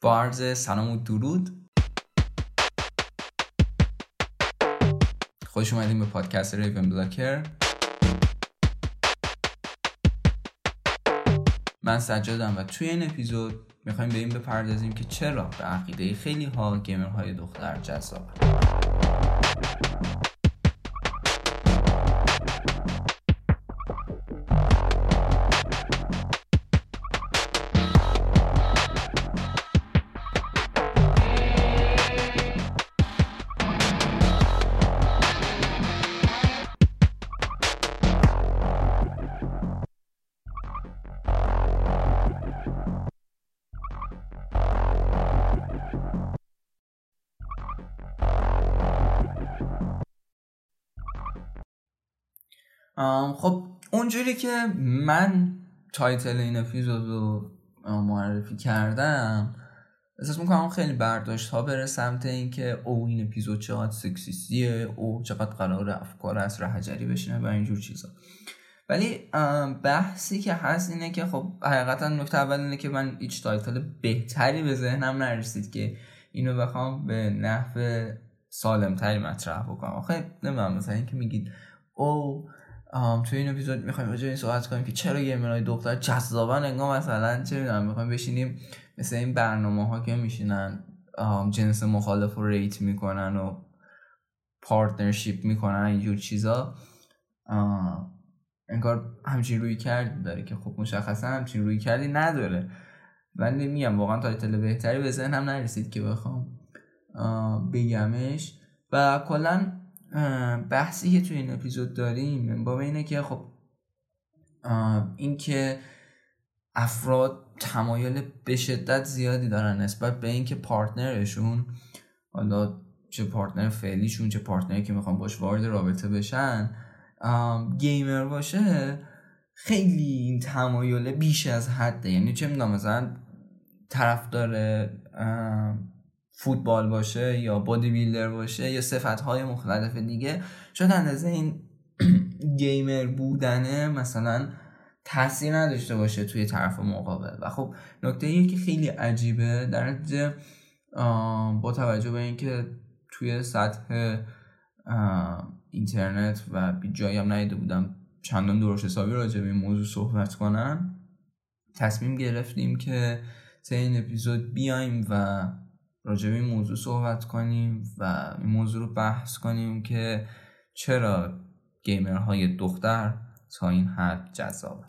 با عرض سلام و درود. خوش اومدیم به پادکست ریون بلاکر من سجادم و توی این اپیزود می‌خوایم به این بپردازیم که چرا به عقیده خیلی ها گیمرهای دختر جذاب که من title این اپیزود رو معرفی کردم احساس می‌کنم خیلی برداشت ها بره سمت اینکه او این اپیزود چقدر sexist یه او چقدر قرار افکار عصر حجری بشینه و اینجور چیزا. ولی بحثی که هست اینه که خب حقیقتا نکته اول اینه که من هیچ title بهتری به ذهنم نرسید که اینو بخوام به نحو سالمتری مطرح بکنم. آخه نمی‌دونم مثلا اینکه میگید او توی این اپیزود می‌خوایم راجع این صحبت کنیم که چرا gamer های دختر جذابن انگار مثلا چه می‌دونم می‌خوایم بشینیم مثل این برنامه ها که میشینن جنس مخالف رو rate می‌کنن و partnership می‌کنن اینجور چیزا. انگار همچین رویکرد داره که خب مشخصا همچین رویکردی نداره. ولی میگم واقعا title بهتری به ذهنم نرسید که بخوام بگمش. و کلا بحثی که توی این اپیزود داریم با اینه که خب اینکه افراد تمایل به شدت زیادی دارن نسبت به اینکه پارتنرشون حالا چه پارتنر فعلیشون چه پارتنری که می‌خوان باش وارد رابطه بشن گیمر باشه خیلی این تمایل بیش از حده. یعنی چه می‌دونم مثلا طرفدار فوتبال باشه یا بادی بیلدر باشه یا صفت های مختلف دیگه شاید اندازه این گیمر بودنه مثلا تاثیر نداشته باشه توی طرف مقابل. و خب نکته ایه که خیلی عجیبه در با توجه به اینکه توی سطح اینترنت و جایی هم ندیده بودم چندان درست حسابی راجع به این موضوع صحبت کنم تصمیم گرفتیم که تا این اپیزود بیایم و راجع به این موضوع صحبت کنیم و این موضوع رو بحث کنیم که چرا گیمرهای دختر تا این حد جذابه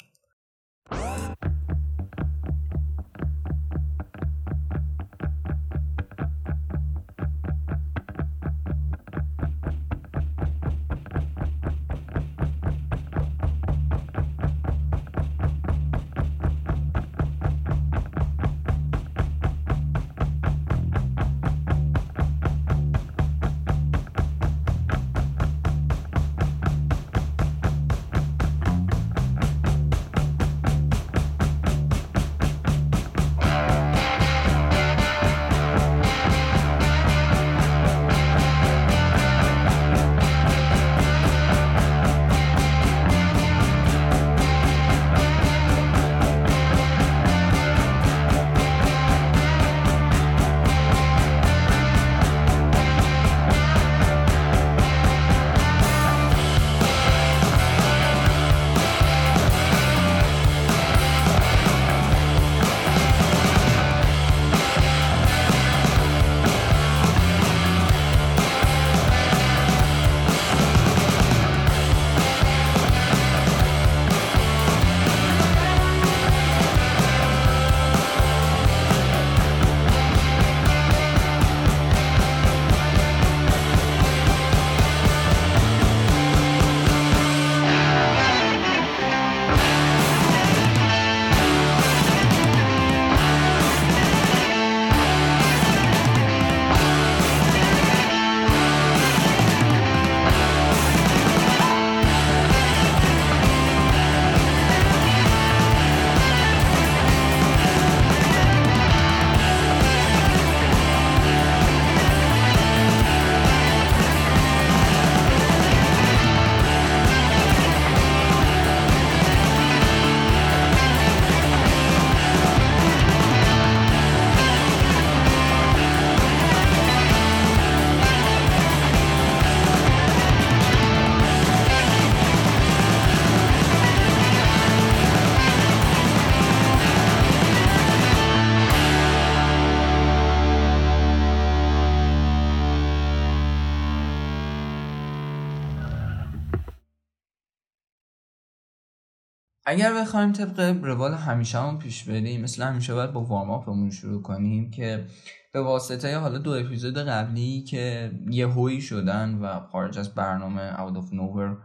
اگر بخوایم طبق روال همیشه هم پیش بریم مثل همیشه باید با وارم اپمون شروع کنیم که به واسطه حالا دو اپیزود قبلی که یه هوی شدن و خارج از برنامه Out of Nowhere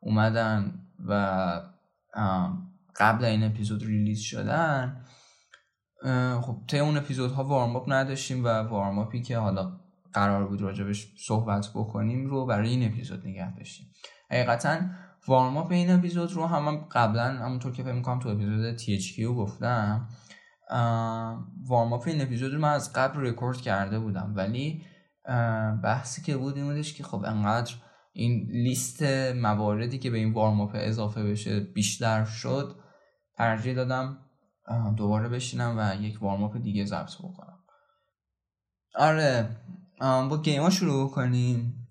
اومدن و قبل این اپیزود ریلیز شدن خب طی اون اپیزودها وارم اپ نداشتیم و وارم اپی که حالا قرار بود راجبش صحبت بکنیم رو برای این اپیزود نگه داشتیم. حقیقتا warm up این اپیزود رو هم, هم قبلا همونطور که فکر می‌کنم تو اپیزود THQ گفتم warm up این اپیزود رو من از قبل رکورد کرده بودم. ولی بحثی که بود این بودش که خب انقدر این لیست مواردی که به این warm up اضافه بشه بیشتر شد ترجیح دادم دوباره بشینم و یک warm up دیگه ضبط بکنم. آره با game ها شروع کنیم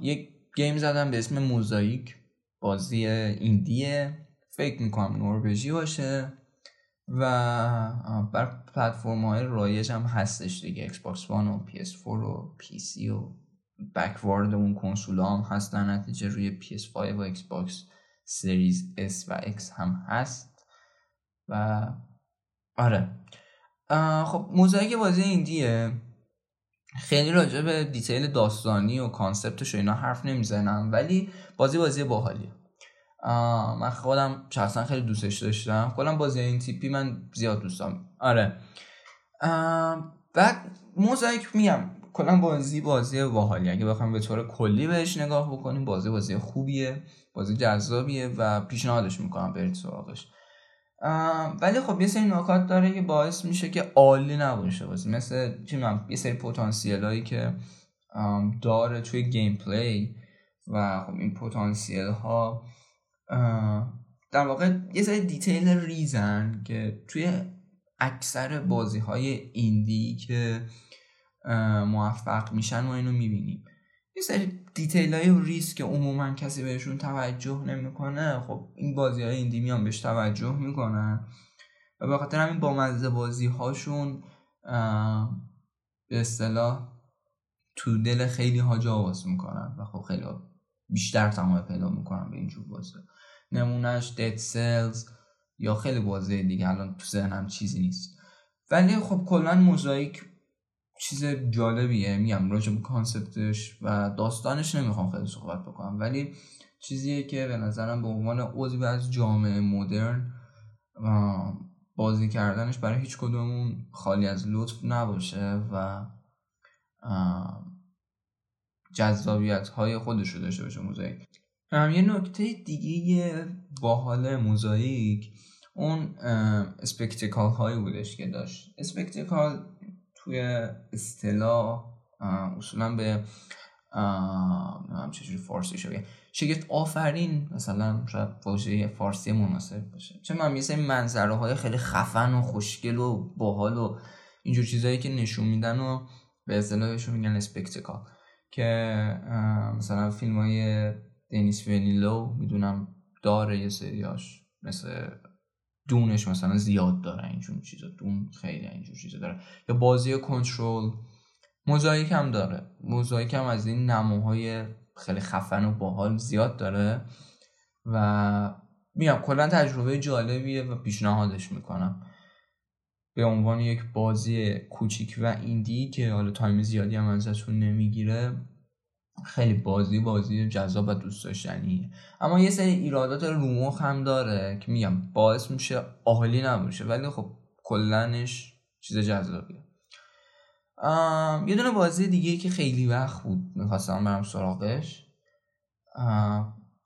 یک game زدم به اسم موزاییک. بازی indie ه. فکر می‌کنم نروژی باشه. و بر پلتفرم های رایج هم هستش دیگه. ایکس باکس وان و PS4 و PC و backward اون کنسول هم هست در نتیجه روی PS5 و ایکس باکس Series S و X هم هست. و آره. خب موزاییک بازی indie ه. خیلی راجع به detail داستانی و concept ش و اینا حرف نمی‌زنم ولی بازی بازی باحالیه. من خودم شخصا خیلی دوستش داشتم. کلا بازی این تیپی من زیاد دوستم آره. بعد موزاییک میگم. کلا بازی بازی باحالیه. اگه بخوام به طور کلی بهش نگاه بکنیم بازی بازی خوبیه بازی جذابیه و پیشنهادش می‌کنم برید سراغش. ولی خب یه سری نکات داره که باعث میشه که عالی نباشه بازی. مثل چی یه سری پتانسیل هایی که داره توی gameplay و خب این پتانسیل ها در واقع یه سری detail ریزن که توی اکثر بازی های indie که موفق میشن ما اینو می‌بینیم. یه سری detail های ریزی که عموما کسی بهشون توجه نمی‌کنه. خب این بازی های indie میان بهش توجه می‌کنن. و به خاطر همین با مزه بازی هاشون به اصطلاح تو دل خیلی ها جا می‌کنن و خب خیلی بیشتر تمام پیدا می‌کنن به اینجور بازی. نمونهش دد سلز یا خیلی بازی دیگه الان تو ذهنم چیزی نیست. ولی خب کلا موزاییک چیز جالبیه میگم راجع به کانسپتش و داستانش نمی‌خوام خیلی صحبت بکنم. ولی چیزیه که به نظرم به عنوان عضوی از جامعه مدرن بازی کردنش برای هیچ کدومون خالی از لطف نباشه و جذابیت های خودش رو داشته باشه موزاییک. یه نکته دیگه باحال موزاییک اون spectacle هایی بودش که داشت. spectacle توی اصطلاح اصولا به نمیم چجوری فارسی شده. شگفت آفرین مثلا شاید واژه فارسی مناسب باشه. چه من یه منظره های خیلی خفن و خوشگل و باحال و اینجور چیزهایی که نشون میدن و به اصطلاحشون میگن اسپکتیکال. که مثلا فیلم های دنیس ونیلو می‌دونم داره یه سریاش مثل دونش مثلا زیاد داره اینجور چیزا دون خیلی اینجور چیزا داره. یا بازی کنترل موزاییک هم داره. موزاییک هم از این نموهای خیلی خفن و باحال زیاد داره. و میام کلا تجربه جالبیه و پیشنهادش می‌کنم. به عنوان یک بازی کوچیک و ایندی که حالا تایم زیادی هم ازتون نمی‌گیره خیلی بازی بازی جذاب و دوست داشتنیه. اما یه سری ایرادات رومخ هم داره که میگم باعث میشه عالی نباشه ولی خب کلنش چیز جذابیه. یه دونه بازی دیگه که خیلی وقت بود می‌خواستم برم سراغش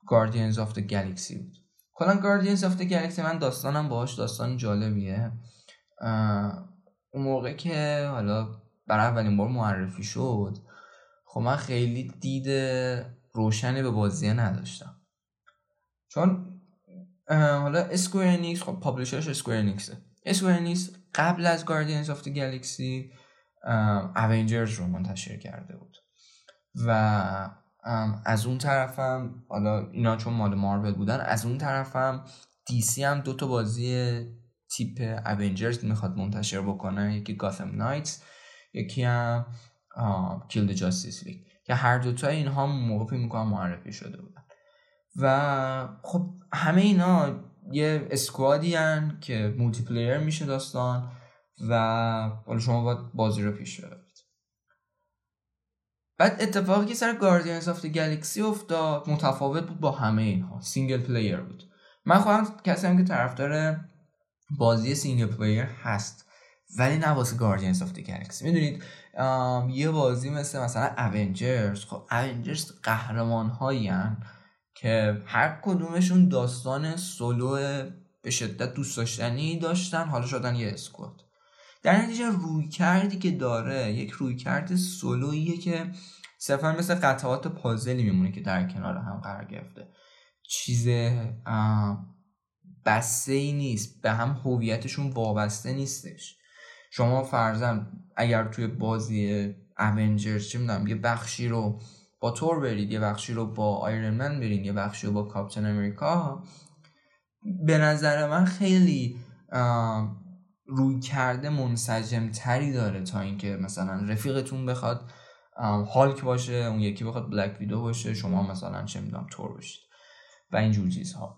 Guardians of the Galaxy بود. کلا Guardians of the Galaxy من داستانم باهاش داستان جالبیه. اون موقع که حالا برای اولین بار معرفی شد خب من خیلی دید روشنی به بازی نداشتم. چون حالا اسکویر انیکس خب publisher ش اسکویر انیکس قبل از Guardians of the Galaxy Avengers رو منتشر کرده بود. و از اون طرفم حالا اینا چون مال مارول بودن از اون طرفم دیسی هم دو تا بازی تیپ Avengers می‌خواد منتشر بکنه. یکی Gotham Knights یکی هم Kill the Justice League. که هر دوتا اینها موقع می‌کنم معرفی شده بودن. و خب همه اینا یه squad ی هن که multiplayer میشه داستان و حالا شما باید بازی رو پیش ببرید. بعد اتفاقی که سر Guardians of Galaxy افتاد. متفاوت بود با همه اینها. single player بود. من خواهم کسی هم که طرفدار بازی single player هست. ولی نه واسه Guardians of Galaxy می‌دونید یه بازی مثل مثلا Avengers خب Avengers قهرمان هایی که هر کدومشون داستان سولو به شدت دوست داشتنی داشتن حالا شدن یه squad. در نتیجه روی کردی که داره یک روی کرد سولویه که صرفا مثل قطعات پازلی میمونه که در کنار هم قرار گرفته. چیز بسته ای نیست به هم هویتشون وابسته نیستش. شما فرزن اگر توی بازی اونجرز چه می‌دونم یه بخشی رو با تور برید یه بخشی رو با آیرن من برید یه بخشی رو با کاپتن امریکا به نظر من خیلی روی کرده منسجم تری داره تا اینکه مثلا رفیقتون بخواد هالک باشه اون یکی بخواد بلک ویدو باشه شما مثلا چه می‌دونم تور باشید و اینجور چیزها.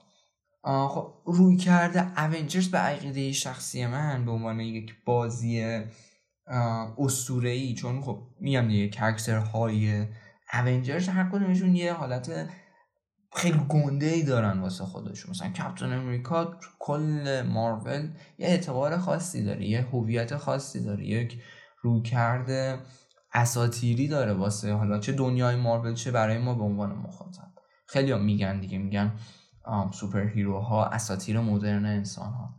خب روی کرده اونجرز به عقیده شخصی من به عنوان یک بازی اسطوره ای چون خب میگم دیگه کرکتر های اونجرز هر کدومشون یه حالت خیلی گنده ای دارن واسه خودشون. مثلا کپتن امریکا کل مارول یه اعتبار خاصی داره یه هویت خاصی داره یک رویکرد اساطیری داره واسه حالا چه دنیای مارول چه برای ما به عنوان مخاطب. خیلی هم میگن دیگه میگن superhero ها اساطیر مدرن انسان ها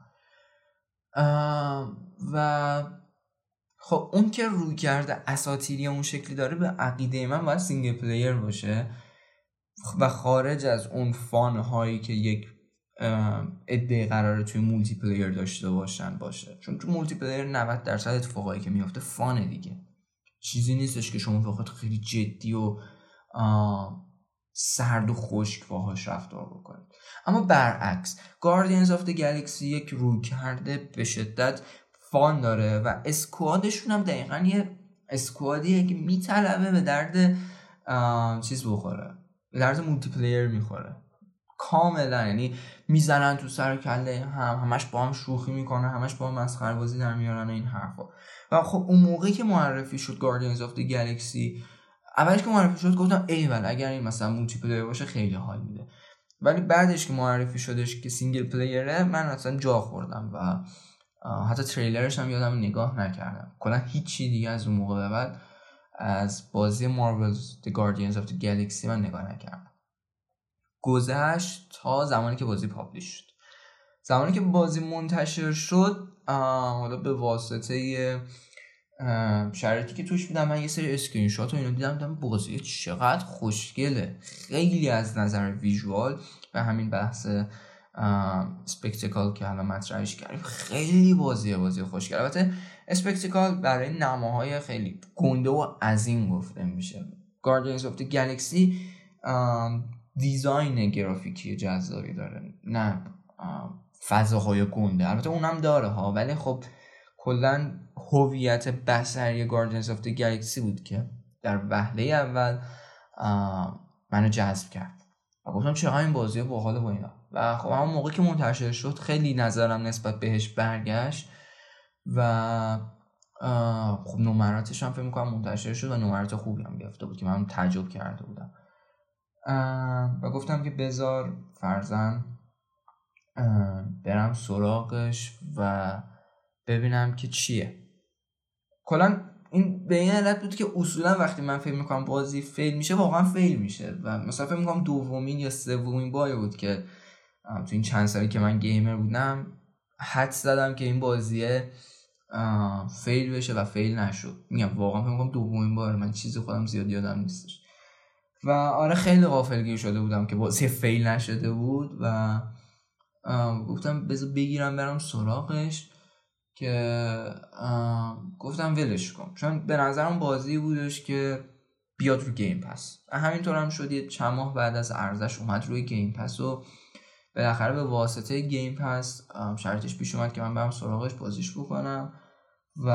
و خب اون که رویکرد اساطیری اون شکلی داره به عقیده من باید single player باشه و خارج از اون fun هایی که یک عده قراره توی multiplayer داشته باشن باشه. چون تو multiplayer 90 درصد اتفاقایی که میفته fun ه دیگه. چیزی نیستش که شما بخواد خیلی جدی و سرد و خشک باهاش رفتار بکنید. اما برعکس Guardians of the Galaxy یک رویکرد به شدت fun داره و squad شون هم دقیقا یه squad یه که میطلبه به درد چیز بخوره به درد multiplayer می‌خوره. کاملا یعنی می‌زنن تو سر کله هم همش با هم شوخی می‌کنن همش با هم مسخره بازی در میارن این حرفا. و خب اون موقعی که معرفی شد Guardians of the Galaxy اولش که معرفی شد گفتم ایول اگر این مثلا multiplayer باشه خیلی حال میده. ولی بعدش که معرفی شدش که single player ه من اصلا جا خوردم و حتی تریلرش هم یادم نگاه نکردم. کلا هیچی دیگه از اون موقع بعد از بازی Marvel's The Guardians of the Galaxy من نگاه نکردم. گذشت تا زمانی که بازی publish شد. زمانی که بازی منتشر شد حالا به واسطه شرایطی که توش بودم من یه سری اسکرین شات و اینو دیدم دیدم بازی چقدر خوشگله. خیلی از نظر visual و همین بحث spectacle که حالا مطرحش کردیم خیلی بازی بازی خوشگل البته spectacle برای نماهای خیلی گنده و عظیم گفته میشه. Of the Galaxy design گرافیکی جذابی داره. نه فضاهای گنده. البته اونم داره ها ولی خب کلا هویت بصری Guardians of the Galaxy بود که در وهله اول منو جذب کرد. و گفتم چرا این بازی باحال با اینا. و خب همون موقع که منتشر شد خیلی نظرم نسبت بهش برگشت. و خب نمراتش هم فکر می‌کنم منتشر شد و نمرات خوبی هم گرفته بود که من تعجب کرده بودم. و گفتم که بذار فرزن برم سراغش و ببینم که چیه. کلا این به این علت بود که اصولا وقتی من فکر می‌کنم بازی fail میشه واقعا fail میشه و مثلا فکر می‌کنم دومین یا سومین باری بود که تو این چند سالی که من gamer بودم حدس زدم که این بازیه fail بشه و fail نشد. میگم واقعا فکر می‌کنم دومین بار من چیزی خودم زیاد یادم نیستش. و آره خیلی غافلگیر شده بودم که بازی fail نشده بود و گفتم بذار بگیرم برم سراغش. که گفتم ولش کن. چون به نظرم بازی بودش که بیاد رو گیم پس همینطور هم شد یه چند ماه بعد از ارزش اومد روی گیم پس و بالاخره به واسطه گیم پس شرطش پیش اومد که من برم سراغش بازیش بکنم و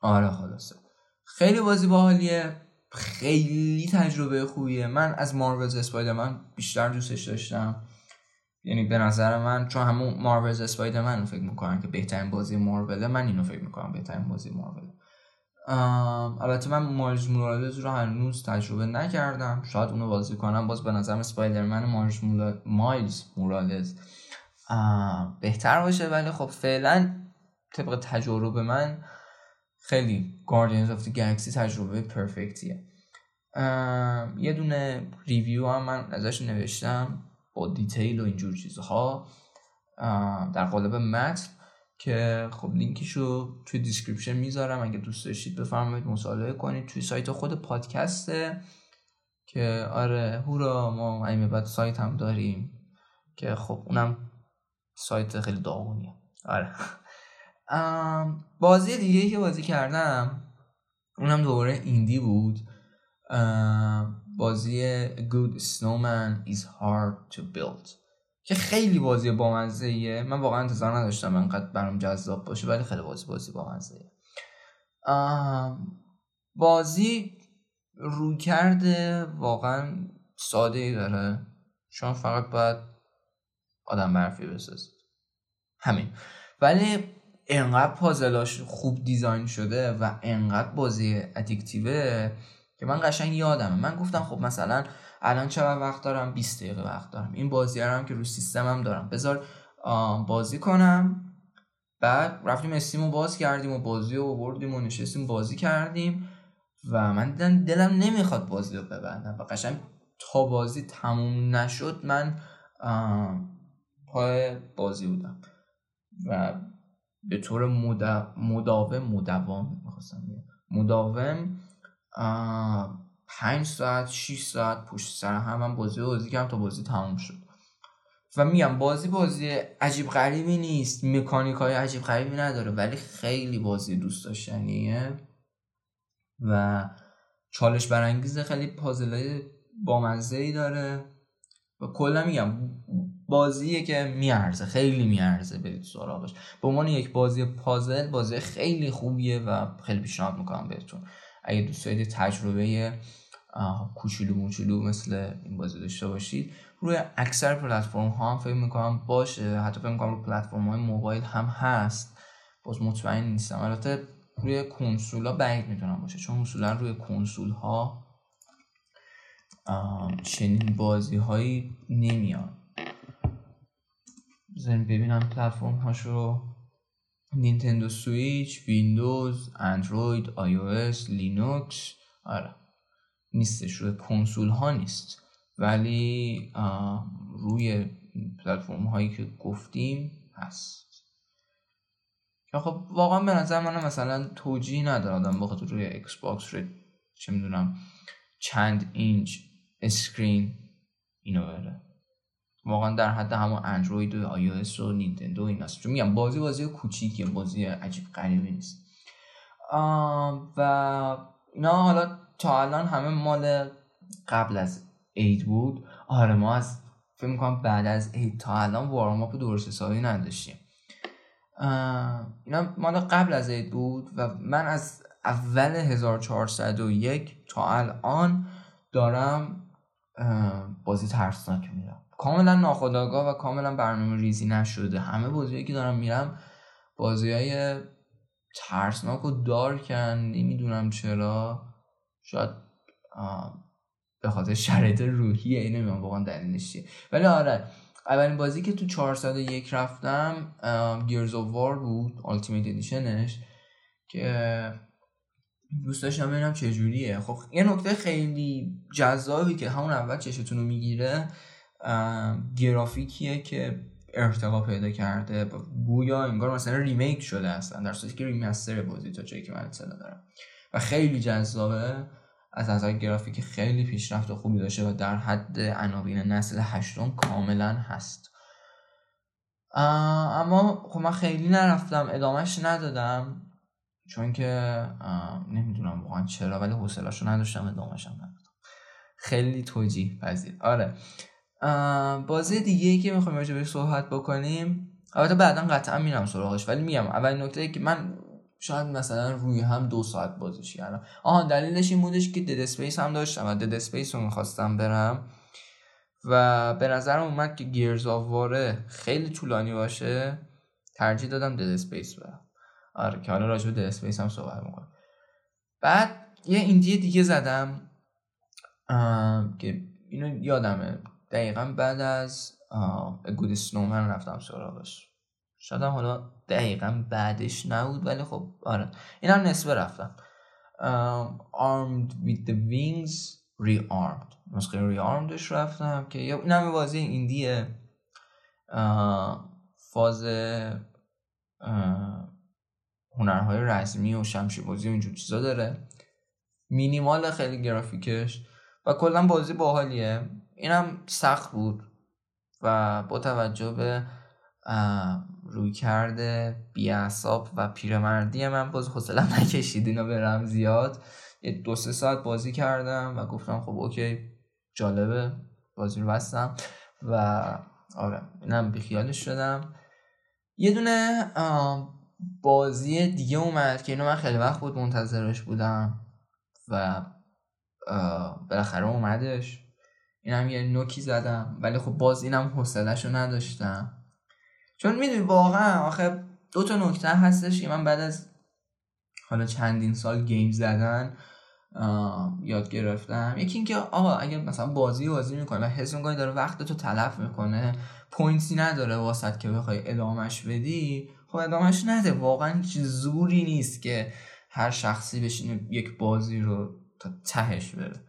آره خلاصه. خیلی بازی باحالیه. خیلی تجربه خوبیه. من از مارولز اسپایدرمن بیشتر دوستش داشتم. یعنی به نظر من چون همون Marvel's Spider-Man فکر می‌کنم که بهترین بازی مارول من اینو فکر می‌کنم بهترین بازی مارول البته من Miles Morales رو هنوز تجربه نکردم. شاید اونو بازی کنم. باز به نظرم Spider-Man مارج Miles Morales بهتر باشه. ولی خب فعلا طبق تجربه من خیلی Guardians of the Galaxy تجربه perfect یه یه دونه review هم من ازش نوشتم. با detail و اینجور چیزها. در قالب متن که خب لینکشو توی description می‌ذارم. اگه دوست داشتید بفرمایید مطالعه کنید. توی سایت خود پادکسته که آره هورا ما ایمه بعد سایت هم داریم که خب اونم سایت خیلی داغونیه. آره. بازی دیگه که بازی کردم اونم دوباره ایندی بود. بازی Good Snowman is hard to build. که خیلی بازی بامزه ایه من واقعا انتظار نداشتم انقدر برام جذاب باشه ولی خیلی بازی بازی بامزه ایه بازی روی کرده واقعا ساده ای داره. شما فقط باید آدم برفی بسازید. همین. ولی انقدر پازلاش خوب دیزاین شده و انقدر بازی ادیکتیوه که من قشنگ یادمه. من گفتم خب مثلا الان چقدر وقت دارم؟ 20 دقیقه وقت دارم. این بازی هم که رو سیستمم دارم. بذار بازی کنم. بعد رفتیم استیم باز کردیم و بازی رو بردیم و نشستیم بازی کردیم و من دیدم دلم نمی‌خواد بازی رو ببندم و قشنگ تا بازی تموم نشد من پای بازی بودم و به طور مداوم مدوام می‌خواستم مداوم پنج ساعت 6 ساعت پشت سر هم من بازی بازی کردم تا بازی تموم شد. و میگم بازی بازی عجیب غریبی نیست مکانیک های عجیب غریبی نداره ولی خیلی بازی دوست داشتنیه. و چالش برانگیز خیلی پازل بامزه ای داره. و کلا میگم بازیه که میارزه خیلی میارزه برید سراغش. به عنوان یک بازی پازل بازی خیلی خوبیه و خیلی پیشنهاد می‌کنم بهتون. اگه دوست دارید تجربه کوچولو موچولو مثل این بازی داشته باشید روی اکثر پلتفرم ها هم فکر می‌کنم باشه. حتی فکر می‌کنم روی پلتفرم های موبایل هم هست. باز مطمئن نیستم. البته روی کنسول ها بعید می‌تونم باشه. چون اصولا روی کنسول ها چنین بازی هایی نمیان. بذاریم ببینم پلتفرم هاشو Nintendo Switch Windows Android iOS Linux آره. نیستش روی کنسول ها نیست. ولی روی پلتفرم هایی که گفتیم هست. خب واقعا به نظر من مثلا توجیه نداره آدم بخاطر روی Xbox روی چه می‌دونم چند اینچ screen اینو بره. واقعا در حد همون اندروید و iOS و و نینتندو این هست چون میگم بازی بازی کوچیکه بازی عجیب غریبی نیست. و اینا حالا تا الان همه مال قبل از عید بود. آره ما از فکر می‌کنم بعد از عید تا الان warm up درست حسابی نداشتیم. اینا مال قبل از عید بود و من از اول 1401 تا الان دارم بازی ترسناک میرم. کاملا ناخداگاه و کاملا برنامه ریزی نشده. همه بازیهایی که دارم میرم بازی های ترسناک و دارکن نمی‌دونم چرا. شاید به خاطر شرایط روحیه اینه نمی‌دونم واقعا دلیلش چیه. ولی آره اولین بازی که تو 401 رفتم Gears of War بود Ultimate Edition ش که دوست داشتم ببینم چجوریه خب یه نکته خیلی جذابی که همون اول چشتون رو می‌گیره گرافیکیه که ارتقا پیدا کرده. گویا انگار مثلا remake شده هستن در صورتی که remaster بازی تا جایی که من اطلاع دارم. و خیلی جذابه. از نظر گرافیک خیلی پیشرفت خوبی داشته و در حد عناوین نسل هشتم کاملا هست. اما خب من خیلی نرفتم ادامهش ندادم. چون که نمی‌دونم واقعا چرا ولی حوصله‌اشو نداشتم ادامهش ندادم. خیلی توجیه پذیر آره. بازی دیگه ای که می‌خوایم راجع بهش صحبت بکنیم البته بعدا قطعا میرم سراغش ولی میگم اول نکته ای که من شاید مثلا روی هم دو ساعت بازیش کردم. آها دلیلش این بودش که Dead Space هم داشتم و Dead Space رو می‌خواستم برم و به نظرم اومد که Gears of War ه خیلی طولانی باشه ترجیح دادم Dead Space برم. آره که حالا راجع به Dead Space هم صحبت می‌کنم. بعد یه indie دیگه زدم که اینو یادمه. دقیقا بعد از Good Snowman رفتم سراغش. شاید حالا دقیقا بعدش نبود ولی خب آره. این هم نصفه رفتم. Armed with the Wings Rearmed. نسخه Rearmedش رفتم که این هم بازی ایندیه. فاز هنرهای رسمی و شمشی بازی و اینجور چیزا داره. مینیمال خیلی گرافیکش. و کلا بازی باحالیه. اینم سخت بود و با توجه به روی کرده بیاساب و پیرمردی من باز حوصله نکشید اینو برم زیاد. یه دو سه ساعت بازی کردم و گفتم خب اوکی جالبه بازی رو بستم و آره اینم بیخیالش شدم. یه دونه بازی دیگه اومد که اینو من خیلی وقت بود منتظرش بودم و بالاخره اومدش. اینم یه نوکی زدم ولی خب باز اینم حوصلهشو نداشتم. چون می‌دونی واقعا آخه دو تا نکته هستش که من بعد از حالا چندین سال game زدن یاد گرفتم. یکی اینکه آقا اگر مثلا بازی بازی می‌کنه و حس می‌کنی داره وقتتو تلف می‌کنه point ی نداره واست که بخوای ادامش بدی خب ادامش نده. واقعا هیچ زوری نیست که هر شخصی بشینه یک بازی رو تا تهش بره.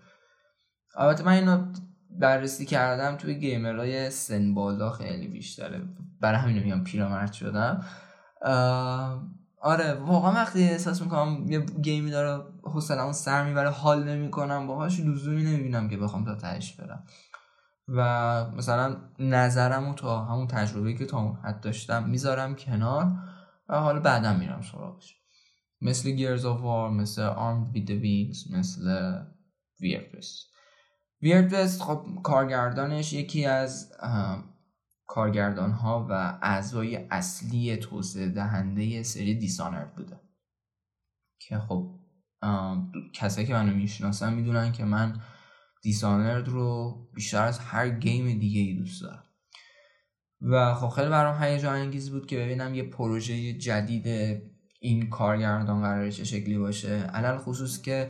البته من اینو بررسی کردم توی gamer های سن بالا خیلی بیشتره. برای همین میگم پیرامرد شدم. آره واقعا وقتی احساس می‌کنم یه گیمی داره حوصله‌مو سر می‌بره حال نمی‌کنم باهاش لزومی نمی‌بینم که بخوام تا تهش برم. و مثلا نظرم و تا همون تجربه که تا حد داشتم می‌ذارم کنار و حالا بعدا میرم سراغش. مثل Gears of War مثل Armed with the Wings مثل Weird ویرد خب کارگردانش یکی از کارگردان ها و اعضای اصلی توسعه دهنده سری دیسانرد بوده. که خب کسایی که منو می‌شناسن می‌دونن که من دیسانرد رو بیشتر از هر گیم دیگه ای دوست دارم. و خب خیلی برام هیجان انگیز بود که ببینم یه پروژه جدید این کارگردان قراره چه شکلی باشه. علل خصوص که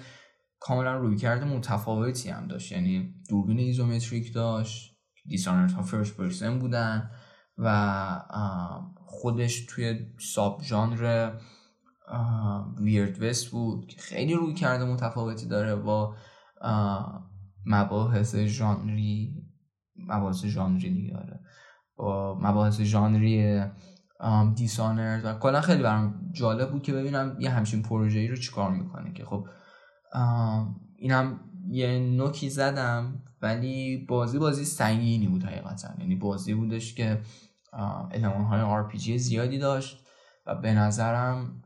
کاملا رویکرد متفاوتی هم داشت یعنی دوربین isometric داشت Dishonored ها first person بودن و خودش توی sub ژانر Weird West بود که خیلی رویکرد متفاوتی داره با مباحث ژانری مباحث ژانری دیگه آره. با مباحث ژانری Dishonored و کلا خیلی برام جالب بود که ببینم یه همچین پروژه ای رو چیکار می‌کنه که خب اینم یه نوکی زدم ولی بازی بازی سنگینی بود حقیقتا. یعنی بازی بودش که علمان های RPG زیادی داشت و به نظرم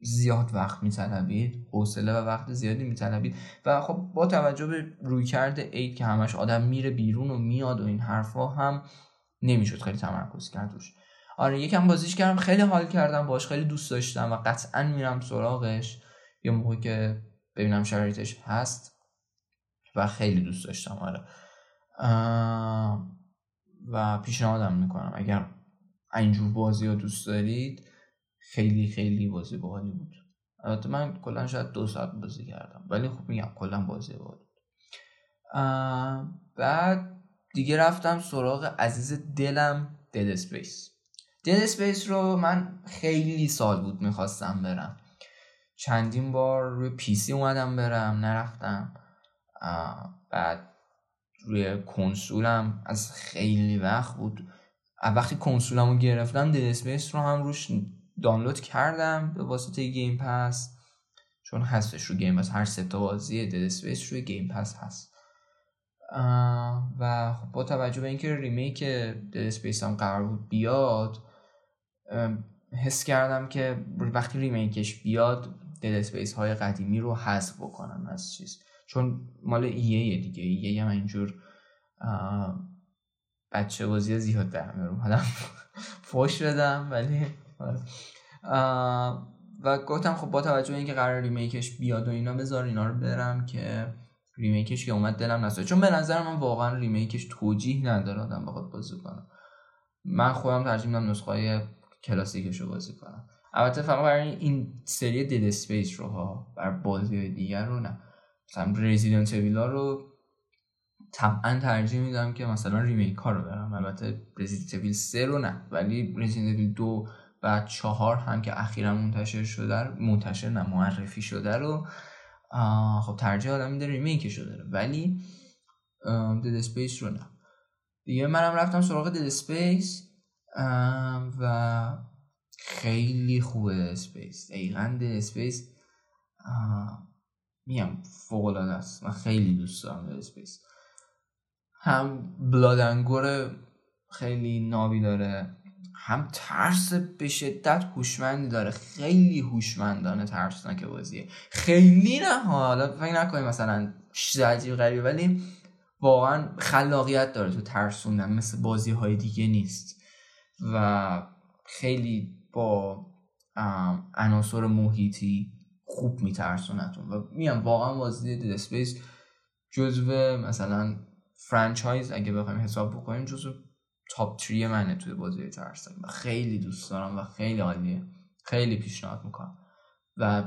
زیاد وقت میطلبید حوصله و وقت زیادی میطلبید. و خب با توجه به روی کرده اید که همش آدم میره بیرون و میاد و این حرفا هم نمی‌شد خیلی تمرکز کرد روش آره یکم بازیش کردم خیلی حال کردم باش خیلی دوست داشتم و قطعا میرم سراغش. یه موقع که ببینم شرایطش هست و خیلی دوست داشتم آره. و پیشنهادم می‌کنم. اگر اینجور بازی رو دوست دارید خیلی خیلی بازی باحالی بود. البته من کلا شاید دو ساعت بازی کردم ولی خب میگم کلا بازی باحالی بعد دیگه رفتم سراغ عزیز دلم Dead Space Dead Space رو من خیلی سال بود می‌خواستم برم. چندین بار روی PC اومدم برم نرفتم. بعد روی کنسولم از خیلی وقت بود. وقتی کنسولم رو گرفتم Space رو هم روش دانلود کردم به واسطه Game Pass چون هستش رو Game Pass هر سه تا بازی Space روی Game Pass هست. و با توجه به اینکه remake Dead Space هم قرار بود بیاد حس کردم که وقتی remake ش بیاد Dead Space های قدیمی رو حذف بکنن از چیز. چون مال EA ئه دیگه EA هم اینجور بچه بازی زیاد در میاره. حالا فوش بدم ولی و گفتم خب با توجه اینکه قرار remake ش بیاد و اینا بذار اینا رو برم که remake ش که اومد دلم نسوزه چون به نظر من واقعا remake ش توجیه نداره آدم بخواد بازی کنه من خودم ترجیح میدم نسخه کلاسیکش رو بازی کنم. البته فقط برای این سری Dead Space رو ها برای بازی دیگر رو نه. مثلا Resident Evil ا رو طبعا ترجیح میدم که مثلا remake ها رو برم. البته Resident Evil 3 رو نه. ولی Resident Evil 2 و 4 هم که اخیرا منتشر شده منتشر نه معرفی شده رو خب ترجیح آدم میده remake ش رو. داره ولی Dead Space رو نه. دیگه منم رفتم سراغ Dead Space و خیلی خوبه Space. Dead Space. میم فوق العاده است. من خیلی دوست دارم Space. هم blood and gore خیلی نابی داره. هم ترس به شدت هوشمندی داره. خیلی هوشمندانه ترسناک بازیه. خیلی نه حالا فکر نکنیم مثلا عجیب غریبه ولی واقعا خلاقیت داره تو ترسوندن. مثل بازی های دیگه نیست. و خیلی با عناصر محیطی خوب میترسونتتون و میام واقعا بازی Dead Space جزو مثلا franchise اگه بخوایم حساب بکنیم جزو top three منه توی بازی ترسناک. و خیلی دوست دارم و خیلی عالیه. خیلی پیشنهاد می‌کنم. و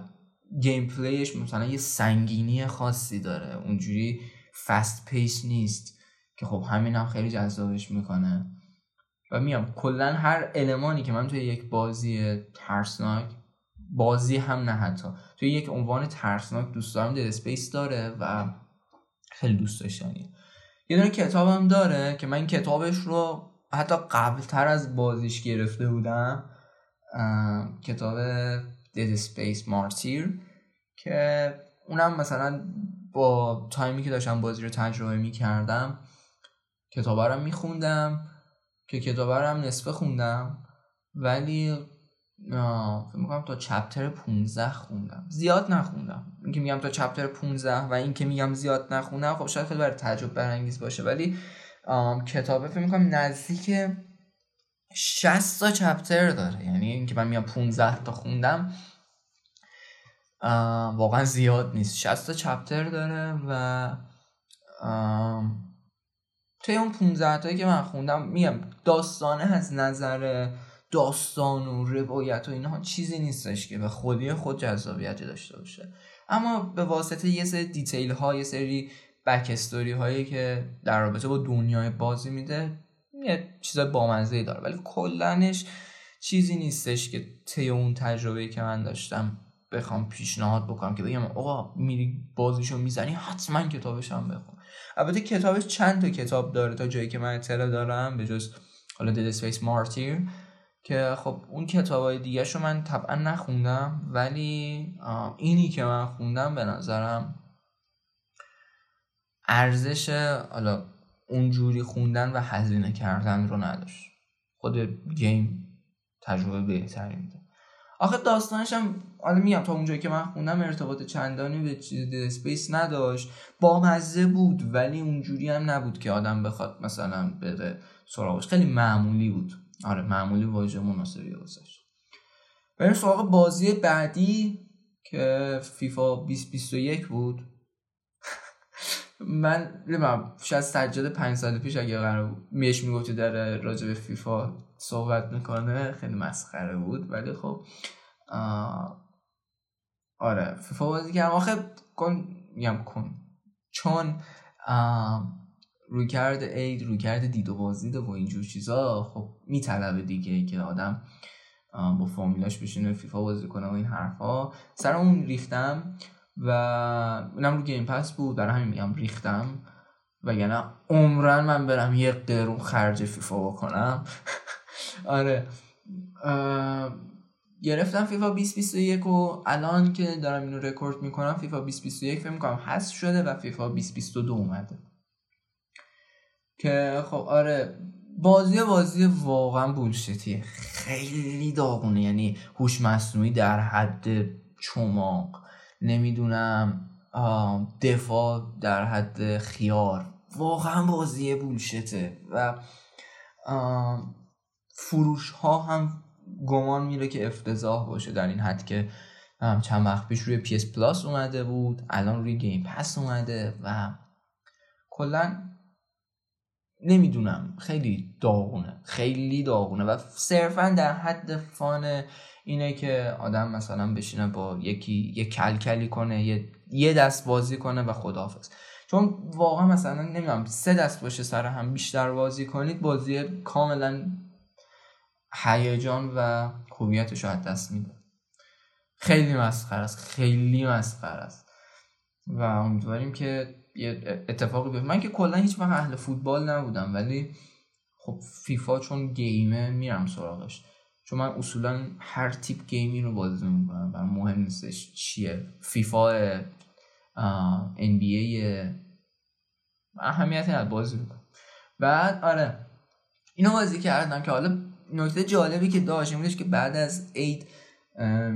gameplay ش مثلا یه سنگینی خاصی داره. اونجوری fast-paced نیست که خب همین هم خیلی جذابش می‌کنه. و میام. کلا هر المانی که من توی یک بازی ترسناک بازی هم نه حتی توی یک عنوان ترسناک دوست دارم Dead Space داره و خیلی دوست داشتنیه. یه دونه کتابم داره که من کتابش رو حتی قبل تر از بازیش گرفته بودم کتاب Dead Space Martyr که اونم مثلا با time ی که داشتم بازی رو تجربه می کردم کتاب رو میخوندم. که کتاب هم نصفه خوندم ولی فکر می‌کنم تا chapter 15 خوندم. زیاد نخوندم. اینکه میگم تا chapter 15 و اینکه میگم زیاد نخوندم خب شاید خیلی برای تعجب برانگیز باشه ولی کتابه فکر می‌کنم نزدیک 60 تا چپتر داره. یعنی اینکه من میگم 15 تا خوندم واقعا زیاد نیست. 60 تا چپتر داره و توی اون 15 تایی که من خوندم میگم داستانه از نظر داستان و روایت و اینها چیزی نیستش که به خودی خود جذابیتی داشته باشه. اما به واسطه یه سری دیتیل ها یه سری بک استوری هایی که در رابطه با دنیای بازی میده یه چیز بامزه داره. ولی کلنش چیزی نیستش که طی اون تجربه که من داشتم بخوام پیشنهاد بکنم که بگم آقا میری بازیشو می‌زنی حتما کتابش هم بخون. البته کتابش چند تا کتاب داره تا جایی که من اطلاع دارم به جز حالا دد اسپیس مارتیر که خب اون کتاب های دیگه رو من طبعا نخوندم ولی اینی که من خوندم به نظرم ارزش حالا اونجوری خوندن و هزینه کردن رو نداشت. خود game تجربه بهتری میده. آخه داستانش هم حالا میگم تا اونجایی که من خوندم ارتباط چندانی به چیز Space نداشت. با مزه بود ولی اونجوری هم نبود که آدم بخواد مثلا بره سراغش. خیلی معمولی بود. آره معمولی واژه مناسبی واسش. بریم سراغ بازی بعدی که فیفا 2021 بود. من نمی‌دونم شاید سجاده پنج سال پیش اگه قرار میش می‌گفتی داره راجع فیفا صحبت می‌کنه خیلی مسخره بود. ولی خب آره. فیفا بازی کردم. آخه کن میگم کن. چون روی کرد عید روی کرد دید و بازدید و اینجور چیزا خب میطلبه دیگه که آدم با فامیلاش بشینه فیفا بازی کنه و این حرفا. سر اون ریختم و اونم رو Game Pass بود. برای همین میگم ریختم. وگرنه عمراً من برم یه قرون خرج فیفا بکنم. آره. گرفتم فیفا 2021 و الان که دارم اینو رکورد می‌کنم فیفا 2021 فکر می‌کنم هست شده و فیفا 2022 اومده. که خب آره بازی بازی واقعا بولشتیه. خیلی داغونه. یعنی هوش مصنوعی در حد چماق. نمی‌دونم دفاع در حد خیار. واقعا بازی بولشته. و فروش ها هم گمان میره که افتضاح باشه در این حد که چند وقت پیش روی PS پلاس اومده بود الان روی گیم پس اومده و کلا نمی‌دونم خیلی داغونه خیلی داغونه و صرفا در حد فان اینه که آدم مثلا بشینه با یکی یه کلکلی کنه یه, یه دست بازی کنه و خداحافظ. چون واقعا مثلا نمی‌دونم سه دست باشه سر هم بیشتر بازی کنید بازی کاملا هیجان و هویتش رو دست میده. خیلی مسخره است خیلی مسخره است. و امیدواریم که یه اتفاقی بیفته. من که کلا هیچ وقت اهل فوتبال نبودم ولی خب فیفا چون گیمه میرم سراغش. چون من اصولا هر تیپ گیمی رو بازی می‌کنم و مهم نیستش چیه. فیفا NBA اهمیتی از بازی می‌کنم. بعد آره اینو بازی کردم که حالا نکته جالبی که داشت این که بعد از عید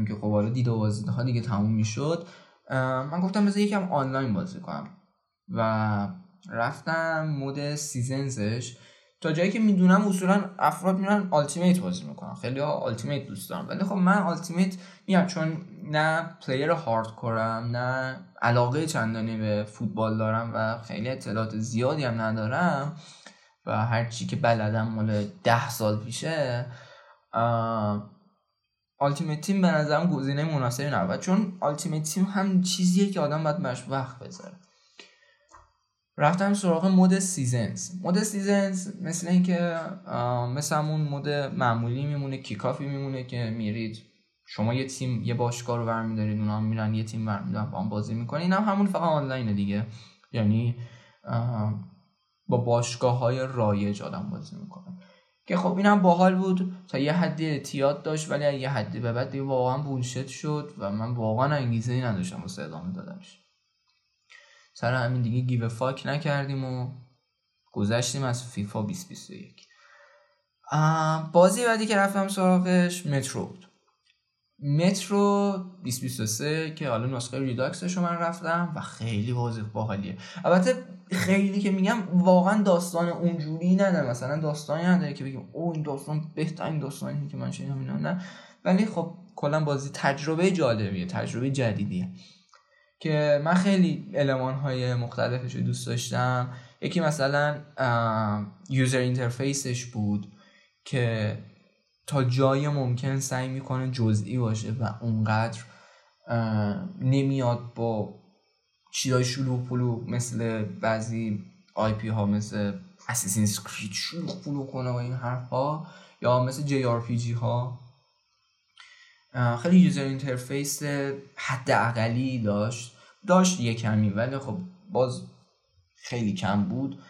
که خب حالا دید و ها دیگه تموم می‌شد من گفتم بذار یکم آنلاین بازی کنم و رفتم mode Seasons ش. تا جایی که می‌دونم اصولا افراد میرن Ultimate بازی می‌کنن. خیلی ها Ultimate دوست دارن ولی خب من Ultimate میگم چون نه player hardcore م نه علاقه چندانی به فوتبال دارم و خیلی اطلاعات زیادی هم ندارم. و هرچی که بلدم مال ده سال پیشه Ultimate Team به نظرم گزینه مناسبی نبود. چون Ultimate Team هم چیزیه که آدم باید بهش وقت بذاره. رفتم سراغ mode Seasons mode Seasons مثل اینکه مثل همون mode معمولی میمونه Kick Off ی میمونه که میرید. شما یه تیم یه باشگاه رو برمیدارید اونا میرن یه تیم برمیدارن با هم بازی می‌کنین هم همون فقط آنلاینه دیگه. یعنی با باشگاه های رایج آدم بازی می‌کنه. که خب اینم باحال بود. تا یه حدی اعتیاد داشت ولی یه حدی به بعد واقعا بولشت شد و من واقعا انگیزه ای نداشتم واسه ادامه دادنش. سر همین دیگه گیو فاک نکردیم و گذشتیم از فیفا 2021 بازی بعدی که رفتم سراغش مترو بود. مترو 2023 که حالا نسخه ریداکسش رو من رفتم و خیلی بازی باحالیه. البته خیلی که میگم واقعا داستان اونجوری نداره مثلا داستانی نداره که بگیم او این داستان بهترین داستانی که من شنیدم اینا. نه. ولی خب کلا بازی تجربه جالبیه تجربه جدیدیه. که من خیلی علمان های مختلفش رو دوست داشتم. یکی مثلا یوزر اینترفیسش بود که تا جای ممکن سعی می‌کنه جزئی باشه و اونقدر نمیاد با چیزای شلوغ پلو مثل بعضی IP ها مثل Assassin's Creed شلوغ پلو کنه و این حرف ها یا مثل JRPG ها. خیلی user interface حد اقلی داشت. داشت یه کمی ولی خب باز خیلی کم بود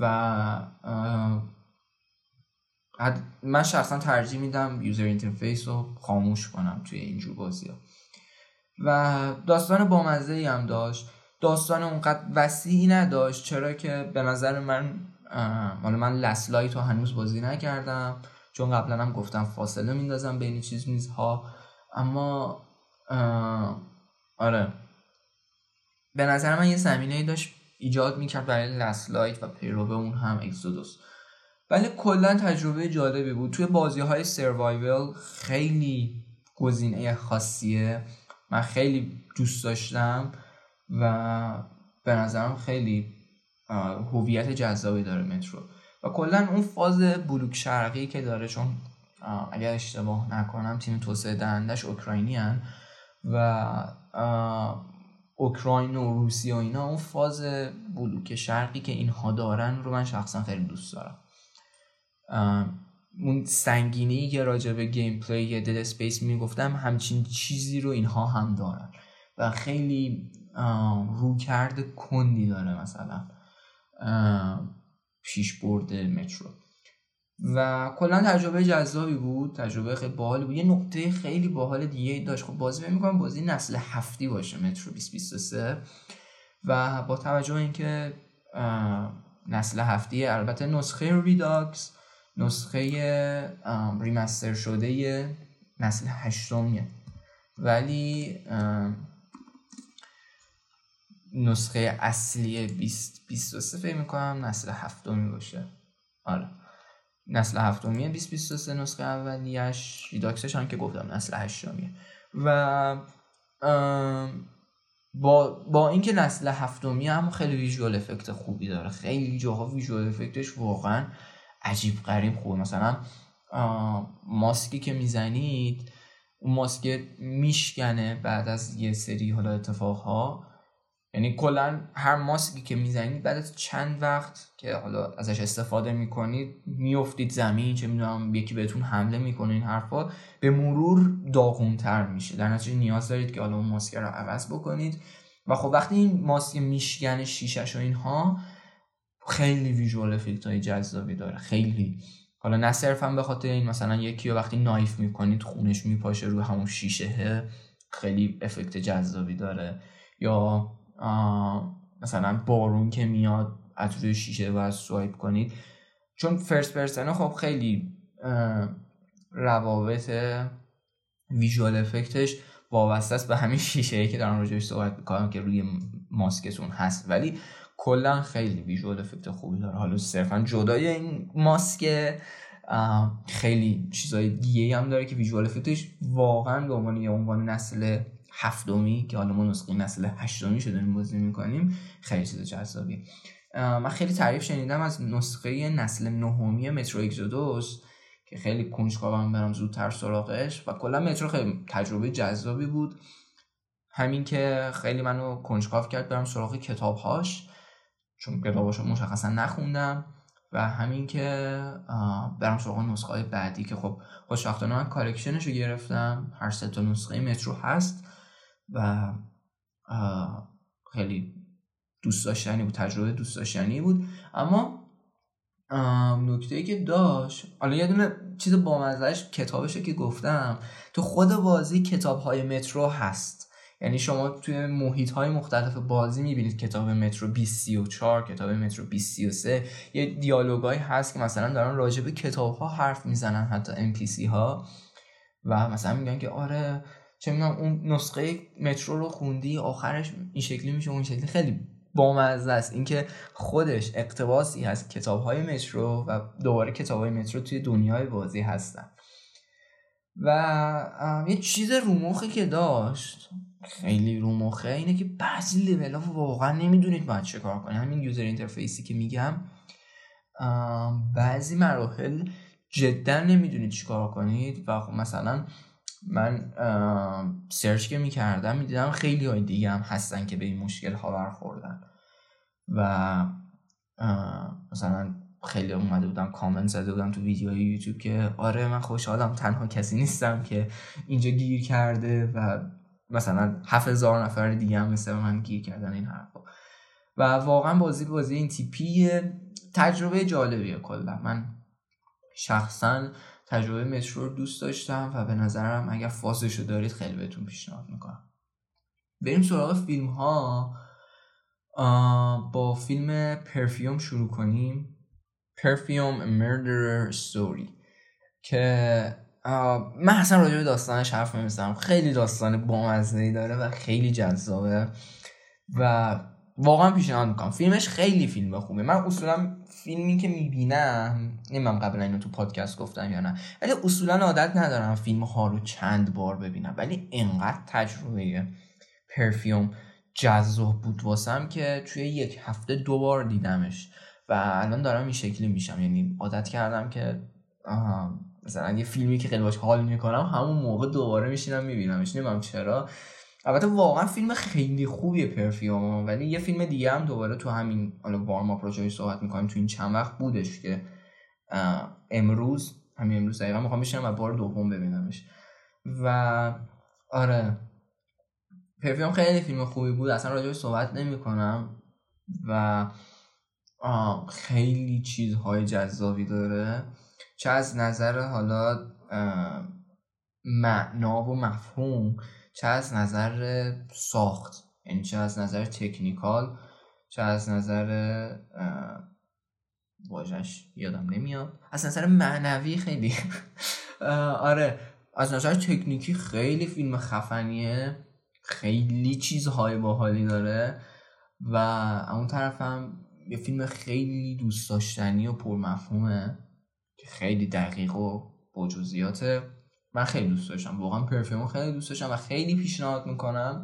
و من شخصا ترجیح میدم user interface رو خاموش کنم توی اینجور بازی ها و داستان بامزه ای هم داشت. داستان اونقدر وسیعی نداشت چرا که به نظر من مال من لسلایت رو هنوز بازی نکردم چون قبلا هم گفتم فاصله میندازم بین چیز میزها اما آره. به نظر من یه زمینه ای داشت ایجاد می‌کرد برای لسلایت و پیروه اون هم اکسودوس ولی کلا تجربه جالبی بود. توی بازی های سروایول خیلی گزینه خاصیه. من خیلی دوست داشتم و به نظرم خیلی هویت جذابی داره مترو. و کلا اون فاز بلوک شرقی که داره چون اگر اشتباه نکنم تیم توسعه دهندش اوکراینی هن و اوکراین و روسیه و اینا اون فاز بلوک شرقی که اینها دارن رو من شخصا خیلی دوست دارم. اون سنگینی که راجع به gameplay Dead Space می‌گفتم همچین چیزی رو اینها هم دارن. و خیلی رویکرد کندی داره مثلا پیشبرد مترو. و کلا تجربه جذابی بود تجربه خیلی باحالی بود. یه نقطه خیلی باحال دیگه داشت. خب بازی می‌کنم بازی نسل هفتی باشه مترو 2023 و با توجه اینکه نسل هفتی البته نسخه Redux نسخه remaster شده نسل هشتمیه. ولی نسخه اصلی 2023 فکر می‌کنم نسل هفتمی باشه. آره. نسل هفتمیه 2023 نسخه اولیش Redux ش هم که گفتم نسل هشتمیه. و با با اینکه نسل هفتمی هم خیلی ویژوال افکت خوبی داره. خیلی جاها ویژوال افکتش واقعا عجیب غریب خوبه. مثلا ماسکی که می‌زنید اون ماسک میشکنه بعد از یه سری حالا اتفاقها. یعنی کلا هر ماسکی که می‌زنید بعد از چند وقت که حالا ازش استفاده می‌کنید میافتید زمین چه می‌دونم یکی بهتون حمله می‌کنه این حرفا به مرور داغونتر میشه. در نتیجه نیاز دارید که حالا اون ماسک رو عوض بکنید. و خب وقتی این ماسک میشکنه شیشش و اینها خیلی ویژوال افکت های جذابی داره خیلی. حالا نه صرفا به خاطر این مثلا یکی رو وقتی نایف می‌کنید خونش میپاشه روی همون شیشه خیلی افکت جذابی داره. یا مثلا بارون که میاد از روی شیشه و سوایپ کنید. چون فرست پرسنه خب خیلی روابط ویژوال افکتش وابسته است به همین شیشه که دارم راجعش صحبت می‌کنم که روی ماسکتون هست. ولی کلا خیلی ویژوال افکت خوبی داره. حالا صرفا جدای این ماسک خیلی چیزای دیگه هم داره که ویژوال افکتش واقعا به عنوان یه عنوان نسل هفتمی که حالا ما نسخه نسل هشتمی شده بازی می‌کنیم خیلی چیز جذابی من خیلی تعریف شنیدم از نسخه نسل نهمی مترو Exodus که خیلی کنجکاوم برم زودتر سراغش و کلا مترو خیلی تجربه جذابی بود. همین که خیلی منو کنجکاو کرد برم سراغ کتابهاش. چون کتاباشو مشخصا نخوندم و همین که برم سراغ نسخه های بعدی که خب خوشبختانه من collection ش رو گرفتم هر سه تا نسخه مترو هست و خیلی دوست داشتنی بود تجربه دوست داشتنی بود. اما نکته ای که داشت حالا یه دونه چیز بامزهش کتابشه که گفتم تو خود بازی کتاب های مترو هست. یعنی شما توی محیط های مختلف بازی می‌بینید کتاب مترو 2034 کتاب مترو 2033 یه دیالوگایی هست که مثلا دارن راجع به کتاب ها حرف می‌زنن حتی NPC ها و مثلا میگن که آره چه می‌دونم اون نسخه مترو رو خوندی آخرش این شکلی میشه اون شکلی. خیلی بامزه است. اینکه خودش اقتباسی از کتاب های مترو و دوباره کتاب های مترو توی دنیای بازی هستن. و یه چیز رومخی که داشت خیلی رومخه اینه که بعضی لیول ها واقعا نمی‌دونید باید چه کار کنید همین یوزر اینترفیسی که میگم بعضی مراحل جدا نمی‌دونید چیکار کنید و خب مثلا من سرچ که می‌کردم می‌دیدم خیلی های دیگه هم هستن که به این مشکل ها برخوردن و مثلا خیلی اومده بودم کامنت زده بودم تو ویدیوهای یوتیوب که آره من خوشحالم تنها کسی نیستم که اینجا گیر کرده و مثلا هفت هزار نفر دیگه هم مثل من گیر کردن این حرفا. و واقعا بازی بازی این تیپی تجربه جالبیه کلا. من شخصا تجربه مترو رو دوست داشتم و به نظرم اگر فازش رو دارید خیلی بهتون پیشنهاد می‌کنم. بریم سراغ فیلم ها با فیلم پرفیوم شروع کنیم. پرفیوم Murderer Story. که من اصلا راجع به داستانش حرف نمی‌زنم. خیلی داستان بامزه داره و خیلی جذابه و واقعا پیشنهاد می‌کنم. فیلمش خیلی فیلم خوبه. من اصولا فیلمی که می‌بینم نمی‌دونم قبلا اینو تو پادکست گفتم یا نه ولی اصولا عادت ندارم فیلم ها رو چند بار ببینم. ولی انقدر تجربه پرفیوم جذاب بود واسم که توی یک هفته دو بار دیدمش و الان دارم این شکلی میشم. یعنی عادت کردم که مثلا یه فیلمی که خیلی باش حال می‌کنم همون موقع دوباره میشینم میبینمش نمی‌دونم چرا؟ البته واقعا فیلم خیلی خوبیه پرفیوم. ولی یه فیلم دیگه هم دوباره تو همین حالا وارم اپ صحبت می‌کنیم تو این چند وقت بودش که امروز همین امروز دقیقا می‌خوام بشینم و بار دوم ببینمش. و آره پرفیوم خیلی فیلم خوبی بود. اصلا راجعش صحبت نمی کنم و خیلی چیزهای جذابی داره. چه از نظر حالا معنا و مفهوم چه از نظر ساخت یعنی چه از نظر تکنیکال چه از نظر واژش یادم نمیاد. از نظر معنوی خیلی. آره از نظر تکنیکی خیلی فیلم خفنیه. خیلی چیزهای باحالی داره. و اون طرفم یه فیلم خیلی دوست داشتنی و پرمفهومه. خیلی دقیق و با جزئیات من خیلی دوست داشتم. واقعا پرفیوم خیلی دوست داشتم و خیلی پیشنهاد می‌کنم.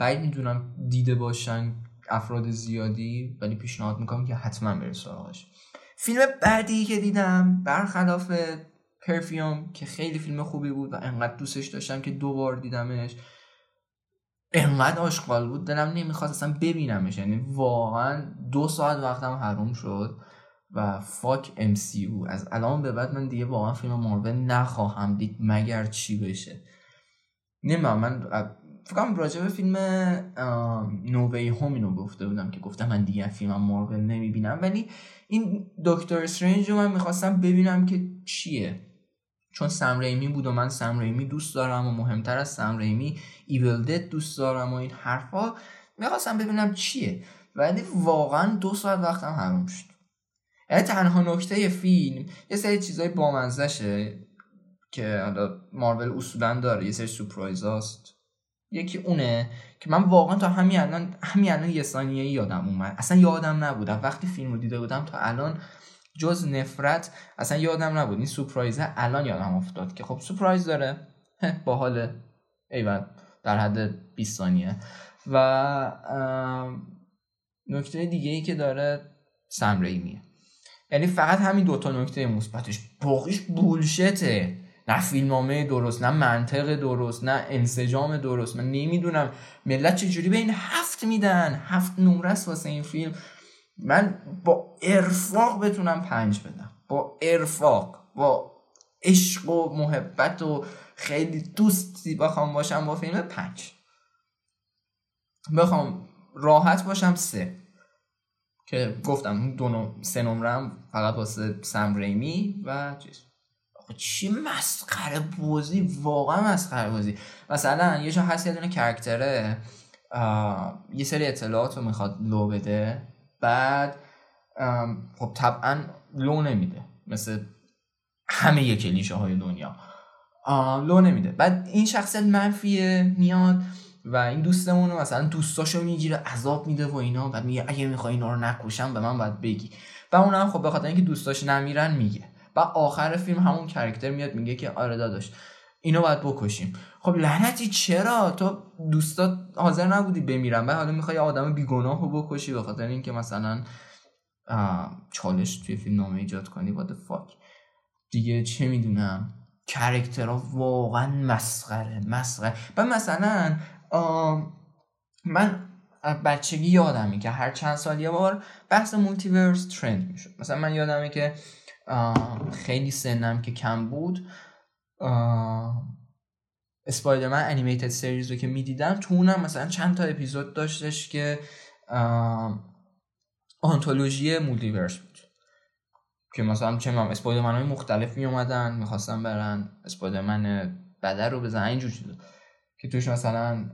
بعید می‌دونم دیده باشن افراد زیادی ولی پیشنهاد می‌کنم که حتما بره سراغش. فیلم بعدی که دیدم برخلاف پرفیوم که خیلی فیلم خوبی بود و انقدر دوستش داشتم که دو بار دیدمش انقدر آشغال بود دلم نمی‌خواست اصلا ببینمش. یعنی واقعا دو ساعت وقتم حروم شد. و فاک ام سی او از الان به بعد من دیگه واقعا فیلم مارول نخواهم دید مگر چی بشه. نمی‌دونم من فکرم راجع به فیلم نووی هوم اینو گفته بودم که گفتم من دیگه فیلم مارول نمی‌بینم. ولی این دکتر استرنج رو من می‌خواستم ببینم که چیه. چون سم ریمی بود و من سم ریمی دوست دارم و مهمتر از سم ریمی ایول دد دوست دارم و این حرفا می‌خواستم ببینم چیه. ولی واقعا دو ساعت وقتم حروم شد. یعنی تنها نکته فیلم یه سری چیزای بامزشه که حالا مارول اصولا داره یه سری سورپرایز هست یکی اونه که من واقعا تا همین الان همین الان یه ثانیه یادم اومد. اصلا یادم نبودم وقتی فیلم رو دیده بودم تا الان جز نفرت اصلا یادم نبود. این سورپرایزه الان یادم افتاد که خب سورپرایز داره. با حال ایول در حد 20 ثانیه. و نکته دیگه ای که داره سم ریمیه یعنی فقط همین دوتا نکته مثبتش. باقیش بولشته نه فیلمنامه درست نه منطق درست نه انسجام درست. من نمی‌دونم ملت چجوری به این هفت میدن؟ هفت نمره واسه این فیلم. من با ارفاق بتونم پنج بدم. با ارفاق با عشق و محبت و خیلی دوستی بخوام باشم با فیلم پنج. بخوام راحت باشم سه. که گفتم دو نم... سه نمرم فقط واسه سم ریمی و چیز. چی مسخره بازی واقعا مسخره بازی. مثلا یه جا هست یه دونه کرکتره یه سری اطلاعات رو می‌خواد لو بده بعد خب طبعا لو نمیده. مثل همه یه کلیشه های دنیا. لو نمیده. بعد این شخصیت منفیه میاد. و این دوستمون مثلا دوستاشو می‌گیره عذاب میده و اینا بعد میگه اگه می‌خوای اینا رو نکشم به من باید بگی. و اونم خب به خاطر اینکه دوستاش نمیرن میگه. و آخر فیلم همون کرکتر میاد میگه که آره داداش اینو باید بکشیم. خب لعنتی چرا؟ تو دوستا حاضر نبودی بمیرن. بعد حالا می‌خوای آدم بیگناه رو بکشی به خاطر اینکه مثلا چالش توی فیلم نامه ایجاد کنی. What the دیگه چه می‌دونم؟ character ها واقعا مسخره مسخره. و مثلا من بچگی یادمی که هر چند سال یه بار بحث multiverse trend می‌شد. مثلا من یادمه که خیلی سنم که کم بود Spider-Man Animated Series رو که می‌دیدم تو اونم مثلا چند تا اپیزود داشتش که آنتولوژی multiverse بود. که مثلا چه می‌دونم اسپایدرمن های مختلف می اومدن می‌خواستن برن اسپایدرمن بده رو بزنن اینجور چیزا. که توش مثلا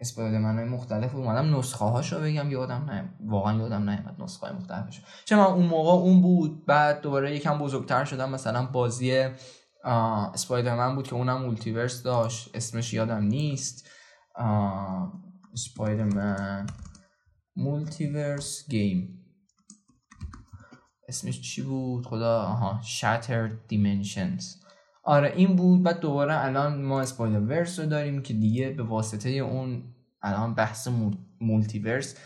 اسپایدرمن مختلف اومدم نسخه هاشو بگم یادم نه واقعا یادم نیومد نسخه های مختلفش چه من اون موقع اون بود بعد دوباره یکم بزرگتر شدم. مثلا بازی اسپایدرمن بود که اونم multiverse داشت. اسمش یادم نیست. Spider-Man multiverse game اسمش چی بود؟ خدا آها. Shattered Dimensions. آره این بود. بعد دوباره الان ما Spider-Verse رو داریم که دیگه به واسطه اون الان بحث multiverse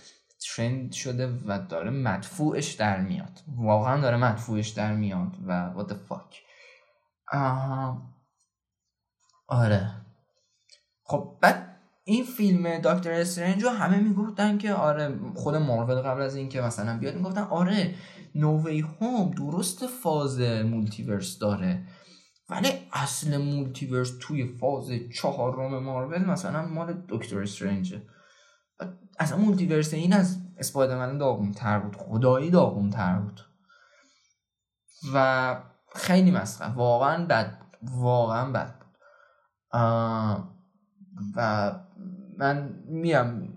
trend شده و داره مدفوعش در میاد. واقعا داره مدفوعش در میاد و what the fuck. آره. خب بعد این فیلم دکتر استرنج رو همه می‌گفتن که آره خود مارول قبل از اینکه مثلا بیاد می‌گفتن آره No Way Home درست فاز multiverse داره. ولی اصل multiverse توی فاز چهارم مارول مثلا مال دکتر استرنجه. اصلا multiverse این از اسپایدرمن داغون تر بود خدایی داغون تر بود. و خیلی مسخره واقعا بد واقعا بد بود. و من میام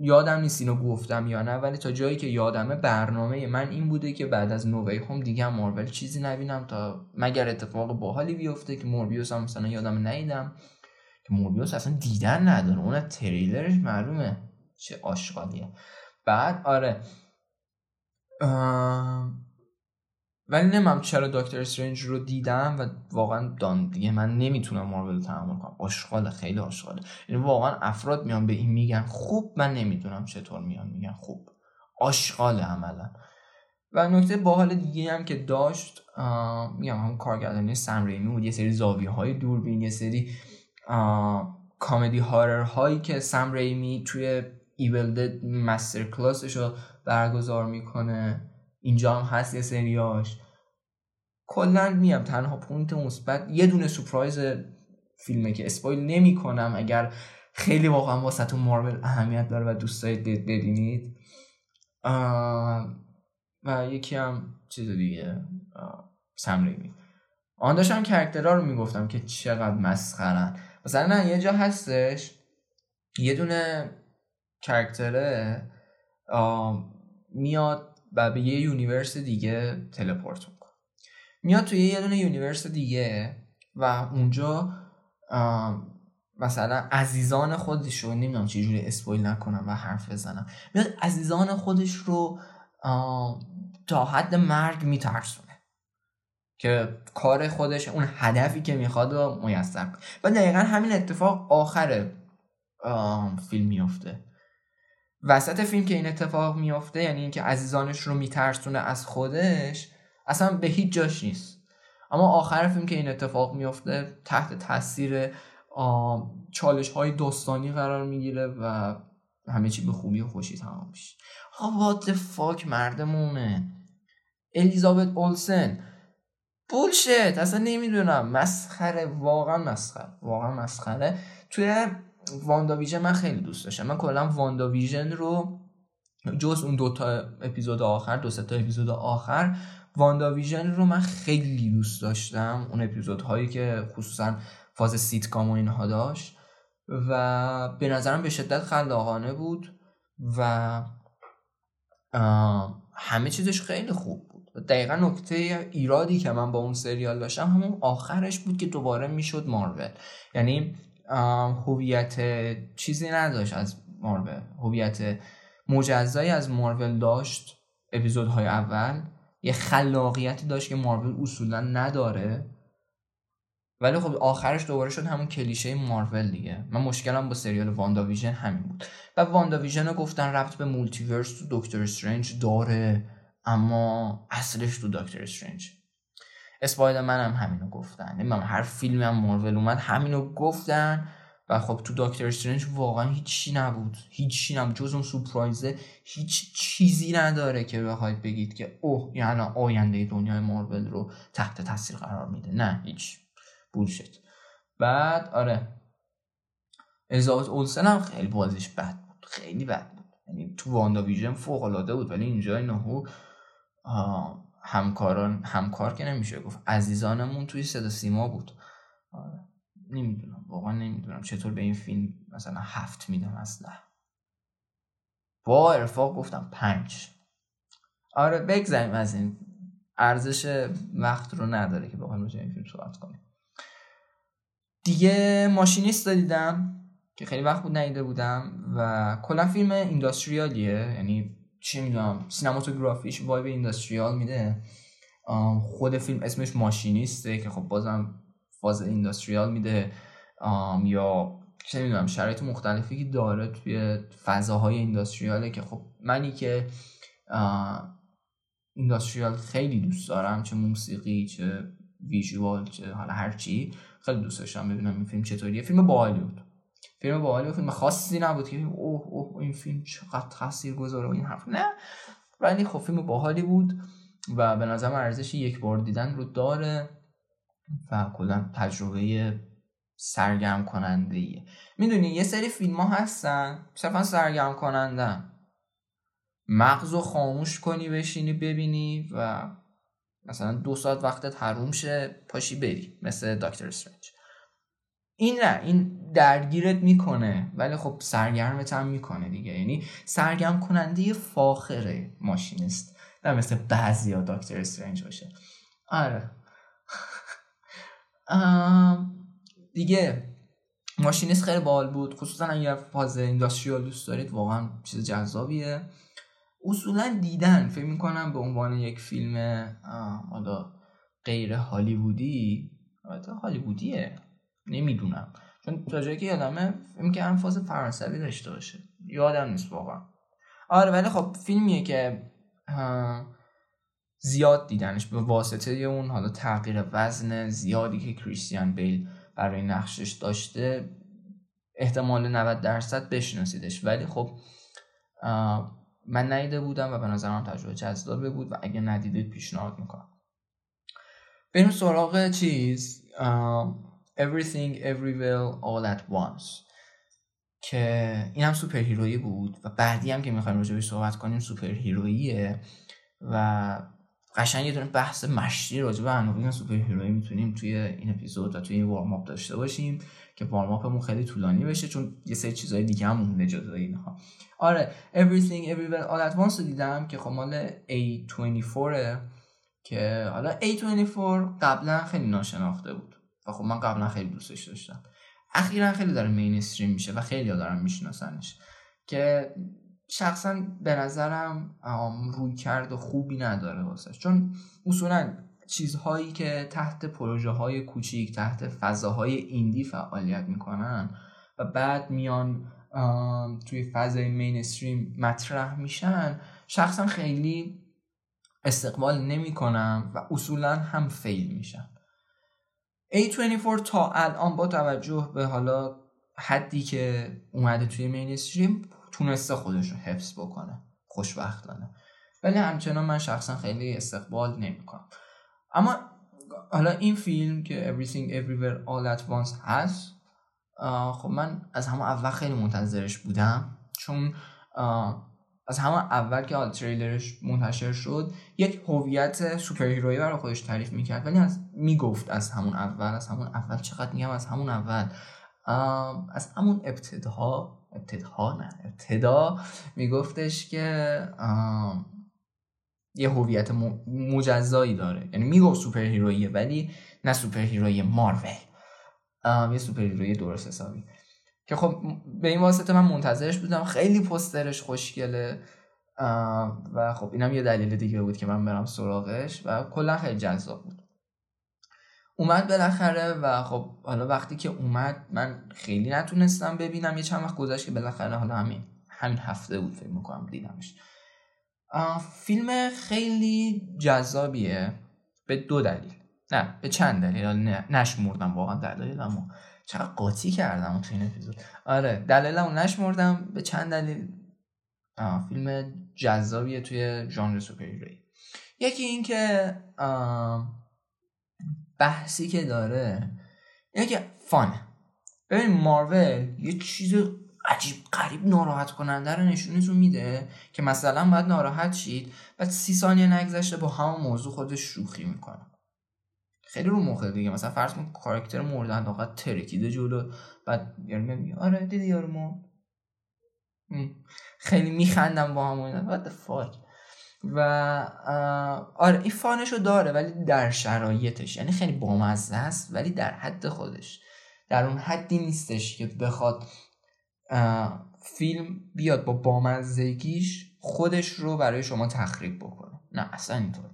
یادم نیست اینو گفتم یا نه ولی تا جایی که یادمه برنامه من این بوده که بعد از نووی هم دیگه مارول چیزی نبینم تا مگر اتفاق باحالی بیفته که موربیوس هم مثلا یادم نیدم. که موربیوس اصلا دیدن نداره. اون تریلرش معلومه چه آشغالیه. بعد آره. ولی نمیم چرا دکتر استرنج رو دیدم و واقعا دان دیگه من نمی‌تونم مارول تحمل کنم. آشغاله خیلی آشغاله. یعنی واقعا افراد میان به این میگن خوب من نمی‌دونم چطور میان میگن خوب. آشغاله عملا. و نکته باحال دیگه هم که داشت میگم هم کارگردانی سم ریمی بود. یه سری زاویه های دوربین یه سری comedy horror هایی که سم ریمی توی Evil Dead masterclass ش رو برگزار می‌کنه. اینجا هم هست یه سریاش. کلا میام تنها point مثبت یه دونه surprise فیلمه که spoil نمی کنم اگر خیلی واقعا واسه مارول اهمیت داره و دوست دارید ببینید و یکی هم چیز دیگه سم ریمی آها داشتم character ها رو می‌گفتم که چقدر مسخرن. مثلا نه یه جا هستش. یه دونه character ه میاد و به یه universe دیگه teleport می‌کنه. میاد توی یه دونه universe دیگه و اونجا مثلا عزیزان خودش رو نمی‌دونم چه spoil نکنم و حرف بزنم میاد عزیزان خودش رو تا حد مرگ میترسونه. که کار خودش اون هدفی که می‌خواد رو میسر و دقیقا همین اتفاق آخر فیلم میفته وسط فیلم که این اتفاق میفته یعنی اینکه عزیزانش رو میترسونه از خودش اصلا به هیچ جاش نیست. اما آخر فیلم که این اتفاق میفته تحت تاثیر چالش های داستانی قرار می‌گیره و همه چی به خوبی و خوشی تمام میشه. وات فاک مردمونه الیزابت اولسن بولشت اصلا نمی‌دونم. مسخره واقعا مسخره واقعا مسخره. توی واندا ویژن من خیلی دوست داشتم. من کلا واندا ویژن رو جز اون دو تا اپیزود آخر دو تا اپیزود آخر واندا ویژن رو من خیلی دوست داشتم. اون اپیزودهایی که خصوصا فاز سیتکام و اینها داشت. و به نظرم به شدت خلاقانه بود و همه چیزش خیلی خوب بود. دقیقا نکته ایرادی که من با اون سریال داشتم همون آخرش بود که دوباره می‌شد مارول. یعنی هویت چیزی نداشت از مارول. هویت مجزایی از مارول داشت اپیزودهای اول. یه خلاقیتی داشت که مارول اصولا نداره. ولی خب آخرش دوباره شد همون کلیشه مارول دیگه. من مشکلم با سریال واندا ویژن همین بود. و واندا ویژن رو گفتن ربط به multiverse تو دکتر استرنج داره اما اصلش تو دکتر استرنج. اسپایدر من هم همینو گفتن. من هر فیلم هم مارول اومد همینو گفتن و خب تو دکتر استرنج واقعا هیچی نبود. هیچی نبود. جز اون سورپرایزه هیچ چیزی نداره که بخواید بگید که اوه یعنی آینده دنیای مارول رو تحت تاثیر قرار میده. نه هیچ. بولشت بعد آره. ازاوت اولسن هم خیلی بازیش بد بود. خیلی بد بود. یعنی تو واندا ویژن فوق العاده بود ولی اینجا نهو. همکاران همکار که نمیشه گفت. عزیزانمون توی صدا سیما بود. آره. نمی‌دونم. واقعا نمی‌دونم. چطور به این فیلم مثلا هفت میدم اصلا با ارفاق گفتم پنج. آره بگذاریم از این. ارزش وقت رو نداره که بخوایم روی این فیلم صحبت کنیم. دیگه ماشینیست دیدم که خیلی وقت بود ندیده بودم و کلا فیلم اینداستریالیه. یعنی چی می‌دونم سینماتوگرافیش وایب اینداستریال میده. خود فیلم اسمش ماشینیسته که خب بازم فاز اینداستریال میده. یا چه می‌دونم شرایط مختلفی که داره توی فضاهای اینداستریاله که خب منی که اینداستریال خیلی دوست دارم چه موسیقی چه ویژوال چه حالا هرچی خیلی دوست داشتم ببینم این فیلم چطوریه. فیلم باحالی بود فیلم باحالی فیلم خاصی نبود که اوه اوه این فیلم چقدر تاثیر گذاره و این حرف نه ولی خب فیلم باحالی بود و به نظرم ارزش یک بار دیدن رو داره و کلا تجربه سرگرم کننده ایه می‌دونی یه سری فیلم ها هستن صرفا سرگرم کننده مغز رو خاموش کنی بشینی ببینی و مثلا دو ساعت وقتت حروم شه پاشی بری مثل دکتر استرنج. این نه این درگیرت می‌کنه ولی خب سرگرمت هم می‌کنه دیگه. یعنی سرگرم کننده فاخره ماشینست نه مثل بعضی ها دکتر استرنج باشه. آره. دیگه ماشینیست خیلی بال بود. خصوصا اگر فاز اینداستریال دوست دارید واقعا چیز جذابیه. اصولا دیدن فکر می‌کنم به عنوان یک فیلم حالا غیر هالیوودی البته هالیوودیه. نمی‌دونم. چون تا جایی که یادمه فیلم که هم فاز فرانسوی داشته باشه. یادم نیست واقعا. آره ولی خب فیلمیه که زیاد دیدنش. به واسطه اون حالا تغییر وزن زیادی که کریستیان بیل برای نقشش داشته احتمال 90 درصد بشناسیدش. ولی خب من ندیده بودم و به نظرم تجربه جذابه بود و اگه ندیدید پیشنهاد می‌کنم. بریم سراغ چیز. Everything Everywhere All at Once. که این هم superhero یی بود و بعدی هم که می‌خوایم راجبش صحبت کنیم superhero ییه و قشنگ یه دونه بحث مشتی راجع به عناوین superhero یی می‌تونیم توی این اپیزود و توی این وارم داشته باشیم که وارم اپمون خیلی طولانی بشه چون یه سری چیزای دیگه هم مونده جدا اینها. آره Everything Everywhere All at Once دیدم که خب مال A24 که حالا A24 قبلا خیلی ناشناخته بود. و خب من قبلا خیلی دوستش داشتم. اخیرا خیلی داره مینستریم میشه و خیلی ها دارن میشناسنش. که شخصا به نظرم روی کرد و خوبی نداره واسه چون اصولا چیزهایی که تحت پروژه های کوچیک تحت فضاهای ایندی فعالیت می‌کنن و بعد میان توی فضای مینستریم مطرح میشن شخصا خیلی استقبال نمی‌کنم و اصولا هم فیل میشن. A24 تا الان با توجه به حالا حدی که اومده توی مینستریم تونسته خودش رو حفظ بکنه. خوشبختانه. ولی همچنان من شخصا خیلی استقبال نمی‌کنم. اما حالا این فیلم که Everything Everywhere All At Once هست خب من از همه اول خیلی منتظرش بودم. چون از همه اول که حال تریلرش منتشر شد یک هویت سوپر هیرویی برای خودش تعریف می‌کرد ولی از می‌گفت از همون اول از همون اول چقدر میگم از همون اول. از همون ابتدا ابتدا نه ابتدا میگفتش که یه هویت مجزایی داره. یعنی می‌گفت superhero یه ولی نه superhero ی مارول یه superhero ی درست حسابی. که خب به این واسطه من منتظرش بودم. خیلی poster ش خوشگله. و خب اینم یه دلیل دیگه بود که من برم سراغش و کلا خیلی جذاب بود. اومد بالاخره و خب حالا وقتی که اومد من خیلی نتونستم ببینم. یه چند وقت گذشت که بالاخره حالا همین همین هفته بود فکر می‌کنم دیدمش. فیلم خیلی جذابیه. به دو دلیل. نه به چند دلیل. نه نشمردم واقعا دلایلمو چقدر قاطی کردم تو این اپیزود. آره دلایلمو نشمردم به چند دلیل. فیلم جذابیه توی ژانر سوپر یکی این که بحثی که داره اینه که فانه. ببین مارول یه چیز عجیب قریب ناراحت کننده رو نشونتون میده که مثلا باید ناراحت شید بعد سی ثانیه نگذشته با همون موضوع خودش شوخی می‌کنه. خیلی رو مخه دیگه. مثلا فرض کن کاراکتر مورد علاقه ترکیده جلو. بعد یارو میگه آره دیدی یارو خیلی میخندم با همون what the و آره این فانشو داره ولی در شرایطش. یعنی خیلی بامزه است ولی در حد خودش. در اون حدی نیستش که بخواد فیلم بیاد با بامزگیش خودش رو برای شما تخریب بکنه. نه اصلا اینطور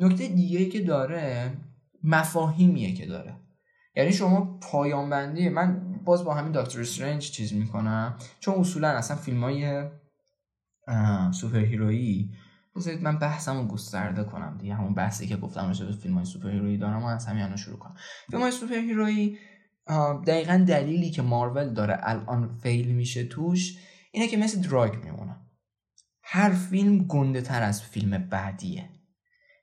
نکته دیگه که داره مفاهیمیه که داره. یعنی شما پایان بندی من باز با همین دکتر استرنج چیز می‌کنم. چون اصولا اصلا فیلم های superhero یی بذارید من بحثم رو گسترده کنم دیگه. همون بحثی که گفتم راجع به فیلم های superhero یی دارم و از همین شروع کنم. فیلم های superhero یی دقیقا دلیلی که مارول داره الان fail میشه توش اینه که مثل drug میمونه. هر فیلم گنده تر از فیلم بعدیه.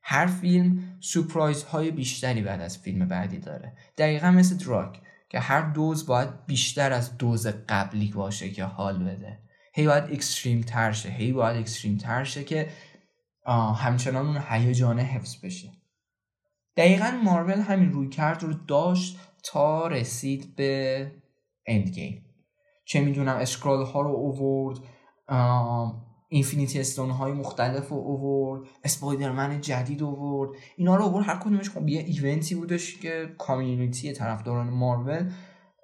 هر فیلم surprise های بیشتری بعد از فیلم بعدی داره. دقیقا مثل drug که هر dose باید بیشتر از dose قبلی باشه که حال بده. هی باید extreme تر شه هی باید extreme تر شه که همچنان اون هیجانه حفظ بشه. دقیقا مارول همین رویکرد رو داشت تا رسید به Endgame چه می‌دونم Skrull ها رو اوورد Infinity Stone های مختلف رو اوورد اسپایدرمن جدید اوورد اینا رو اوورد هر کدومش خب یه event ی بودش که community طرفداران مارول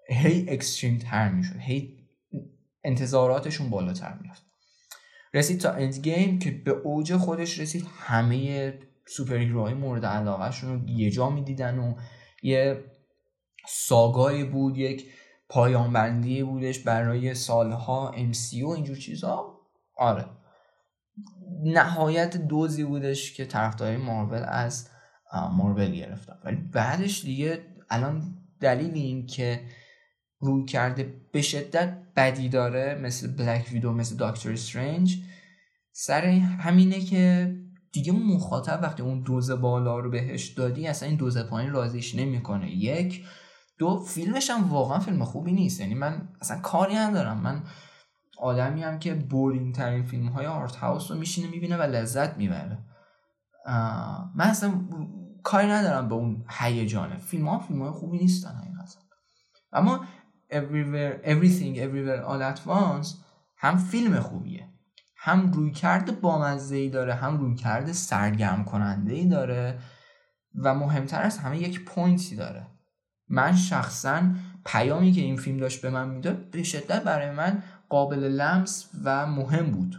هی extreme تر می‌شد هی انتظاراتشون بالاتر می‌رفت. رسید تا Endgame که به اوج خودش رسید همه superhero های مورد علاقهشون رو یه جا می‌دیدن و یه saga یی بود یک پایانبندی بودش برای سالها MCU و اینجور چیزها آره. نهایت دوزی بودش که طرفدارای مارول از مارول گرفتن. ولی بعدش دیگه الان دلیل این که روی کرده به شدت بدی داره مثل بلک ویدو مثل داکتر استرنج سر همینه که دیگه مخاطب وقتی اون دوز بالا رو بهش دادی اصلا این دوز پایین راضیش نمی‌کنه. یک. دو فیلمش هم واقعا فیلم خوبی نیست. یعنی من اصلا کاری ندارم. من آدمی هم که بورینگ ترین فیلم های آرت هاوس رو میشینه می‌بینه و لذت می‌بره. من اصلا کاری ندارم به اون هیجانه. فیلم ها فیلم های خوبی نیستن حقیقتا. اما Everywhere, Everything Everywhere All At Once هم فیلم خوبیه. هم روی کرده بامزه ای داره هم روی کرده سرگرم کننده ای داره و مهمتر از همه یک پوینتی داره. من شخصا پیامی که این فیلم داشت به من می‌داد به شدت برای من قابل لمس و مهم بود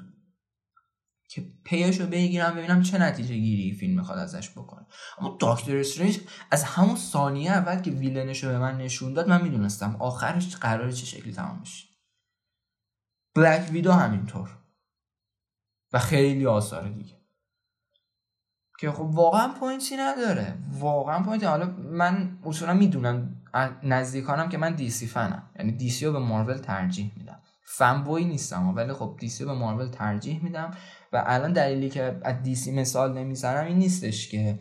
که پیش رو بگیرم ببینم چه نتیجه گیری فیلم می‌خواد ازش بکنه. اما داکتر استرنج از همون ثانیه اول که ویلنش رو به من نشون داد من می‌دونستم آخرش قرار چه شکلی تمام بشه. بلک ویدو همینطور. و خیلی آثار دیگه. که خب واقعا point ی نداره. واقعا point ی. حالا من اصولا می‌دونم نزدیکانم که من دیسی فنم. یعنی دیسی رو به مارول ترجیح میدم. fanboy نیستم ولی خب دیسی به مارول ترجیح میدم. و الان دلیلی که از دیسی مثال نمی‌زنم این نیستش که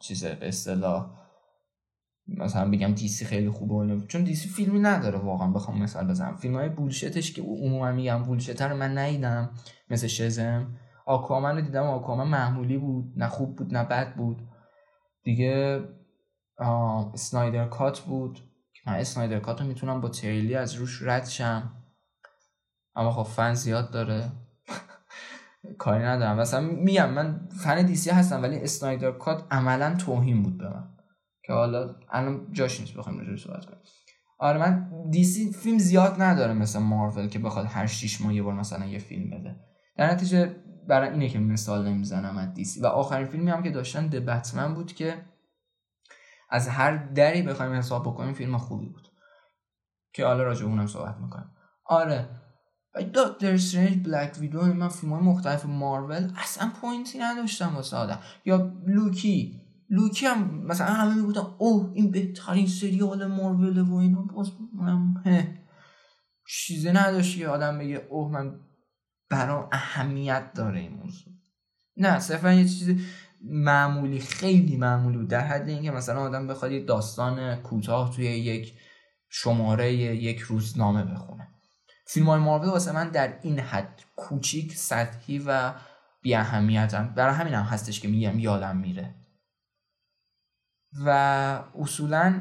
چیزه به اصطلاح مثلا بگم دیسی خیلی خوبه چون دیسی فیلمی نداره واقعا بخوام مثال بزنم. فیلم های bullshit ش که عموما میگم bullshit رو من ندیدم مثل شزم آکوامن رو دیدم آکوامن معمولی بود نه خوب بود نه بد بود. دیگه اسنایدر کات بود. من اسنایدر کات رو می‌تونم با تریلی از روش رد شم. اما خب فن زیاد داره. کاری ندارم. مثلا میگم من فن دیسی هستم ولی اسنایدر کات عملا توهین بود به من. که حالا الان جاش نیست بخوایم راجعش صحبت کنیم. آره من دیسی فیلم زیاد نداره مثل مارول که بخواد هر شیش ماه یه بار مثلا یه فیلم بده. در نتیجه برای اینه که مثال نمی‌زنم از دیسی و آخرین فیلمی هم که داشتن The Batman بود که از هر دری بخوایم حساب بکنیم فیلم خوبی بود. که حالا راجع اونم صحبت می‌کنم آره. دکتر استرنج Black Widow من فیلم های مختلف مارول اصلا point ی نداشتم واسه آدم. یا لوکی. لوکی هم مثلا همه می‌گفتن اوه این بهترین سریال مارول و اینا. باز چیزی نداشت که آدم بگه اوه من برام اهمیت داره این موضوع. نه صرفا یه چیز معمولی خیلی معمولی بود. در حد اینکه مثلا آدم بخواد یه داستان کوتاه توی یک شماره یک روزنامه بخونه. فیلم های مارول واسه من در این حد کوچیک سطحی و بی اهمیتن برای همین هم هستش که میگم یادم میره. و اصولا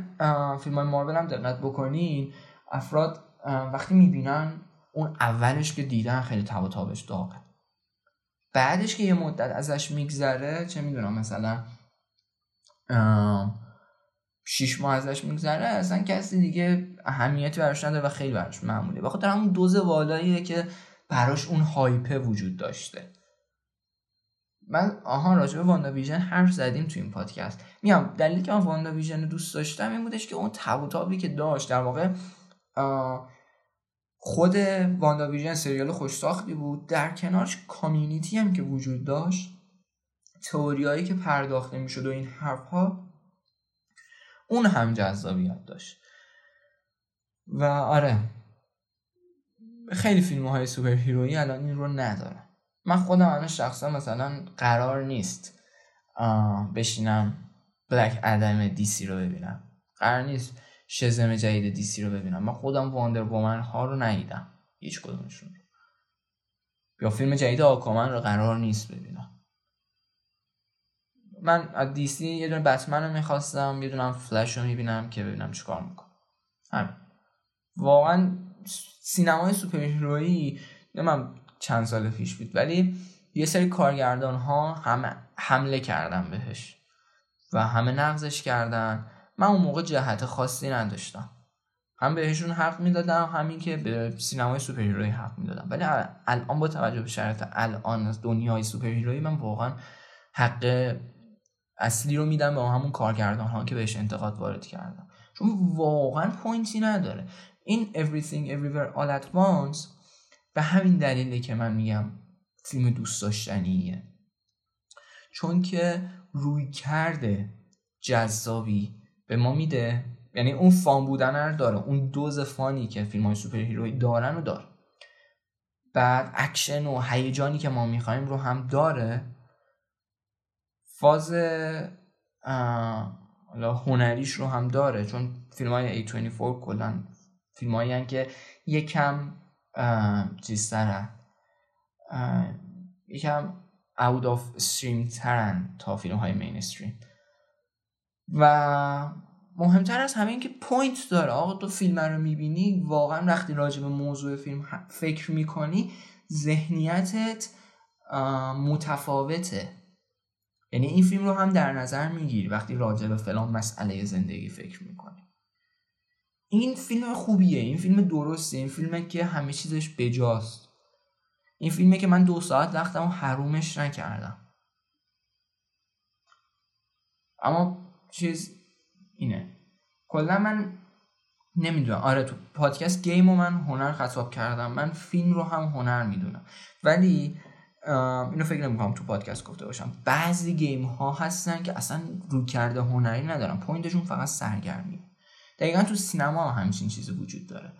فیلم های مارول هم دقت بکنین افراد وقتی می‌بینن اون اولش که دیدن خیلی تب و داغه. بعدش که یه مدت ازش میگذره چه می‌دونم مثلا شیش ماه ازش میگذره اصلا کسی دیگه اهمیتی براش نداره و خیلی براش معموله بخاطر همون دوز والاییه که براش اون هایپه وجود داشته. من آها راجع به واندا ویژن حرف زدیم تو این پادکست. میام دلیلی که من واندا ویژن دوست داشتم این بودش که اون تب که داشت در واقع خود واندا ویژن سریال خوشساختی بود. در کنارش کامیونیتی هم که وجود داشت. تئوریایی که پرداخته می‌شد و این حرف ها اون هم جذابیت داشت. و آره خیلی فیلم های superhero یی الان این رو ندارم من خودم الان شخصا مثلا قرار نیست بشینم Black Adam دیسی رو ببینم. قرار نیست. Shazam جدید دیسی رو ببینم. من خودم Wonder Woman ها رو ندیدم. هیچ کدومشون یا فیلم جدید Aquaman رو قرار نیست ببینم. من از دیسی یه دونه بتمن رو می‌خواستم یه دونه فلش رو می‌بینم که ببینم چیکار می‌کنم. همین. واقعا سینمای superhero یی من چند سال پیش بود ولی یه سری کارگردان ها همه حمله کردن بهش و همه نقضش کردن. من اون موقع جهت خاصی نداشتم. هم بهشون حق می‌دادم همین که به سینمای superhero ی حق می‌دادم. ولی الان با توجه به شرایط الان از دنیای superhero ی من واقعا حق اصلی رو میدم به همون کارگردان ها که بهش انتقاد وارد کردم چون واقعا point ی نداره. این Everything Everywhere All At Once به همین دلیله که من میگم فیلم دوست داشتنیه. چون که رویکرد جذابی به ما میده. یعنی اون fun بودن رو داره. اون dose fun ی که فیلم های superhero ی دارن و داره. بعد اکشن و هیجانی که ما می‌خوایم رو هم داره. فاز هنریش رو هم داره. چون فیلم های A24 کلا فیلم هایی که یکم چیز یکم out of stream ترن تا فیلم های mainstream و مهمتر از همه این که point داره. آقا تو فیلم رو می‌بینی واقعا وقتی راجع به موضوع فیلم فکر می‌کنی ذهنیتت متفاوته. یعنی این فیلم رو هم در نظر می‌گیری وقتی راجع به فلان مسئله زندگی فکر می‌کنی. این فیلم خوبیه این فیلم درسته این فیلمه که همه چیزش بجاست. این فیلمه که من دو ساعت وقتم حرومش نکردم. اما چیز اینه. کلا من نمی‌دونم. آره تو پادکست game رو من هنر خطاب کردم. من فیلم رو هم هنر می‌دونم. ولی اینو فکر نمی‌کنم تو پادکست گفته باشم. بعضی game ها هستن که اصلا رویکرد هنری ندارن. point شون فقط سرگرمی. دقیقا تو سینما همچین چیزی وجود داره.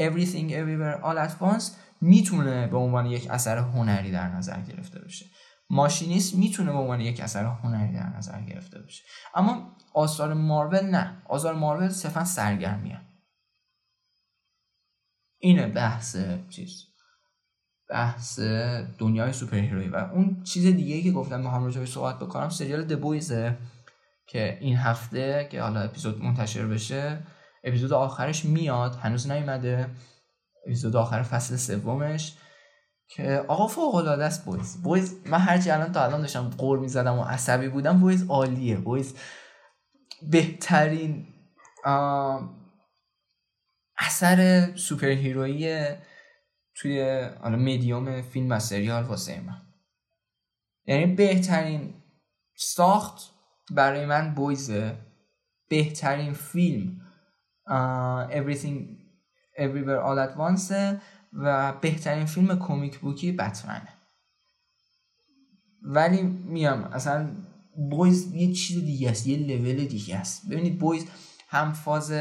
Everything Everywhere All At Once می‌تونه به عنوان یک اثر هنری در نظر گرفته بشه. ماشینیست می‌تونه به عنوان یک اثر هنری در نظر گرفته بشه اما آثار مارول نه. آثار مارول صرفا سرگرمیه. اینه بحث چیز بحث دنیای superhero ی و اون چیز دیگه که گفتم می‌خوام راجعش صحبت بکنم سریال The Boys ه که این هفته که حالا اپیزود منتشر بشه اپیزود آخرش میاد هنوز نیومده. اپیزود آخر فصل سومش. که آقا فوق العاده است Boys. Boys من هرچی الان تا الان داشتم غر می‌زدم و عصبی بودم Boys عالیه. Boys بهترین اثر سوپر هیرویی توی حالا میدیوم فیلم و سریال واسه من. یعنی بهترین ساخت برای من بویزه. بهترین فیلم Everything Everywhere All At Once و بهترین فیلم کمیک بوکی بتمنه. ولی میام اصلا Boys یه چیز دیگه است یه لول دیگه است. ببینید Boys هم فاز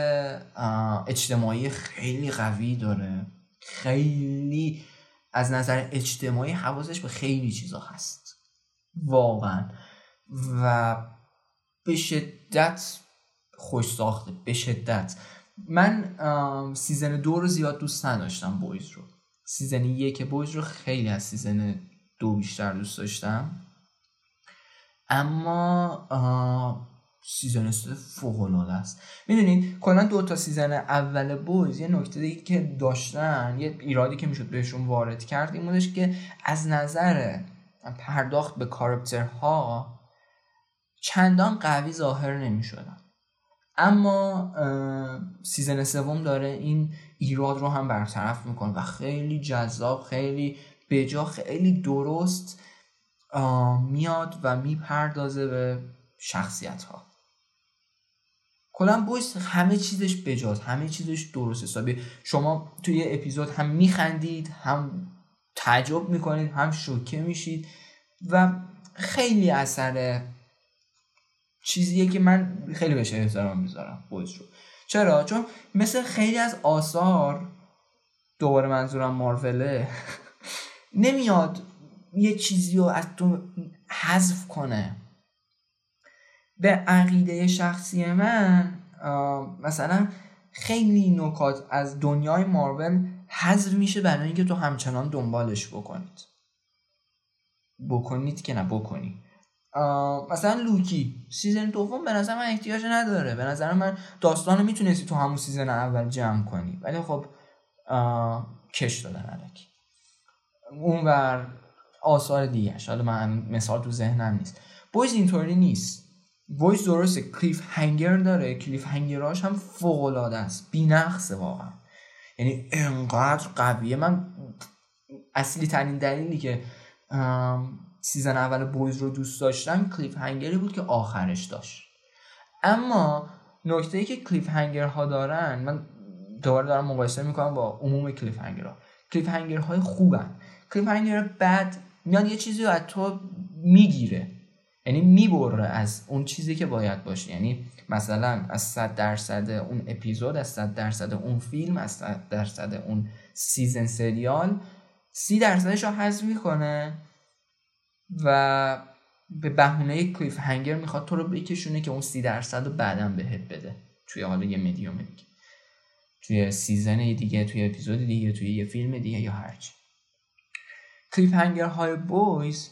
اجتماعی خیلی قوی داره. خیلی از نظر اجتماعی حواسش به خیلی چیزا هست. واقعا. و به شدت خوش ساخته به شدت. من season دو رو زیاد دوست نداشتم Boys رو. season یک Boys رو خیلی از season دو بیشتر دوست داشتم. اما season سه فوق العاده است. می‌دونید کلا دو تا season اول Boys یه نکته دیگه که داشتن یه ایرادی که می‌شد بهشون وارد کرد این بودش که از نظر پرداخت به کارکترها چندان قوی ظاهر نمی‌شدن. اما سیزن سوم داره این ایراد رو هم برطرف می‌کنه و خیلی جذاب خیلی بجا خیلی درست میاد و می‌پردازه به شخصیت ها کلا بویس همه چیزش بجاست همه چیزش درست حسابی شما توی اپیزود هم میخندید هم تعجب می‌کنید هم شوکه میشید و خیلی اثر چیزیه که من خیلی بهش احترام می‌ذارم بویز رو. چرا؟ چون مثل خیلی از آثار دوباره منظورم ماروله نمیاد یه چیزی رو از تو حذف کنه. به عقیده شخصی من مثلا خیلی نکات از دنیای مارول حذف میشه برای اینکه تو همچنان دنبالش بکنید. بکنید که نه بکنی مثلا Loki season دوم به نظر من احتیاج نداره. به نظر من داستان می‌تونستی تو همون season اول جمع کنی. ولی خب کش دادن الکی. اون بر آثار دیگه حالا من مثال تو ذهنم نیست. Boys اینطوری نیست. Boys درسته cliffhanger داره. cliffhanger اش هم فوق العاده است. بی‌نقصه واقعا. یعنی انقدر قویه. من اصلی ترین دلیلی که season اول Boys رو دوست داشتم cliffhanger ی بود که آخرش داشت. اما نکته ای که cliffhanger ها دارن من دوباره دارم مقایسه می‌کنم با عموم cliffhanger ها cliffhanger های خوبن. cliffhanger بد میاد یه چیزی رو از تو می‌گیره. یعنی می‌بره از اون چیزی که باید باشه. یعنی مثلا از 100 درصد اون اپیزود از 100 درصد اون فیلم از 100 درصد اون season سریال سی درصدش رو حذف می‌کنه. و به بهونه cliffhanger می‌خواد تو رو بکشونه که اون سی درصد رو بعدا بهت بده. توی حالا یه مدیوم دیگه. توی season دیگه توی اپیزود دیگه توی یه فیلم دیگه یا هرچی cliffhanger های Boys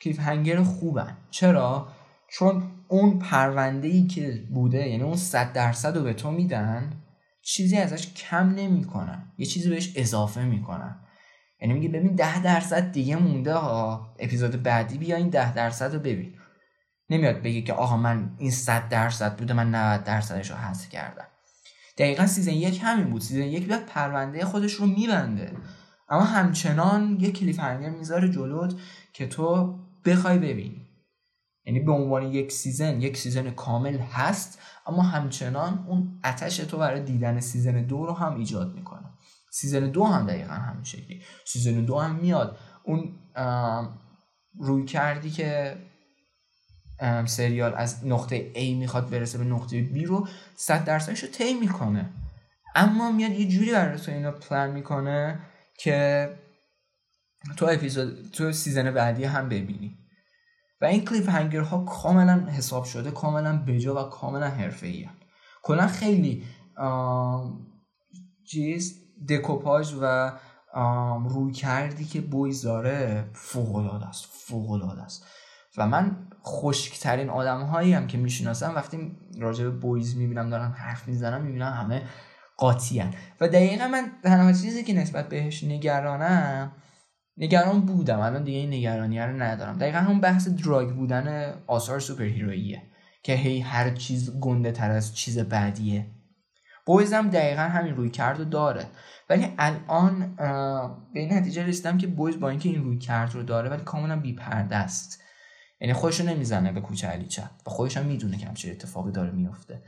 cliffhanger خوبن. چرا؟ چون اون پرونده ای که بوده یعنی اون صد درصد رو به تو میدن چیزی ازش کم نمی‌کنن. یه چیزی بهش اضافه می‌کنن. یعنی میگه ببین ده درصد دیگه مونده ها. اپیزود بعدی بیا این ده درصد رو ببین. نمیاد بگه که آقا من این صد درصد بوده من 90 درصدش رو حذف کردم. دقیقا season یک همین بود. season یک بیاد پرونده خودش رو میبنده. اما همچنان یه cliffhanger می‌ذاره جلوت که تو بخوای ببینی. یعنی به عنوان یک season یک season کامل هست اما همچنان اون عطش تو برای دیدن season دو رو هم ایجاد می‌کنه. season دو هم دقیقا همین شکلی. season دو هم میاد. اون رویکردی که سریال از نقطه A می‌خواد برسه به نقطه B رو صد درصدش رو طی می‌کنه. اما میاد یه جوری برای تو اینو پلان می‌کنه که تو اپیزود تو season بعدی هم ببینی. و این کلیف هنگر ها کاملا حساب شده کاملا بجا و کاملا حرفه ای کلا خیلی چیز دکوپاژ و روی کردی که بویز داره فوق است فوق است. و من خشکترین آدم هایی هم که می‌شناسم وقتی راجع به بویز می‌بینم دارم حرف می‌زنم می‌بینم همه قاطی و دقیقا من تنها چیزی که نسبت بهش نگرانم نگران بودم. الان دیگه این نگرانی رو ندارم. دقیقا همون بحث drug بودن آثار superhero ییه که هی هر چیز گنده تر از چیز بعدیه. Boys هم دقیقا همین رویکرد رو داره. ولی الان به این نتیجه رسیدم که Boys با اینکه این رویکرد رو داره ولی کاملا بی پرده است. یعنی خودش رو نمی‌زنه به کوچه علی چپ و خودش هم می‌دونه که همچه اتفاقی داره میفته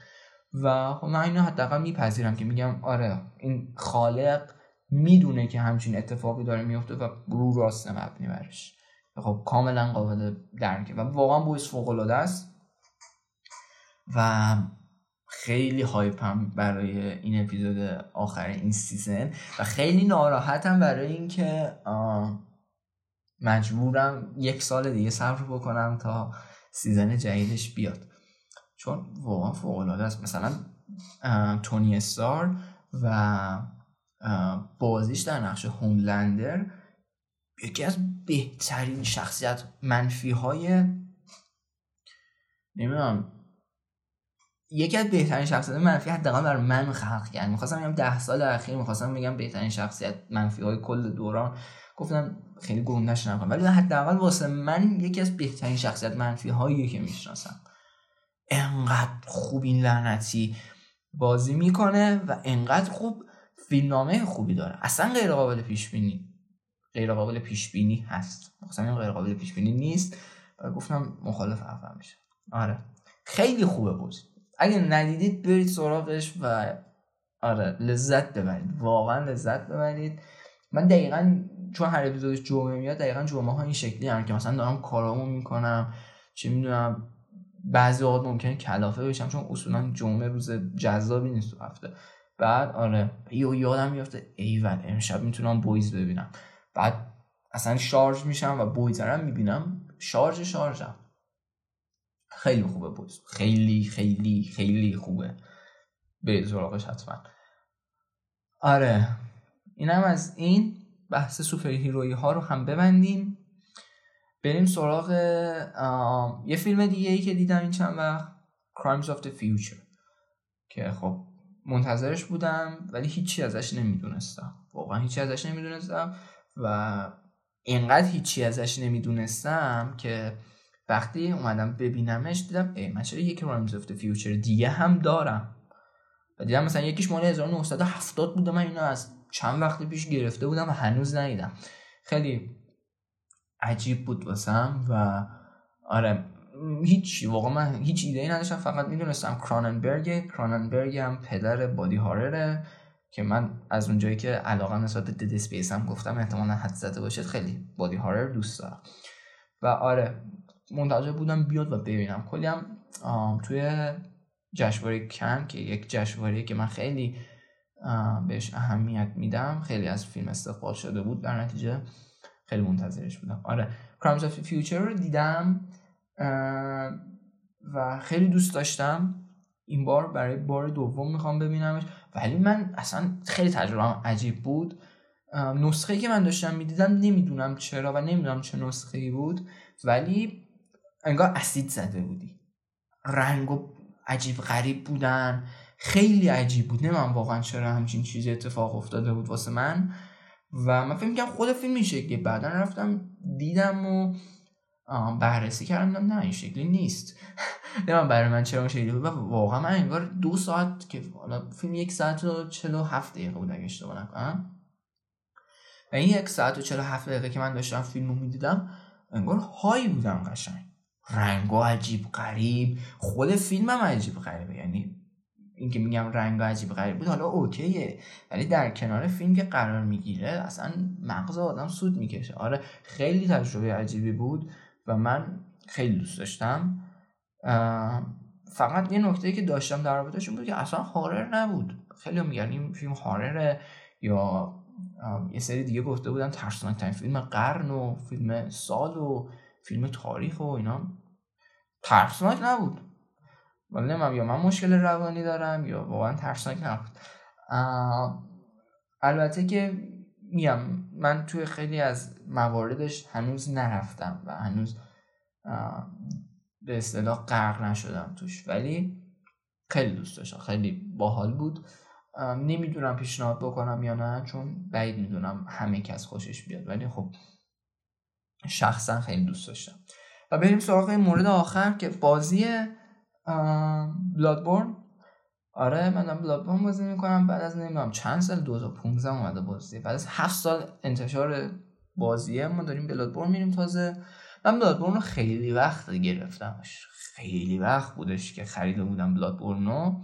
و خب من اینو حداقل میپذیرم که میگم آره این خالق می‌دونه که همچین اتفاقی داره میفته و رو راست مبنی برش. خب کاملا قابل درکه. و واقعا Boys فوق است. و خیلی hype م برای این اپیزود آخر این season و خیلی ناراحتم برای اینکه مجبورم یک سال دیگه صبر بکنم تا season جدیدش بیاد. چون واقعا فوق العاده است. مثلا تونی استار و بازیش در نقش هوملندر یکی از بهترین شخصیت منفی های نمی‌دونم یکی از بهترین شخصیت منفی حداقل برای من خلق کرد. می‌خواستم بگم ده سال اخیر می‌خواستم بگم بهترین شخصیت منفی های کل دوران. گفتم خیلی گندش نکنم. ولی حداقل واسه من یکی از بهترین شخصیت منفی هایی که می‌شناسم. انقدر خوب این لعنتی بازی می‌کنه و انقدر خوب فیلمنامه خوبی داره. اصلا غیر قابل پیش بینی غیر قابل پیش بینی هست. مثلا غیر قابل پیش بینی نیست. و گفتم مخالف حرفم میشه. آره. خیلی خوبه بود اگه ندیدید برید سراغش و آره لذت ببرید. واقعا لذت ببرید. من دقیقا چون هر اپیزودش جمعه میاد دقیقا جمعه ها این شکلی هم که مثلا دارم کارامو می‌کنم چه می‌دونم بعضی اوقات ممکنه کلافه بشم چون اصولا جمعه روز جذابی نیست تو هفته. بعد آره یهو یادم میفته ایول امشب می‌تونم Boys ببینم. بعد اصلا شارژ میشم و Boys رو می‌بینم. شارژ شارژم. خیلی خوبه Boys خیلی خیلی خیلی خوبه. به سراغش حتما. آره. اینم از این. بحث superhero یی ها رو هم ببندیم. بریم سراغ یه فیلم دیگه ای که دیدم این چند وقت. Crimes of the Future. که خب منتظرش بودم ولی هیچی ازش نمی‌دونستم. واقعا هیچی ازش نمی‌دونستم و اینقدر هیچی ازش نمی‌دونستم که وقتی اومدم ببینمش دیدم ای من چرا یک Crimes of Future دیگه هم دارم. و دیدم مثلا یکیش مال 1970 بوده من اینو از چند وقت پیش گرفته بودم و هنوز ندیدم. خیلی عجیب بود واسم و آره هیچ واقعا من هیچ ایده ای نداشتم فقط می‌دونستم Cronenberg، Cronenberg هم پدر body horror ه که من از اونجایی که علاقه نسبت Dead Space هم گفتم احتمالا حدس زده باشید خیلی body horror دوست دارم. و آره منتظر بودم بیاد و ببینم. کلی هم توی جشنواره کن که یک جشنواره که من خیلی بهش اهمیت میدم خیلی از فیلم استقبال شده بود. در نتیجه خیلی منتظرش بودم. آره. Crimes of the Future رو دیدم و خیلی دوست داشتم. این بار برای بار دوم می‌خوام ببینمش. ولی من اصلا خیلی تجربه عجیب بود. نسخه که من داشتم می‌دیدم نمی‌دونم چرا و نمی‌دونم چه نسخه ای بود. ولی انگار اسید زده بودی. رنگ و عجیب غریب بودن. خیلی عجیب بود. من واقعا چرا همچین چیزی اتفاق افتاده بود واسه من. و من فکر می‌کنم خود فیلم این شکلی بعدا رفتم دیدم و بررسی کردم. نه این شکلی نیست. من برای من چرا شکلی بود. و واقعا من انگار دو ساعت که حالا فیلم یک ساعت و چلو هفت دقیقه بود اگه اشتباه نکنم. و این یک ساعت و چلو هفت دقیقه که من داشتم فیلم رو می‌دیدم انگار هایی بودم قشنگ. رنگ عجیب غریب. خود فیلم هم عجیب غریبه. یعنی اینکه میگم رنگ عجیب غریب بود حالا اوکیه. ولی در کنار فیلم که قرار می‌گیره اصلا مغز آدم سود می‌کشه. آره خیلی تجربه عجیبی بود و من خیلی دوست داشتم. فقط یه نکته که داشتم در رابطهش بود که اصلا هارر نبود. خیلی میگن این فیلم هارره یا یه سری دیگه گفته بودن ترسناک ترین فیلم قرن و فیلم سال و فیلم تاریخ و اینا. ترسناک نبود. ولی نمیم یا من مشکل روانی دارم یا واقعا ترسناک نبود. البته که میگم من توی خیلی از مواردش هنوز نرفتم و هنوز به اصطلاح غرق نشدم توش. ولی خیلی دوست داشتم. خیلی باحال بود. نمی‌دونم پیشنهاد بکنم یا نه چون بعید می‌دونم همه کس خوشش بیاد. ولی خب شخصا خیلی دوست داشتم. و بریم سراغ مورد آخر که بازی بلادبورن. آره منم بلادبورن بازی می‌کنم. بعد از نمی‌دونم چند سال 2015 اومده بازی. بعد از 7 سال انتشار بازیه ما داریم بلادبورن میریم تازه. من بلادبورن رو خیلی وقت گرفتمش. خیلی وقت بودش که خریده بودم بلادبورن رو.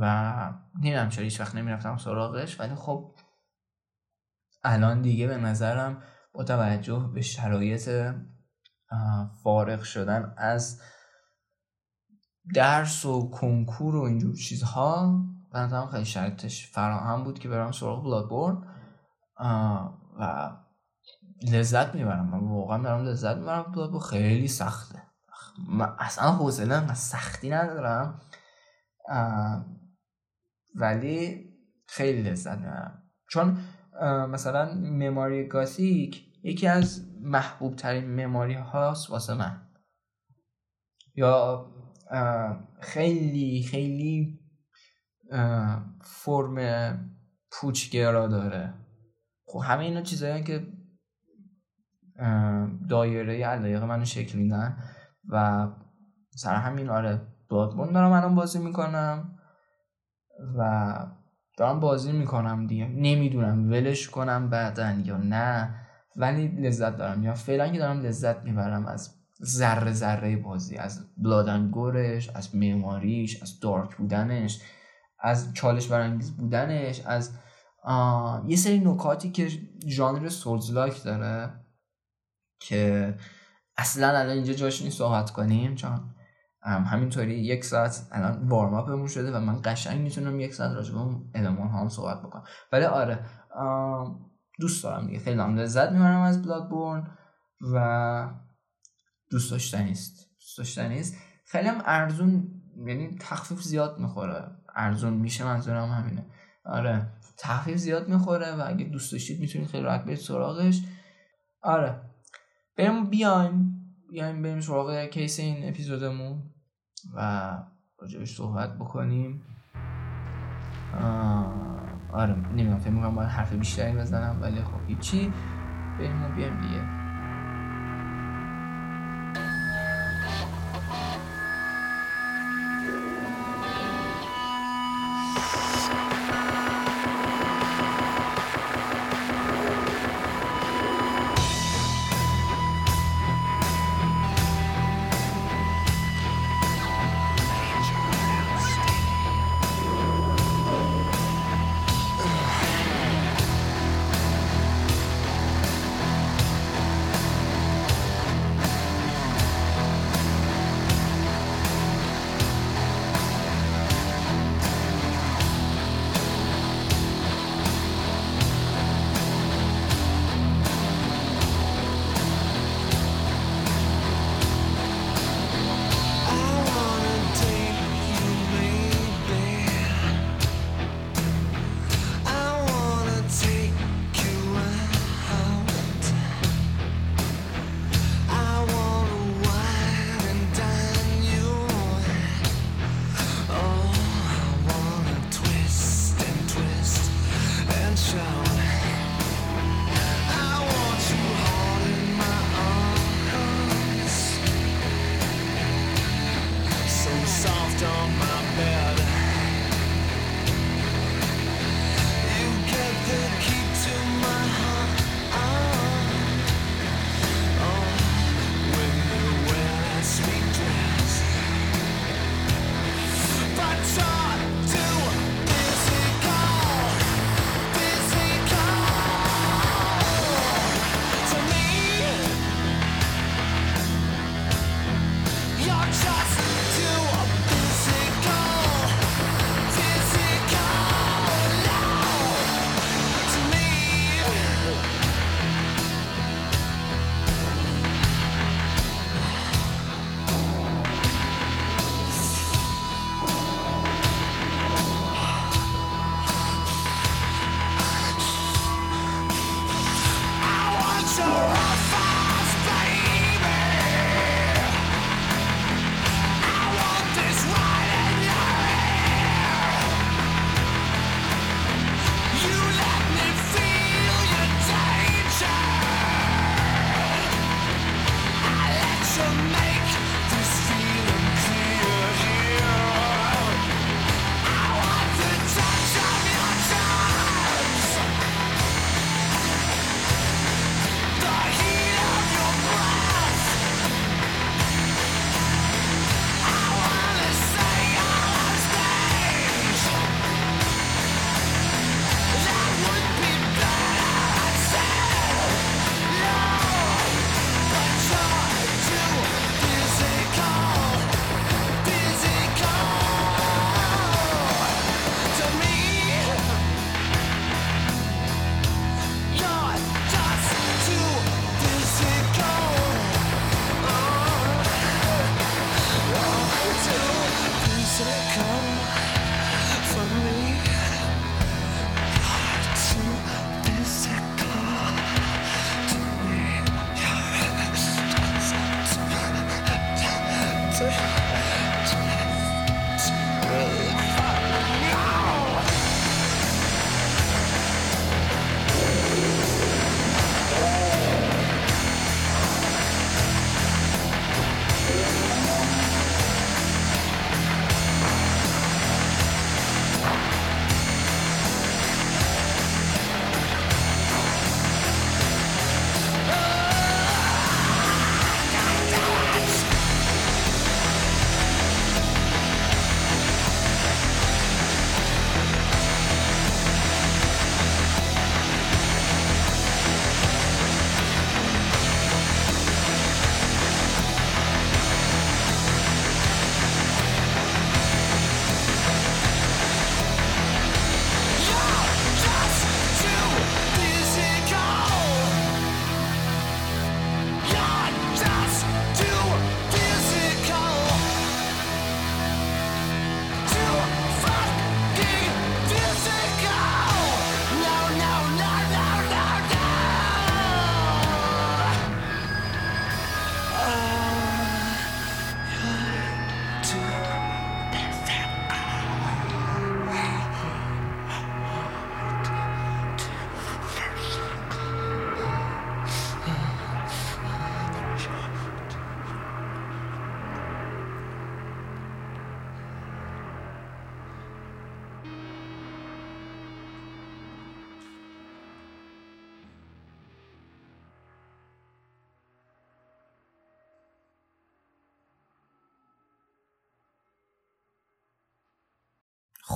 و نمی‌دونم چرا هیچ وقت نمی‌رفتم سراغش. ولی خب الان دیگه به نظرم با توجه به شرایط فارغ شدن از درس و کنکور و اینجور چیزها به خیلی شرطش فراهم بود که برم سراغ بلادبورن و لذت می‌برم. من واقعا دارم لذت می‌برم بلادبورن خیلی سخته. من اصلا حوصله سختی ندارم. ولی خیلی لذت می‌برم. چون مثلا مماری گاسیک یکی از محبوب ترین مماری هاست واسه من. یا خیلی خیلی فرم پوچگرا داره. خب همه اینا چیزایی که دایره علایق منو شکل میدن و سر همین آره بلادبون دارم الان بازی می‌کنم و دارم بازی می‌کنم دیگه. نمی‌دونم ولش کنم بعدا یا نه ولی لذت دارم. یا فعلا که دارم لذت می‌برم از ذره ذره بازی از بلادنگورش از معماریش از دارک بودنش از چالش برانگیز بودنش از یه سری نکاتی که ژانر سولزلاک داره که اصلا الان اینجا جاش نیست صحبت کنیم چون همینطوری یک ساعت الان وارم اپمون شده و من قشنگ می‌تونم یک ساعت راجع به المان هم صحبت بکنم. ولی آره دوست دارم دیگه. خیلی هم لذت می‌برم از بلادبورن و دوست داشتنی است. دوست داشتنی است. خیلی هم ارزون یعنی تخفیف زیاد می‌خوره. ارزون میشه منظورم همینه. آره تخفیف زیاد می‌خوره و اگه دوست داشتید می‌تونید خیلی راحت برید سراغش. آره بریم بیایم. بیایم بریم سراغ کیس این اپیزودمون و راجبش صحبت بکنیم. آره نمی‌دونم فکر می‌کنم باید حرف بیشتری بزنم ولی خب هیچی. بریم و بیایم دیگه.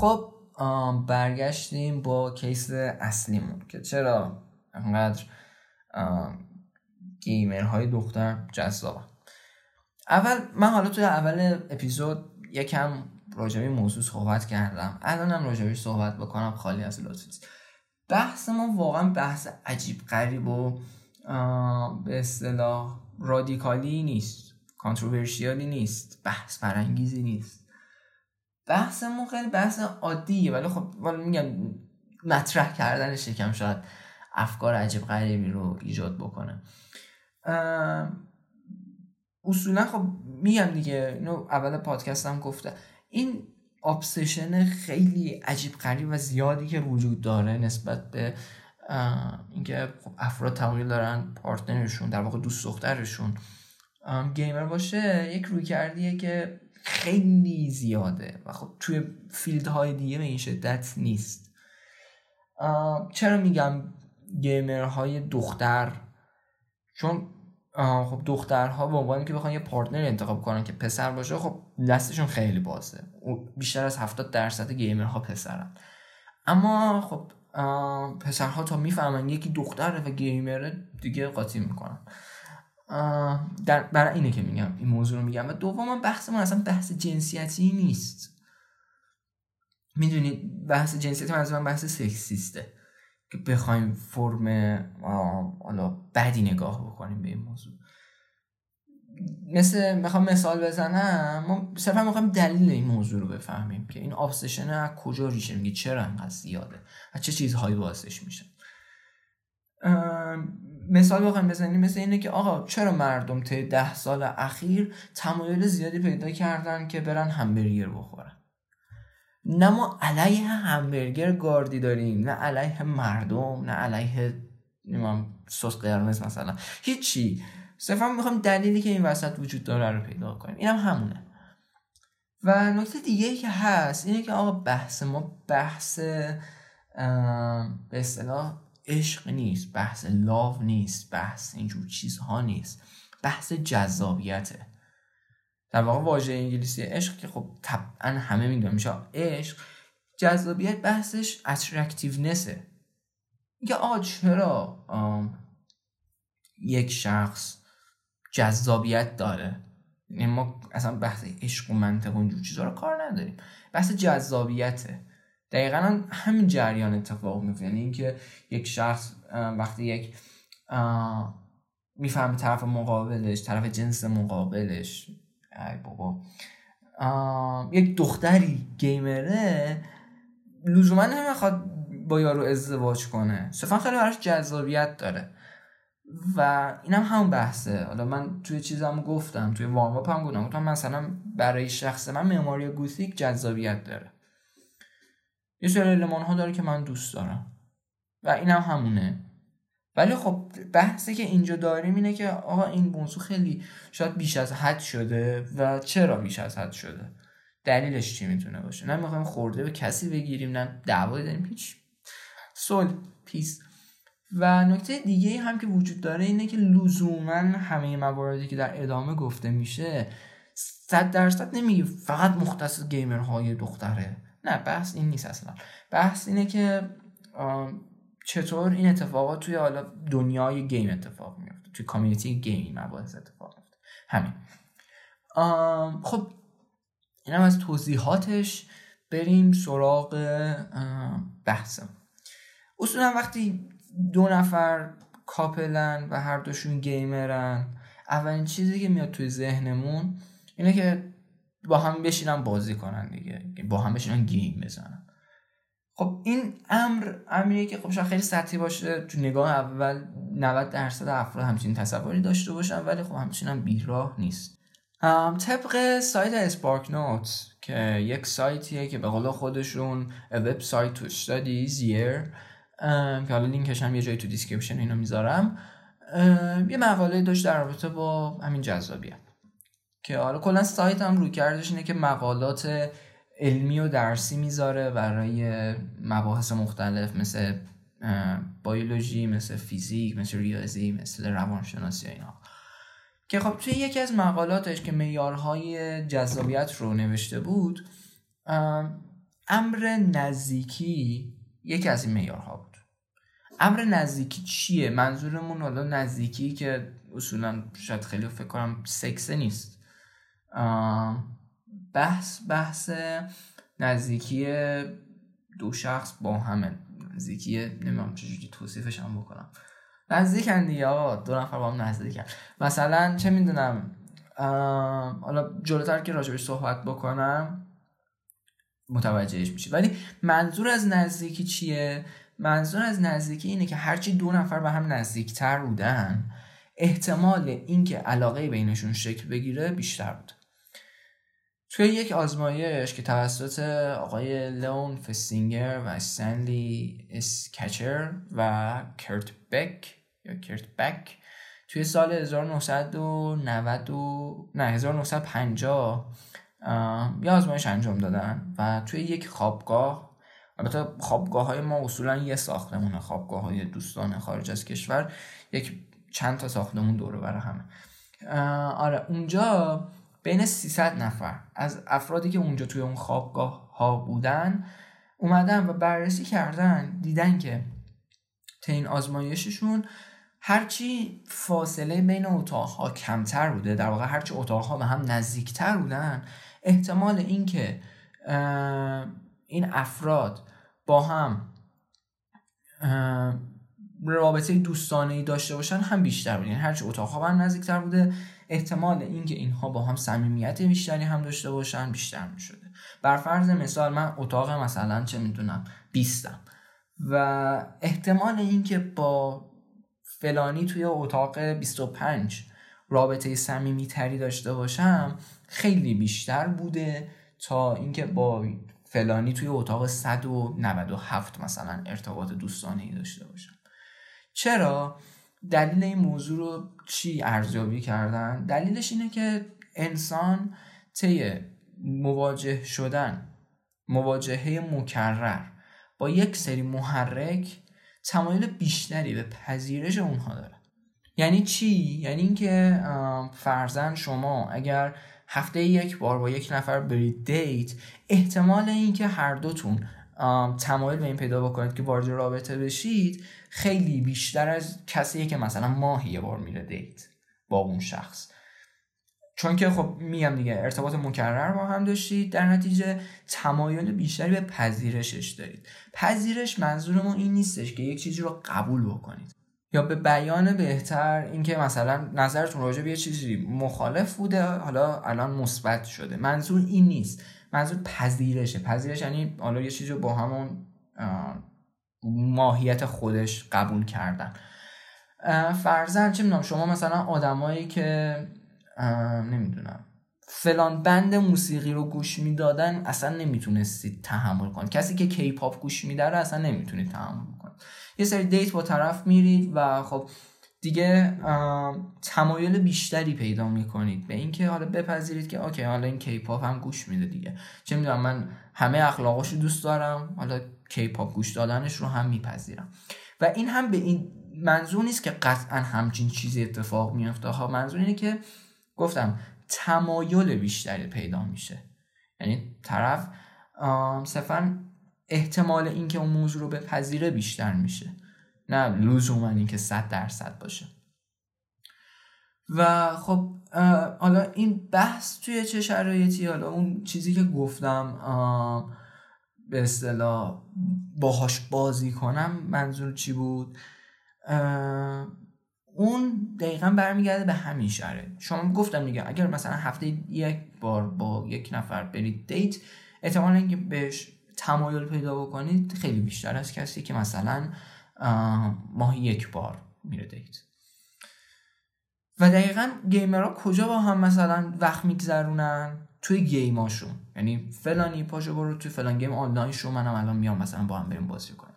خب برگشتیم با کیس اصلیمون که چرا انقدر گیمرهای دختر جذابه اول من حالا توی اول اپیزود یکم راجبی موضوع صحبت کردم. الانم راجبی صحبت بکنم خالی از لطف بحث ما واقعا بحث عجیب غریب و به اصطلاح رادیکالی نیست کانتروورشیالی نیست بحث برانگیزی نیست. بحثمون خیلی بحث عادیه ولی خب میگم مطرح کردن شکم شاید افکار عجیب غریبی رو ایجاد بکنه. اصولا خب میگم دیگه اینو اول پادکستم گفته. این ابسشن خیلی عجیب غریب و زیادی که وجود داره نسبت به اینکه خب افراد تمایل دارن پارتنرشون در واقع دوست دخترشون. گیمر باشه یک رویکردیه که خیلی زیاده و خب توی field های دیگه به این شدت نیست. چرا میگم گیمر های دختر؟ چون خب دخترها به عنوانی که بخوان یه partner انتخاب کنن که پسر باشه خب دستشون خیلی بازه. بیشتر از 70 درصد گیمرها پسرن. اما خب پسرها تا می‌فهمن یکی دختره و گیمره دیگه قاطی می‌کنن. در برای اینه که میگم این موضوع رو میگم. و دوم بحثمون اصلا بحث جنسیتی نیست. می‌دونید بحث جنسیتی من بحث سکسیسته که بخوایم فرم حالا بدی نگاه بکنیم به این موضوع. مثل می‌خوام مثال بزنم ما صرفا می‌خوایم دلیل این موضوع رو بفهمیم که این آبسشن از کجا ریشه میگه چرا انقدر زیاده و چه چیزهایی باعثش میشه. مثال بخوایم بزنیم مثل اینه که آقا چرا مردم طی ده سال اخیر تمایل زیادی پیدا کردن که برن همبرگر بخورن؟ نه ما علیه همبرگر گاردی داریم نه علیه مردم نه علیه نمیم سس قرمز مثلا. هیچی. صرفا می‌خوام دلیلی که این وسط وجود داره رو پیدا کنیم. اینم هم همونه. و نکته دیگه که هست اینه که آقا بحث ما بحث به اصطلاح عشق نیست بحث لاو نیست بحث اینجور چیزها نیست بحث جذابیته. در واقع واژه انگلیسی عشق که خب طبعا همه می‌دونن میشه عشق جذابیت بحثش اترکتیونسه میگه آقا چرا؟ یک شخص جذابیت داره. یعنی ما اصلا بحث عشق و منطق و اینجور چیزا رو کار نداریم. بحث جذابیته. دقیقا همین جریان اتفاق میفته. یعنی اینکه یک شخص وقتی یک می‌فهمه طرف مقابلش طرف جنس مقابلش. ای بابا. یک دختری گیمره لزوما نمی‌خواد با یارو ازدواج کنه. صرفا خیلی براش جذابیت داره. و اینم هم همون بحثه. حالا من توی چیزم گفتم توی وارم هم گفتم مثلا برای شخص من معماری گوتیک جذابیت داره. یه سری المان ها داره که من دوست دارم. و اینم هم همونه. ولی خب بحثی که اینجا داریم اینه که آقا این موضوع خیلی شاید بیش از حد شده و چرا بیش از حد شده؟ دلیلش چی می‌تونه باشه؟ نه می‌خوایم خورده به کسی بگیریم نه دعوایی داریم هیچ. سول پیس و نکته دیگه هم که وجود داره اینه که لزوما همه مواردی که در ادامه گفته میشه صد درصد نمیگه فقط مختص گیمرهای دختره. نه بحث این نیست اصلا. بحث اینه که چطور این اتفاقات توی حالا دنیای گیم اتفاق میفته توی community گیم مباحث اتفاق میفته همین. خب اینم از توضیحاتش بریم سراغ بحثم. اصولا وقتی دو نفر couple ن و هر دوشون گیمرن اولین چیزی که میاد توی ذهنمون اینه که با هم بشینن بازی کنن دیگه. با هم بشینن گیم بزنن. خب این امر امریه که خب شاید خیلی سطحی باشه تو نگاه اول 90 درصد افراد همچین تصوری داشته باشن ولی خب همچین هم بیراه نیست. طبق سایت اسپارک نوت که یک سایتیه که به قول خودشون وب سایت تو استادیز یر که حالا لینکش هم یه جایی تو description اینو می‌ذارم یه مقاله داشت در رابطه با همین جذابیت. که حالا کلا سایت هم رویکردش اینه که مقالات علمی و درسی می‌ذاره برای مباحث مختلف مثل بیولوژی مثل فیزیک مثل ریاضی مثل روانشناسی اینا. که خب توی یکی از مقالاتش که معیارهای جذابیت رو نوشته بود امر نزدیکی یکی از این معیارها بود. امر نزدیکی چیه؟ منظورمون حالا نزدیکی که اصولا شاید خیلی فکر کنم سکسه نیست. بحث بحث نزدیکی دو شخص با همه. نزدیکی نمی‌دونم چجوری توصیفش هم بکنم. نزدیکن دیگه آقا دو نفر با هم نزدیکن. مثلا چه می‌دونم حالا جلوتر که راجبش صحبت بکنم متوجهش میشه ولی منظور از نزدیکی چیه؟ منظور از نزدیکی اینه که هرچی دو نفر به هم نزدیکتر بودن احتمال اینکه علاقه بینشون شکل بگیره بیشتر بود. توی یک آزمایش که توسط آقای لون فستینگر و استنلی اسکچر و کرت بک یا کرت بک توی سال 1990 نه 1950 یه آزمایش انجام دادن و توی یک خوابگاه البته خوابگاه های ما اصولا یه ساختمونه خوابگاه های دوستان خارج از کشور یک چند تا ساختمون دوره برای همه. آره اونجا بین 300 نفر. از افرادی که اونجا توی اون خوابگاه ها بودن اومدن و بررسی کردن دیدن که تا این آزمایششون هرچی فاصله بین اتاقها کمتر بوده در واقع هرچی اتاقها به هم نزدیکتر بودن احتمال اینکه این افراد با هم رابطه دوستانه ای داشته باشن هم بیشتر بود یعنی هرچی اتاقها هم نزدیکتر بوده. احتمال اینکه اینها با هم صمیمیت بیشتری هم داشته باشن بیشتر می شده بر فرض مثال من اتاق مثلا چه می‌دونم بیستم و احتمال اینکه با فلانی توی اتاق 25 رابطه صمیمی تری داشته باشم خیلی بیشتر بوده تا اینکه با فلانی توی اتاق 197 مثلا ارتباط دوستانه ای داشته باشم. چرا دلیل این موضوع رو چی ارزیابی کردن؟ دلیلش اینه که انسان طی مواجه شدن مواجهه مکرر با یک سری محرک تمایل بیشتری به پذیرش اونها داره. یعنی چی؟ یعنی اینکه فرزن شما اگر هفته یک بار با یک نفر برید دیت احتمال اینکه هر دوتون تمایل به این پیدا بکنید که وارد رابطه بشید خیلی بیشتر از کسیه که مثلا ماهی یه بار میره دیت با اون شخص. چون که خب میگم دیگه ارتباط مکرر با هم داشتید در نتیجه تمایل بیشتری به پذیرشش دارید. پذیرش منظورمون این نیستش که یک چیزی رو قبول بکنید. یا به بیان بهتر اینکه مثلا نظرتون راجع به یه چیزی مخالف بوده حالا الان مثبت شده. منظور این نیست. منظور پذیرشه. پذیرش یعنی حالا یه چیزی رو با همون ماهیت خودش قبول کردن. فرضا چه می‌دونم شما مثلا آدمایی که نمی‌دونم فلان band موسیقی رو گوش می‌دادن اصلا نمی‌تونستید تحمل کنید. کسی که کیپاپ گوش میده اصلا نمی‌تونید تحمل کنید. یه سری date با طرف میرید و خب دیگه تمایل بیشتری پیدا می‌کنید. به اینکه حالا بپذیرید که okay حالا این کیپاپ هم گوش میده دیگه. چه می‌دونم من همه اخلاقاش رو دوست دارم حالا کیپاپ گوش دادنش رو هم میپذیرم. و این هم به این منظور نیست که قطعا همچین چیزی اتفاق میفته ها منظور اینه که گفتم تمایل بیشتری پیدا میشه. یعنی طرف صرفا احتمال اینکه اون موضوع رو بپذیره بیشتر میشه. نه لزوما اینکه صد درصد باشه. و خب حالا این بحث توی چه شرایطی؟ حالا اون چیزی که گفتم به اصطلاح باهاش بازی کنم منظور چی بود؟ اون دقیقا برمیگرده به همین شرایط. شما گفتم دیگه اگر مثلا هفته یک بار با یک نفر برید date احتمال اینکه بهش تمایل پیدا بکنید خیلی بیشتر از کسی که مثلا ماهی یک بار میره date. و دقیقا گیمرها کجا با هم مثلا وقت میگذرونن؟ توی گیماشون یعنی فلانی پاشو برو توی فلان گیم آنلاین شو منم الان میام مثلا با هم بریم بازی کنیم.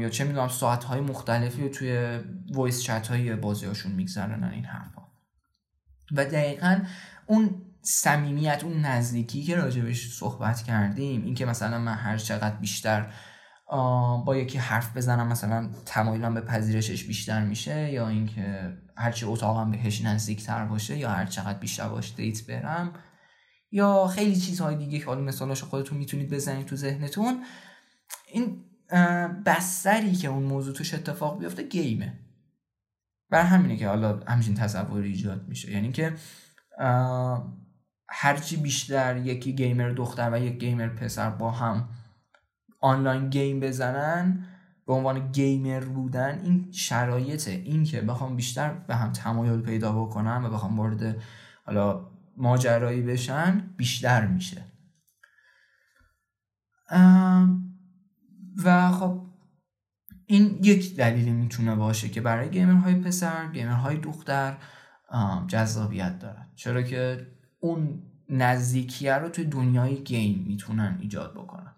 یا چه می‌دونم ساعت های مختلفی رو توی voice chat های بازی هاشون میگذرونن این حرفا. و دقیقا اون صمیمیت اون نزدیکی که راجع‌بهش صحبت کردیم اینکه مثلا من هر چقدر بیشتر با یکی حرف بزنم مثلا تمایلم به پذیرشش بیشتر میشه یا اینکه هرچی اتاقم بهش نزدیکتر باشه یا هر چقدر بیشتر باش date برم یا خیلی چیزهای دیگه که حالا مثالاشو خودتون می‌تونید بزنید تو ذهنتون. این بستری که اون موضوع توش اتفاق بیفته گیمه. بر همینه که حالا همچین تصور ایجاد میشه. یعنی که هرچی بیشتر یکی گیمر دختر و یک گیمر پسر با هم آنلاین گیم بزنن به عنوان گیمر بودن این شرایطه. این که بخوام بیشتر به هم تمایل پیدا بکنم و بخوام وارد حالا ماجرایی بشن بیشتر میشه. و خب این یک دلیلی می‌تونه باشه که برای گیمرهای پسر گیمرهای دختر جذابیت دارد چرا که اون نزدیکیه رو توی دنیای گیم می‌تونن ایجاد بکنن.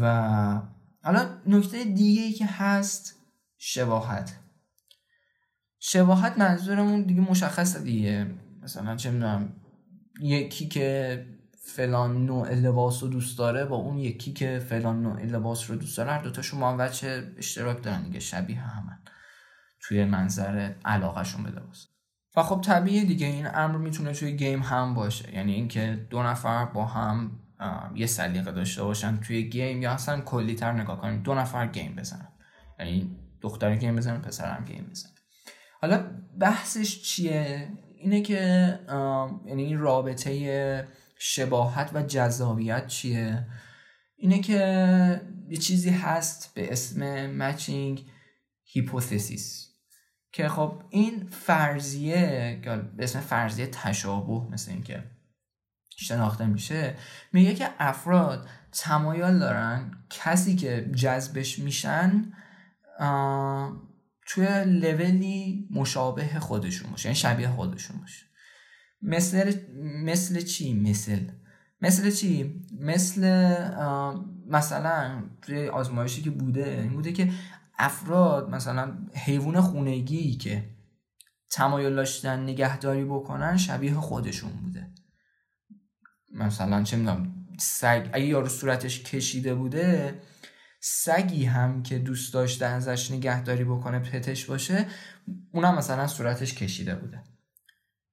و حالا نکته دیگه ای که هست شباهت. شباهت منظورمون دیگه مشخصه دیگه. مثلا چه می‌دونم یکی که فلان نوع لباس رو دوست داره با اون یکی که فلان نوع لباس رو دوست داره هر دوتاشون با هم اشتراک دارن دیگه شبیه همن. توی منظر علاقه‌شون به لباس. و خب طبیعیه دیگه این امر می‌تونه توی گیم هم باشه. یعنی اینکه دو نفر با هم یه سلیقه داشته باشن توی گیم یا اصلا کلی تر نگاه کنیم دو نفر گیم بزنن. یعنی دختر گیم بزنن پسر هم گیم بزنن حالا بحثش چیه؟ اینه که یعنی این رابطه شباهت و جذابیت چیه؟ اینه که یه چیزی هست به اسم مچینگ هیپوتزیس که خب این فرضیه به اسم فرضیه تشابه مثل اینکه شناخته میشه میگه که افراد تمایل دارن کسی که جذبش میشن توی لولی مشابه خودشون باشه یعنی شبیه خودشون باشه. مثل مثل چی؟ مثل. مثل چی؟ مثل مثلا توی آزمایشی که بوده این بوده که افراد مثلا حیوان خونگی که تمایل داشتن نگهداری بکنن شبیه خودشون بوده. مثلا چه می‌دونم سگ اگه یارو صورتش کشیده بوده سگی هم که دوست داشته ازش نگهداری بکنه پتش باشه اونم مثلا صورتش کشیده بوده.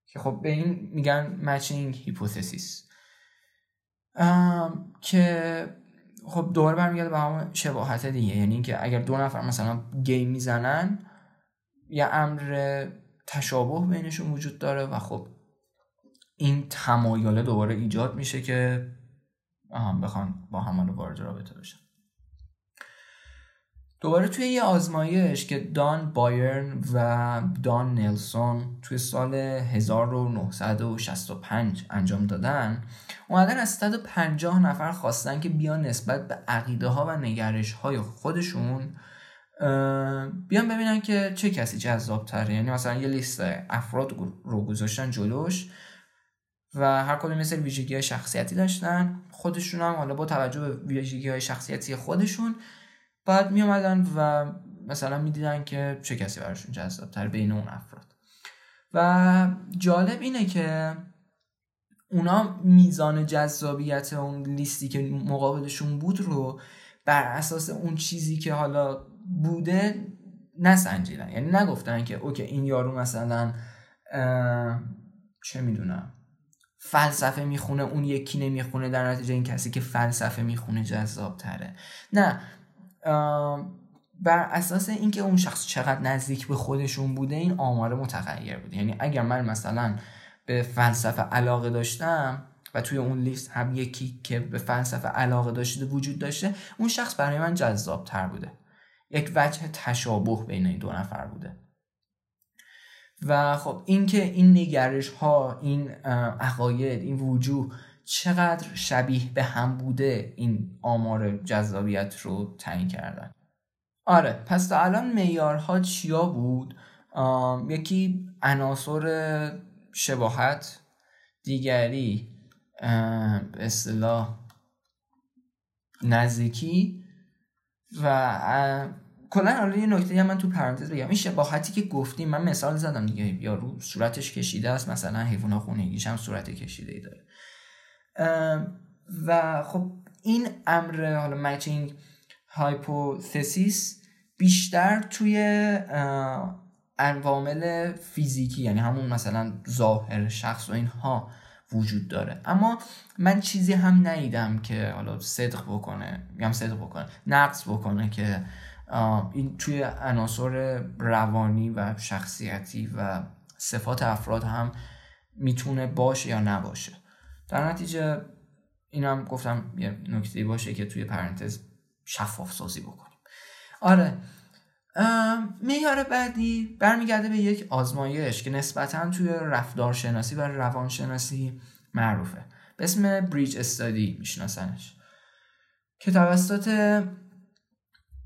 که خب به این میگن مچینگ هیپوتزیس که خب دوباره برمیگرده به همون شباهت دیگه. یعنی اینکه اگر دو نفر مثلا گیم می‌زنن یه امر تشابه بینشون وجود داره و خب این تمایله دوباره ایجاد میشه که بخوان با هم وارد رابطه بشن دوباره توی یه آزمایش که دان بایرن و دان نلسون توی سال 1965 انجام دادن اومدن از 150 نفر خواستن که بیان نسبت به عقیده ها و نگرش های خودشون بیان ببینن که چه کسی جذاب تره یعنی مثلا یه لیست افراد رو گذاشتن جلوش و هر کدوم مثل ویژگی های شخصیتی داشتن. خودشون هم حالا با توجه به ویژگی های شخصیتی خودشون بعد می آمدن و مثلا می‌دیدن که چه کسی براشون جذاب تر بین اون افراد. و جالب اینه که اونا میزان جذابیت اون لیستی که مقابلشون بود رو بر اساس اون چیزی که حالا بوده نسنجیدن. یعنی نگفتن که اوکی این یارو مثلا چه می‌دونم فلسفه می‌خونه اون یکی نمی‌خونه در نتیجه این کسی که فلسفه می‌خونه جذاب تره نه بر اساس اینکه اون شخص چقدر نزدیک به خودشون بوده این آمار متغیر بوده. یعنی اگر من مثلا به فلسفه علاقه داشتم و توی اون لیست هم یکی که به فلسفه علاقه داشته وجود داشته اون شخص برای من جذاب تر بوده. یک وجه تشابه بین این دو نفر بوده. و خب اینکه این نگرش ها این عقاید این وجوه چقدر شبیه به هم بوده این آمار جذابیت رو تعیین کردن. آره پس تا الان میارها چیا بود؟ یکی عناصر شباهت دیگری به اصطلاح نزدیکی و کلا حالا یه نکته من تو پرانتز بگم. این شباهتی که گفتیم من مثال زدم دیگه. یارو صورتش کشیده است. مثلا حیوان خونگیش هم صورت کشیده ای داره و خب این امر حالا مچینگ هایپوتزیس بیشتر توی عوامل فیزیکی یعنی همون مثلا ظاهر شخص و اینها وجود داره. اما من چیزی هم ندیدم که حالا صدق بکنه میگم صدق بکنه نقص بکنه که این توی عناصر روانی و شخصیتی و صفات افراد هم می‌تونه باشه یا نباشه. در نتیجه اینم گفتم یه نکته باشه که توی پرانتز شفاف سازی بکنیم. آره معیار بعدی برمیگرده به یک آزمایش که نسبتا توی رفتارشناسی و روانشناسی معروفه. به اسم بریج استادی میشناسنش. که توسط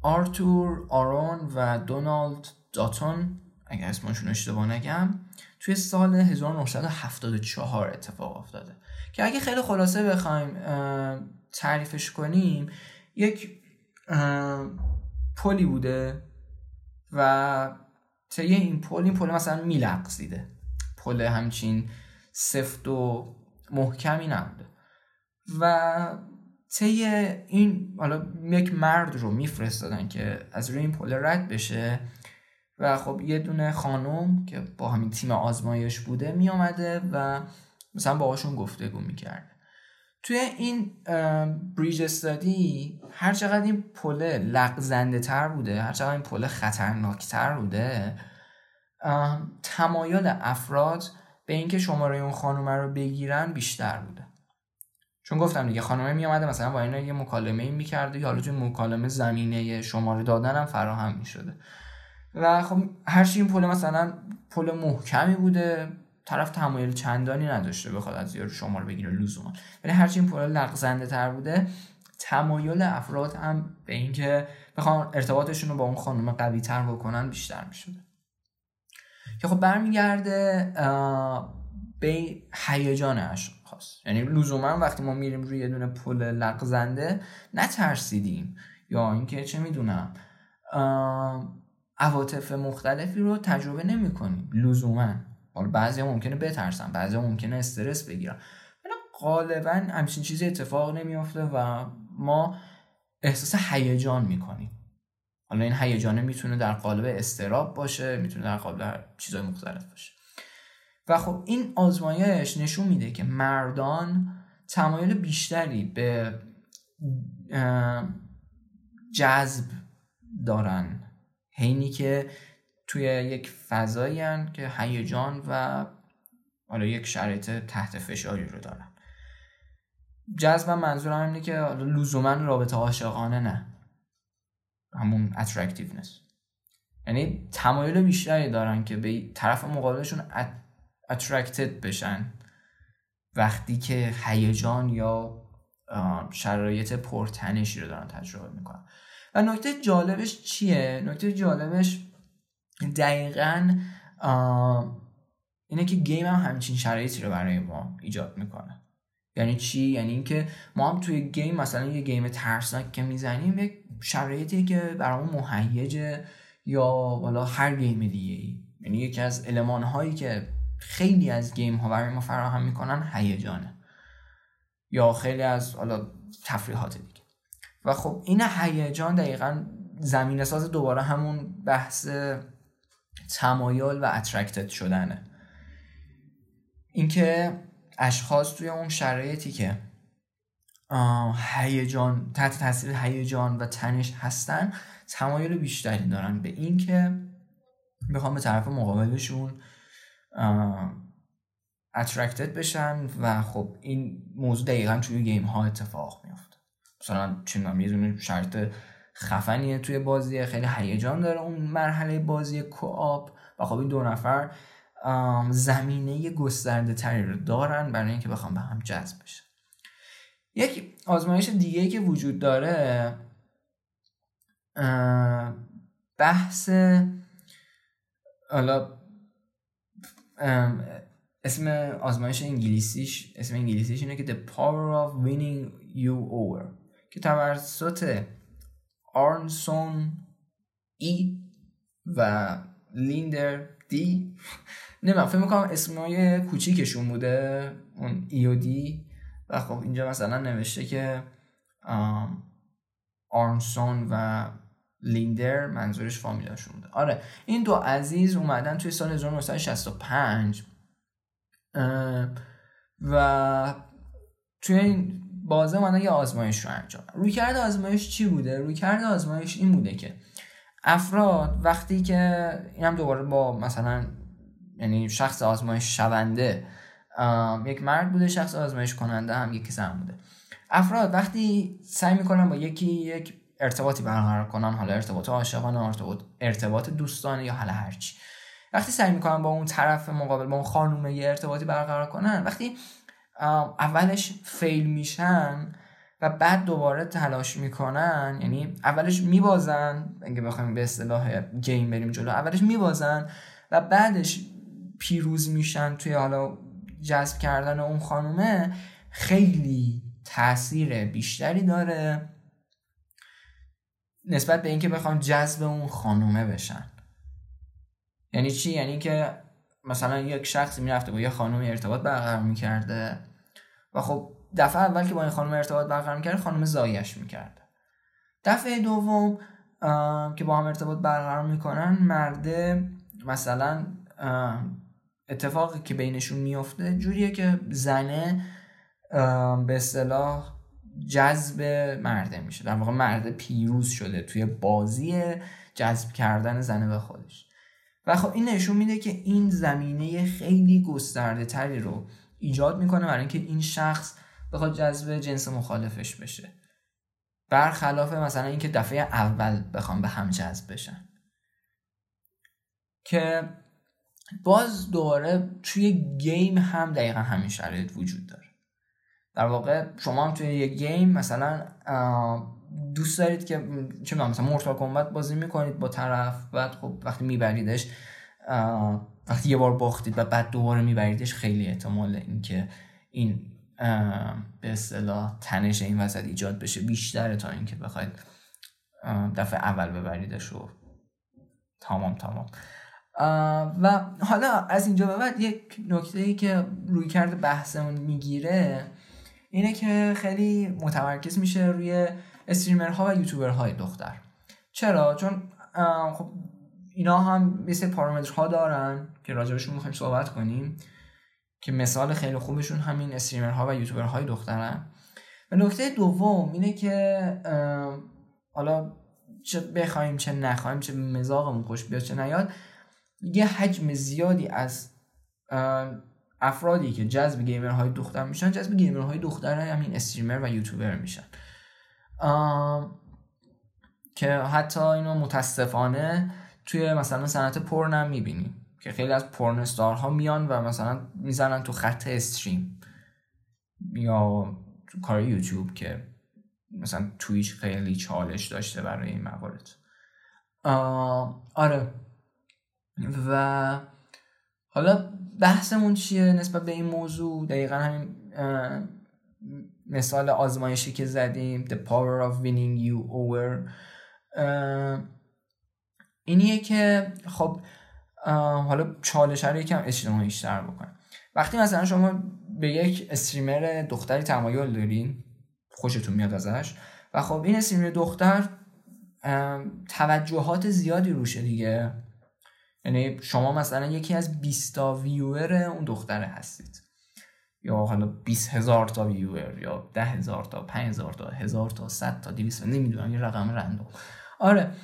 آرتور آرون و دونالد داتون اگر اسمشون اشتباه نگم توی سال 1974 اتفاق افتاده. که اگه خیلی خلاصه بخوایم تعریفش کنیم یک پلی بوده و طی این پل این پل مثلا می‌لغزیده. پل همچین سفت و محکمی نبوده. و طی این حالا یک مرد رو میفرستادن که از روی این پل رد بشه و خب یه دونه خانم که با همین تیم آزمایش بوده میامده و مثلا باهاشون گفتگو می‌کرد توی این بریج استادی هر چقدر این پله لغزنده تر بوده هر چقدر این پله خطرناک تر بوده تمایل افراد به اینکه شماره اون خانومه رو بگیرن بیشتر بوده. چون گفتم دیگه خانومه می آمده مثلا با اینا یه مکالمه این می‌کرده یا حالا توی مکالمه زمینه شماره دادن هم فراهم می‌شده و خب هرچی این پل مثلا پل محکمی بوده طرف تمایل چندانی نداشته بخواد از یارو شماره بگیره لزوما. ولی هرچی این پل لغزنده تر بوده تمایل افراد هم به اینکه بخوان ارتباطشون رو با اون خانم قوی تر بکنن بیشتر می‌شده که خب برمیگرده به هیجان اشخاص یعنی لزوما وقتی ما میریم روی یه دونه پل لغزنده نترسیدیم. یا اینکه چه می‌دونم عواطف مختلفی رو تجربه نمی کنیم لزوما. حالا بعضی ممکنه بترسن بعضی ممکنه استرس بگیرن. ولی غالبا همچین چیزی اتفاق نمیافته و ما احساس هیجان می‌کنیم. حالا این هیجانه می‌تونه در قالب استراب باشه می‌تونه در قالب چیزهای مختلف باشه. و خب این آزمایش نشون میده که مردان تمایل بیشتری به جذب دارن. حینی که توی یک فضایی که هیجان و حالا یک شرایط تحت فشاری رو دارن. جذب منظورم اینه که لزوما رابطه عاشقانه نه. همون attractiveness یعنی تمایل بیشتری دارن که به طرف مقابلشون attracted بشن. وقتی که هیجان یا شرایط پرتنشی رو دارن تجربه می‌کنن. و نکته جالبش چیه؟ نکته جالبش دقیقا اینه که گیم هم همچین شرایطی رو برای ما ایجاد می‌کنه. یعنی چی؟ یعنی اینکه ما هم توی گیم مثلا یه گیم ترسناک که می‌زنیم یک شرایطی که برامون مهیجه یا حالا هر گیم دیگه ای یعنی یکی از المان هایی که خیلی از گیم ها برای ما فراهم می‌کنن هیجانه. یا خیلی از حالا تفریحات دیگه. و خب این هیجان دقیقا زمینه ساز دوباره همون بحث تمایل و اترکتد شدنه. اینکه اشخاص توی اون شرایطی که هیجان تحت تاثیر هیجان و تنش هستن تمایل بیشتری دارن. به اینکه بخوام به طرف مقابلشون اترکتد بشن و خب این موضوع دقیقا توی گیم ها اتفاق میفته مثلا چون یه شرط خفنیه توی بازی خیلی هیجان داره اون مرحله بازی کوآپ و خب این دو نفر زمینه گسترده تری رو دارن برای اینکه بخوام به هم جذب بشن. یک آزمایش دیگه که وجود داره بحث حالا اسم آزمایش انگلیسیش اسم انگلیسیش اینه که The Power of Winning You Over که توسط آرنسون ای و لیندر دی نمی‌دونم فکر می‌کنم اسمای کوچیکشون بوده اون ای و دی. و خب اینجا مثلا نوشته که آرنسون و لیندر منظورش فامیلاشون بوده. آره این دو عزیز اومدن توی سال 1965 و توی این بازه اومدن یه آزمایش رو انجام روی کرده آزمایش چی بوده؟ روی کرده آزمایش این بوده که افراد وقتی که این هم دوباره با مثلا یعنی شخص آزمایش شونده یک مرد بوده شخص آزمایش کننده هم یک زن بوده. افراد وقتی سعی می‌کنن با یکی یک ارتباطی برقرار کنن حالا ارتباط عاشقانه ارتباط ارتباط دوستانه یا حالا هرچی وقتی سعی می‌کنن با اون طرف مقابل با اون خانومه یه ارتباطی برقرار کنن وقتی اولش فیل میشن و بعد دوباره تلاش می‌کنن یعنی اولش میبازن اگه بخوایم به اصطلاح گیم بریم جلو اولش میبازن و بعدش پیروز میشن توی حالا جذب کردن اون خانومه خیلی تاثیر بیشتری داره. نسبت به اینکه بخوام جذب اون خانومه بشن. یعنی چی؟ یعنی که مثلا یک شخصی می‌رفته با یه خانم ارتباط برقرار می‌کرده و خب دفعه اول که با این خانم ارتباط برقرار می‌کرده خانم زایش می‌کرده. دفعه دوم که با هم ارتباط برقرار می‌کنن مرده مثلا اتفاقی که بینشون میفته جوریه که زنه به اصطلاح جذب مرده میشه. در واقع مرده پیروز شده توی بازی جذب کردن زنه به خودش. و خب این نشون میده که این زمینه خیلی گسترده تری رو ایجاد می‌کنه برای اینکه این شخص بخواد جذب جنس مخالفش بشه. برخلاف مثلا اینکه دفعه اول بخوام به هم جذب بشن. که باز دوباره توی گیم هم دقیقا همین شرایط وجود داره. در واقع شما هم توی یه گیم مثلا دوست دارید که چه مثلا مورتال کمبت بازی می‌کنید با طرف بعد خب وقتی میبریدش وقتی یه بار باختید و بعد دوباره میبریدش خیلی احتمال اینکه این به اصطلاح تنش این وسط ایجاد بشه بیشتره تا اینکه بخواید دفعه اول ببریدش و تمام تمام. و حالا از اینجا به بعد یک نکته ای که روی کرده بحثمون می‌گیره اینه که خیلی متمرکز میشه روی استریمرها و یوتیوبرهای دختر. چرا؟ چون خب اینا هم مثل پارامترها دارن که راجبشون می‌خوایم صحبت کنیم که مثال خیلی خوبشون همین استریمرها و یوتیوبرهای دخترن. و نکته دوم اینه که حالا چه بخوایم چه نخوایم چه مزاقمون خوش بیاد چه نیاد یه حجم زیادی از افرادی که جذب گیمرهای دختر میشن جذب گیمرهای دختر همین استریمر و یوتیوبر میشن. که حتی اینو متاسفانه توی مثلا صنعت پرن هم می‌بینیم که خیلی از پرن ها میان و مثلا می‌زنن تو خط استریم یا تو کار یوتیوب که مثلا تویچ خیلی چالش داشته برای این موارد. آره. و حالا بحثمون چیه نسبت به این موضوع؟ دقیقا همین مثال آزمایشی که زدیم The power of winning you over. اینیه که خب حالا چالش رو یکم اجتماعیشتر بکنم وقتی مثلا شما به یک استریمر دختری تمایل دارین خوشتون میاد ازش و خب این استریمر دختر توجهات زیادی روشه دیگه. یعنی شما مثلا یکی از 20 تا ویور اون دختره هستید. یا حالا 20 هزار تا ویور یا 10 هزار تا 5 هزار تا هزار تا 100 تا 200 نمی‌دونم یه رقم رندوم. آره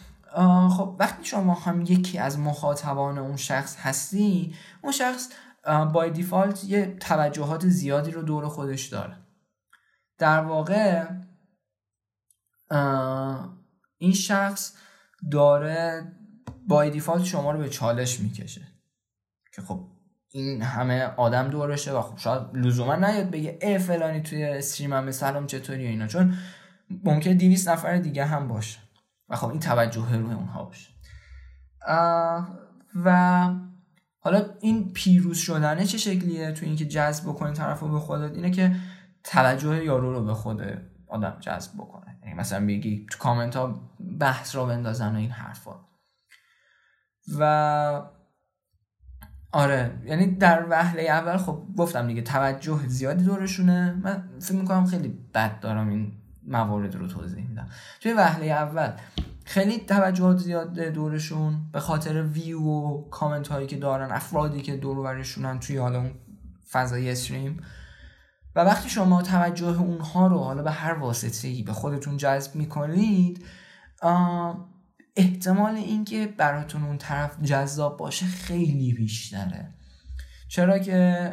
خب وقتی شما هم یکی از مخاطبان اون شخص هستی اون شخص بای دیفالت یه توجهات زیادی رو دور خودش داره. در واقع این شخص داره بای دیفالت شما رو به چالش می‌کشه. که خب این همه آدم دورشه و خب شاید لزوما نیاد بگه ای فلانی توی استریم سلام چطوری اینا چون ممکن 200 نفر دیگه هم باشه و خب این توجه روی اونها باشه. و حالا این پیروز شدنه چه شکلیه؟ تو اینکه جذب بکنی طرف رو به خودت اینه که توجه یارو رو به خود آدم جذب بکنه. یعنی مثلا بگی تو کامنت ها بحث رو بندازن و این حرفا. و آره یعنی در وهله اول خب گفتم دیگه توجه زیادی دورشونه. من فکر می‌کنم خیلی بد دارم این موارد رو توضیح میدم. توی وهله اول خیلی توجهات زیاد دورشون به خاطر ویو و کامنت هایی که دارن افرادی که دور توی حالا اون فضای استریم. و وقتی شما توجه اونها رو حالا به هر واسطه ای به خودتون جذب می‌کنید احتمال اینکه براتون اون طرف جذاب باشه خیلی بیشتره. چرا که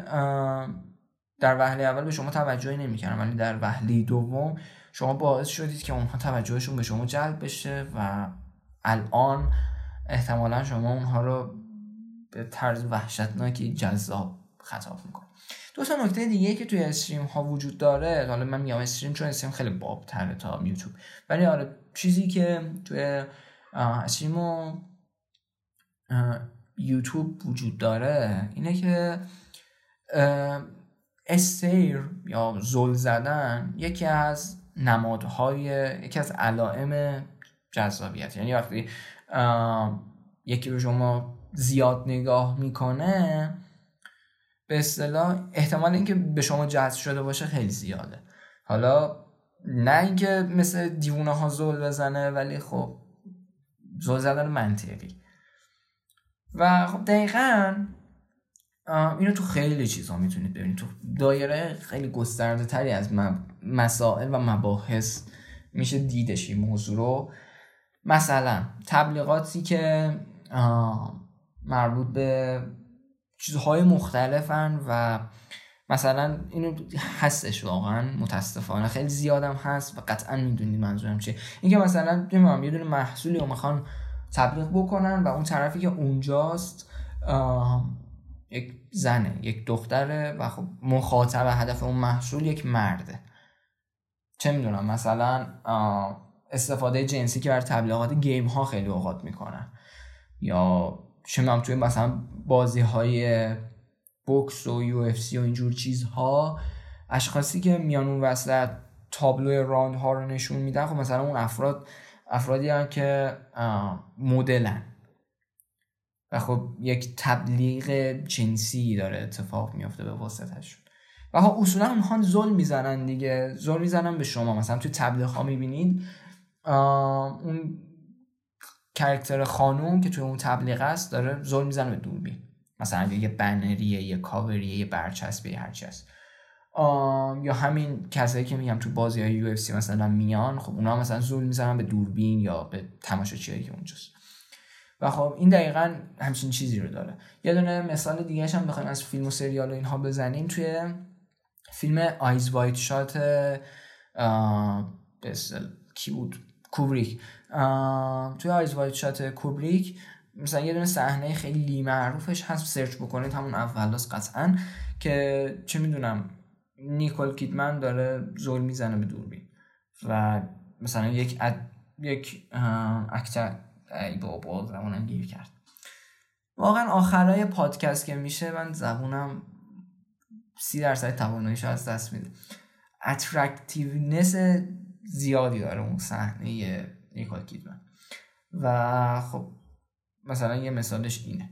در وهله اول به شما توجهی نمی‌کردن ولی در وهله دوم شما باعث شدید که اونها توجهشون به شما جلب بشه و الان احتمالا شما اونها رو به طرز وحشتناکی جذاب خطاب می‌کنید. دو تا نکته دیگه که توی استریم ها وجود داره حالا من میگم استریم چون استریم خیلی باب تره تا یوتیوب ولی آره چیزی که توی استریم و یوتیوب وجود داره. اینه که استیر یا زل زدن یکی از نمادهای یکی از علائم جذابیت. یعنی وقتی یکی به شما زیاد نگاه می‌کنه به اصطلاح احتمال اینکه به شما جذب شده باشه خیلی زیاده. حالا نه اینکه مثل دیوونه ها زل بزنه ولی خب زل زدن منطقی. و خب دقیقا اینو تو خیلی چیزها می‌تونید ببینید. تو دایره خیلی گسترده تری از مسائل و مباحث میشه دیدش این موضوع رو. مثلا تبلیغاتی که مربوط به چیزهای مختلفن و مثلا اینو هستش واقعا متاسفانه. خیلی زیادم هست و قطعا می‌دونید منظورم چیه. اینکه مثلا نمی‌دونم یه دونه محصولی رو می‌خوان تبلیغ بکنن و اون طرفی که اونجاست یک زنه یک دختره و خب مخاطب هدف اون محصول یک مرده. چه می‌دونم مثلا استفاده جنسی که برا تبلیغات game ها خیلی اوقات می‌کنن. یا چه توی مثلا بازی های بوکس و UFC و اینجور چیزها اشخاصی که میان اون وسط تابلو راند ها رو نشون میدن خب مثلا اون افراد افرادی هم که مدلن. و خب یک تبلیغ جنسی داره اتفاق میافته به واسطشون و ها خب اصولا اونها زل می‌زنن دیگه. زل می‌زنن به شما. مثلا توی تبلیغ ها می‌بینید اون کرکتر خانوم که توی اون تبلیغ است داره زل می‌زنه به دوربین. مثلا یه بنریه یه کاوریه یه برچسبه هرچی هست. یا همین کسایی که میگم تو بازی های یو مثلا میان خب اونا مثلا زول می‌زنن به دوربین یا به تماشاچیایی که اونجاست. و خب این دقیقا همچین چیزی رو داره. یه دونه مثال دیگه هم بخوایم از فیلم و سریال و اینها بزنیم. توی فیلم Eyes Wide Shut کی بود؟ کوبریک. توی Eyes Wide Shut کوبریک مثلا یه دونه صحنه خیلی معروفش هست search بکنید همون اولاس قطعا که چه می‌دونم نیکول کیدمن داره زول می‌زنه به دوربین. و مثلا یک اد... یک actor ای بابا زبونم گیر کرد. واقعا آخرای پادکست که میشه من زبونم سی درصد تواناییش از دست میده. attractiveness زیادی داره اون صحنه نیکول کیدمن. و خب مثلا یه مثالش اینه.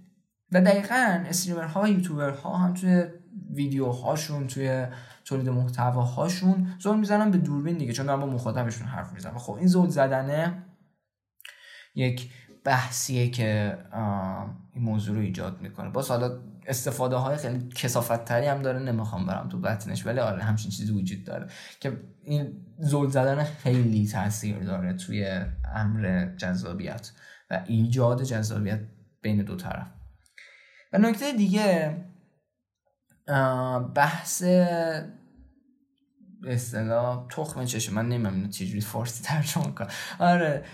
و دقیقا streamer ها و یوتیوبر ها هم توی ویدیو هاشون توی تولید هاشون زول می‌زنن به دوربین دیگه چون دارن با مخاطبشون حرف می‌زنن. خب این زول زدنه یک بحثیه که این موضوع رو ایجاد می‌کنه. باز حالا استفاده های خیلی کسافت تری هم داره نمی‌خوام برم تو بطنش ولی آره همچین چیزی وجود داره که این زول زدن خیلی تاثیر داره توی امر جذابیت. ایجاد جذابیت بین دو طرف. و نکته دیگه بحث اصطلاح تخم چشم. من نمی‌دونم چجوری فارسی ترجمه کنم. آره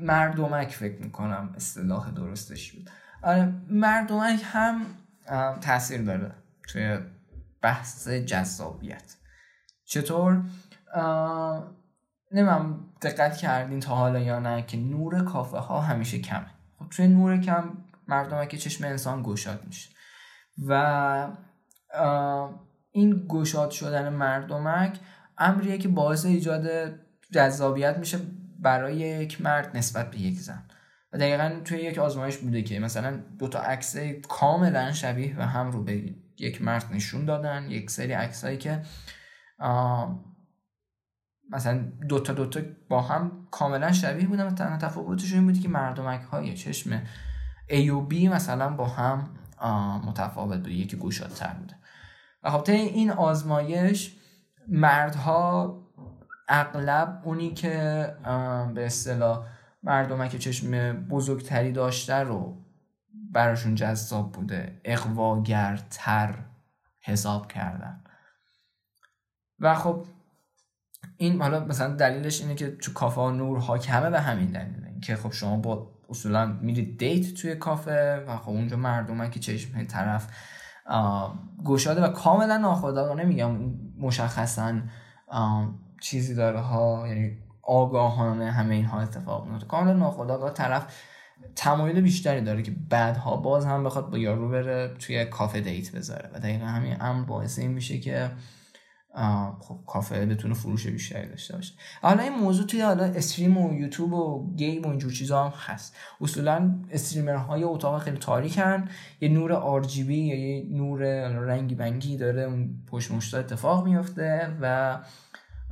مردمک فکر می‌کنم اصطلاح درستش بود. آره مردمک هم تاثیر داره توی بحث جذابیت. چطور؟ نمیم دقت کردین تا حالا یا نه که نور کافه ها همیشه کمه. خب توی نور کم مردمک چشم انسان گشاد میشه. و این گشاد شدن مردمک امریه که باعث ایجاد جذابیت میشه برای یک مرد نسبت به یک زن. و دقیقا توی یک آزمایش بوده که مثلا دو تا عکس کاملا شبیه و هم رو به یک مرد نشون دادن. یک سری عکسایی که مثلا دوتا دوتا با هم کاملا شبیه بودن تنها تفاوتش این بودی که مردمک های چشم A و B مثلا با هم متفاوت بود. یکی گوشادتر بوده و خب این آزمایش مردها اغلب اونی که به اصطلاح مردمک چشم بزرگتری داشته رو براشون جذاب بوده. اقواگرتر حساب کردن. و خب این حالا مثلا دلیلش اینه که تو کافه ها نور حاکمه به همین دلیله که خب شما با اصولا میرید دیت توی کافه و خب اونجا مردم که چشم طرف گشاده و کاملا ناخودآگاه نمیگم مشخصا چیزی داره ها یعنی آگاهانه همه اینها اتفاق میفته. کاملا ناخودآگاه طرف تمایل بیشتری داره که بعدها باز هم بخواد با یارو بره توی کافه دیت بذاره. و دقیقا همین امر باعث این میشه که خب کافه بتونه فروش بیشتری داشته باشه. حالا این موضوع توی حالا استریم و یوتیوب و گیم و اینجور چیزا هم هست. اصولا های اتاق خیلی تاریکن. یه نور آر یا یه نور رنگی بنگی داره اون پشت مشتا اتفاق میفته و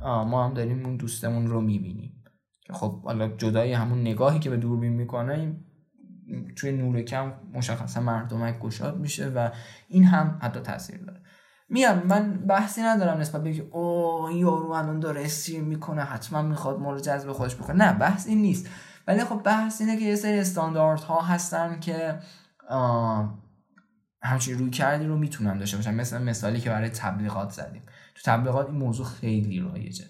ما هم داریم اون دوستمون رو می‌بینیم. خب حالا جدای همون نگاهی که به دوربین می‌کنه توی نور کم مشخصا مردمک گشاد میشه و این هم حتی تاثیر داره. میام من بحثی ندارم نسبت به او یارو الان داره استریم می‌کنه حتما می‌خواد ما رو جذب خودش بکنه. نه بحث این نیست. ولی خب بحث اینه که یه سری استاندارد ها هستن که همچین روی کردی رو می‌تونن داشته باشن. مثل مثالی که برای تبلیغات زدیم. تو تبلیغات این موضوع خیلی رایجه.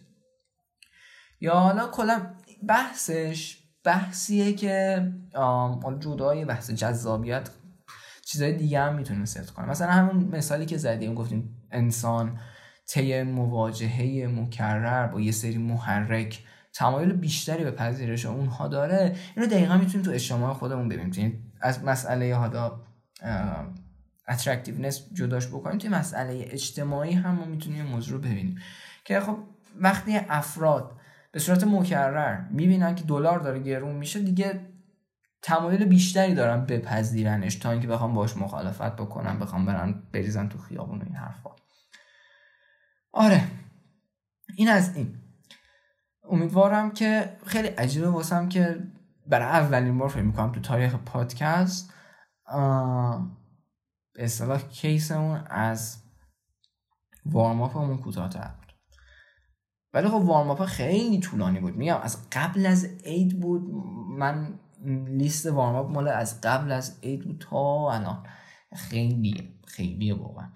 یا حالا کلا بحثش بحثیه که جدای بحث جذابیت چیزای دیگه هم می‌تونه ست کنه مثلا همون مثالی که زدیم گفتیم انسان طی مواجهه مکرر با یه سری محرک تمایل بیشتری به پذیرش اونها داره. اینو دقیقا می‌تونیم تو اجتماع خودمون ببینیم. یعنی از مسئله حالا attractiveness جداش بکنیم توی مسئله اجتماعی هم ما می‌تونیم موضوع رو ببینیم. که خب وقتی افراد به صورت مکرر می‌بینن که دلار داره گرون میشه دیگه تمایل بیشتری دارن بپذیرنش تا اینکه بخوام باش مخالفت بکنم بخوام برن بریزن تو خیابون این حرفا. آره این از این. امیدوارم که خیلی عجیبه واسم که برای اولین بار فکر می‌کنم تو تاریخ پادکست به اصطلاح کیسمون از وارماپمون کوتاهتر بود. ولی خب وارماپ خیلی طولانی بود. میگم از قبل از عید بود. من لیست وارم مال از قبل از عید بود تا الان. خیلی خیلی واقعا.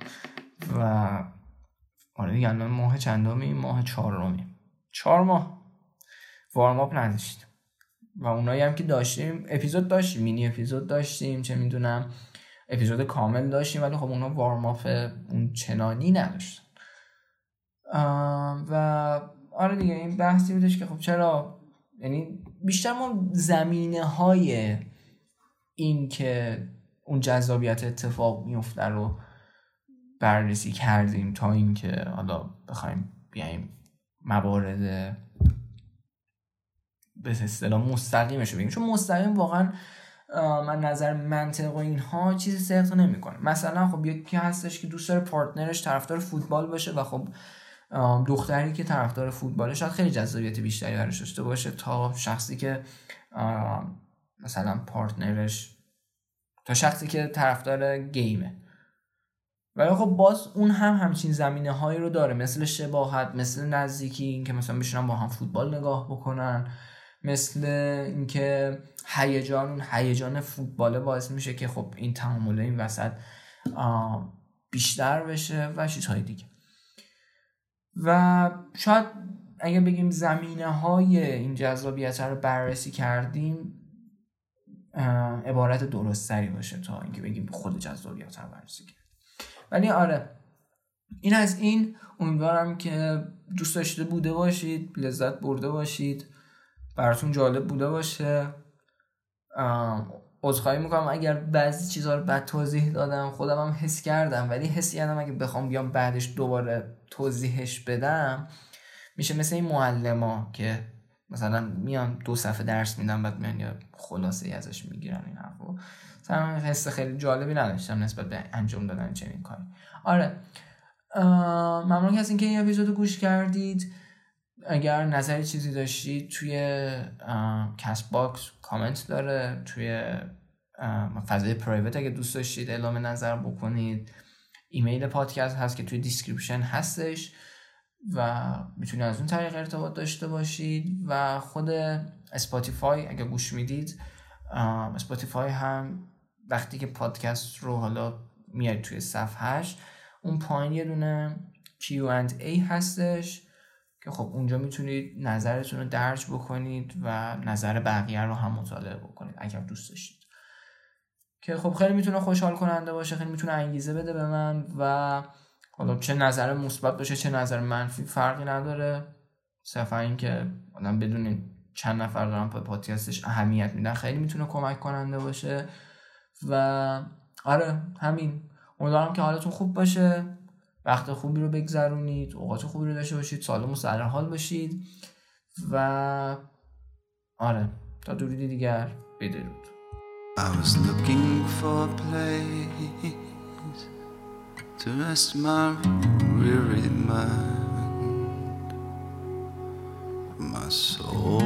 و آره دیگه الان ماه چندمی ماه چهارمی چهار ماه. وارم اپ نداشتیم. و اونایی هم که داشتیم اپیزود داشتیم مینی اپیزود داشتیم چه می‌دونم اپیزود کامل داشتیم ولی خب اونا وارم اون چنانی نداشتن. و آره دیگه این بحثی بودش که خب چرا؟ یعنی بیشتر ما زمینه های این که اون جذابیت اتفاق میفته رو بررسی کردیم تا اینکه حالا بخوایم بیایم موارد به اصطلاح مستقیمش بگیم. چون مستقیم واقعا من نظر منطق و اینها چیزی صدق نمی‌کنه. مثلا خب یکی هستش که دوست داره پارتنرش طرفدار فوتبال باشه و خب دختری که طرفدار فوتباله شاید خیلی جذابیت بیشتری براش داشته باشه تا شخصی که مثلا پارتنرش تا شخصی که طرفدار گیمه. ولی خب باز اون هم همچین زمینه هایی رو داره. مثل شباهت مثل نزدیکی اینکه مثلا بشنن با هم فوتبال نگاه بکنن. مثل اینکه هیجان اون هیجان فوتباله باعث میشه که خب این تعامل این وسط بیشتر بشه و چیزهای دیگه. و شاید اگه بگیم زمینه های این جذابیت رو بررسی کردیم عبارت درستری باشه تا اینکه بگیم خود جذابیت رو بررسی کردیم. ولی آره این از این. امیدوارم که دوست داشته بوده باشید لذت برده باشید براتون جالب بوده باشه. عذرخواهی می‌کنم. اگر بعضی چیزها رو بد توضیح دادم خودم هم حس کردم. ولی حس کردم اگه بخوام بیام بعدش دوباره توضیحش بدم. میشه مثل این معلم که مثلا میان دو صفحه درس میدن بعد میان یا خلاصه ای ازش می‌گیرن این حرفو. مثلا حس خیلی جالبی نداشتم نسبت به انجام دادن چنین کاری. آره. ممنون که از اینکه این اپیزودو گوش کردید. اگر نظری چیزی داشتید توی Castbox comment داره توی فضای private اگه دوست داشتید اعلام نظر بکنید. ایمیل پادکست هست که توی description هستش و می‌تونید از اون طریق ارتباط داشته باشید و خود Spotify اگه گوش می‌دید Spotify هم وقتی که پادکست رو حالا میاد توی صفحهش اون پایین یه دونه Q&A هستش. که خب اونجا می‌تونید نظرتون رو درج بکنید و نظر بقیه رو هم مطالعه بکنید اگر دوست داشتید. که خب خیلی می‌تونه خوشحال کننده باشه خیلی می‌تونه انگیزه بده به من و حالا چه نظر مثبت باشه چه نظر منفی فرقی نداره. صرفا اینکه آدم بدون چند نفر دارن به پادکستش اهمیت میدن خیلی می‌تونه کمک کننده باشه. و آره همین. امیدوارم که حالتون خوب باشه. وقت خوبی رو بگذرونید اوقات خوبی رو داشته باشید سالم و سر حال باشید و آره تا درودی دیگر بدرود I was looking for a place to rest my weary mind, my soul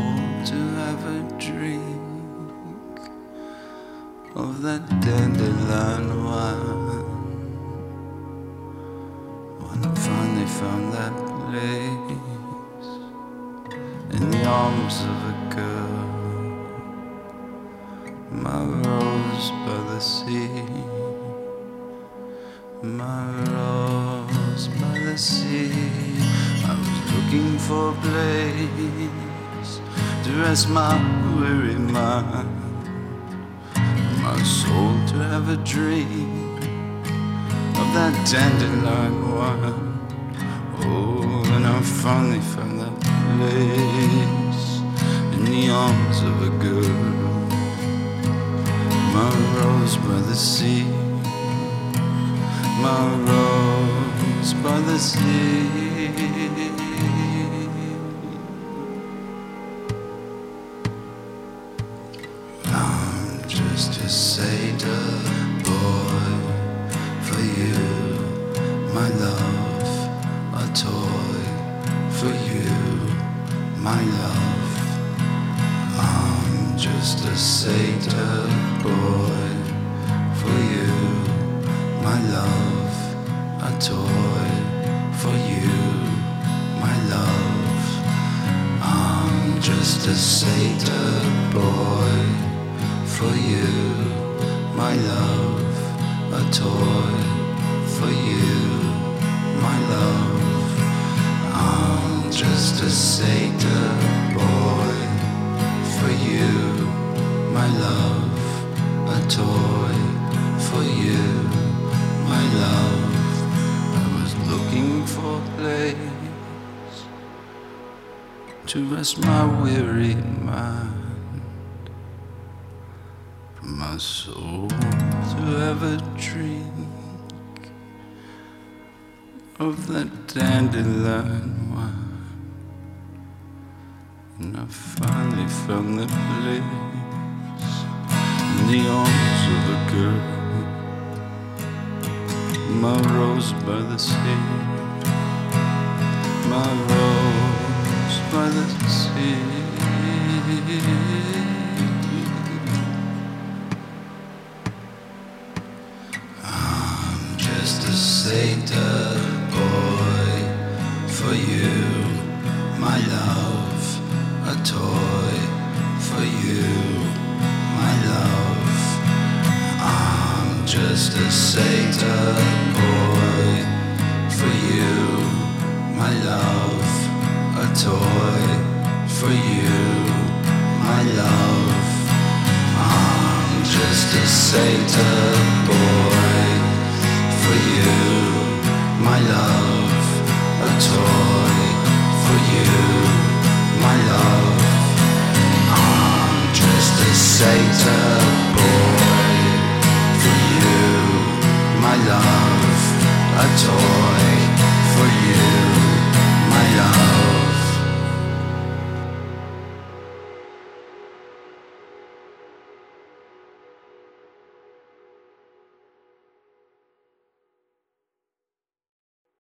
to have a drink of that dandelion wine. When I finally found that place in the arms of a girl my rose by the sea, my rose by the sea. I was looking for a place to rest my weary mind, my soul to have a dream of that dandelion Oh, and I finally found that place in the arms of a girl. My rose by the sea, my rose by the sea. Toy for you, my love. I'm just a satyr boy for you, my love a toy for you, my love. I was looking for a place to rest my weary dandelion wine. And I finally found the place in the arms of a girl. My rose by the sea, my rose by the sea.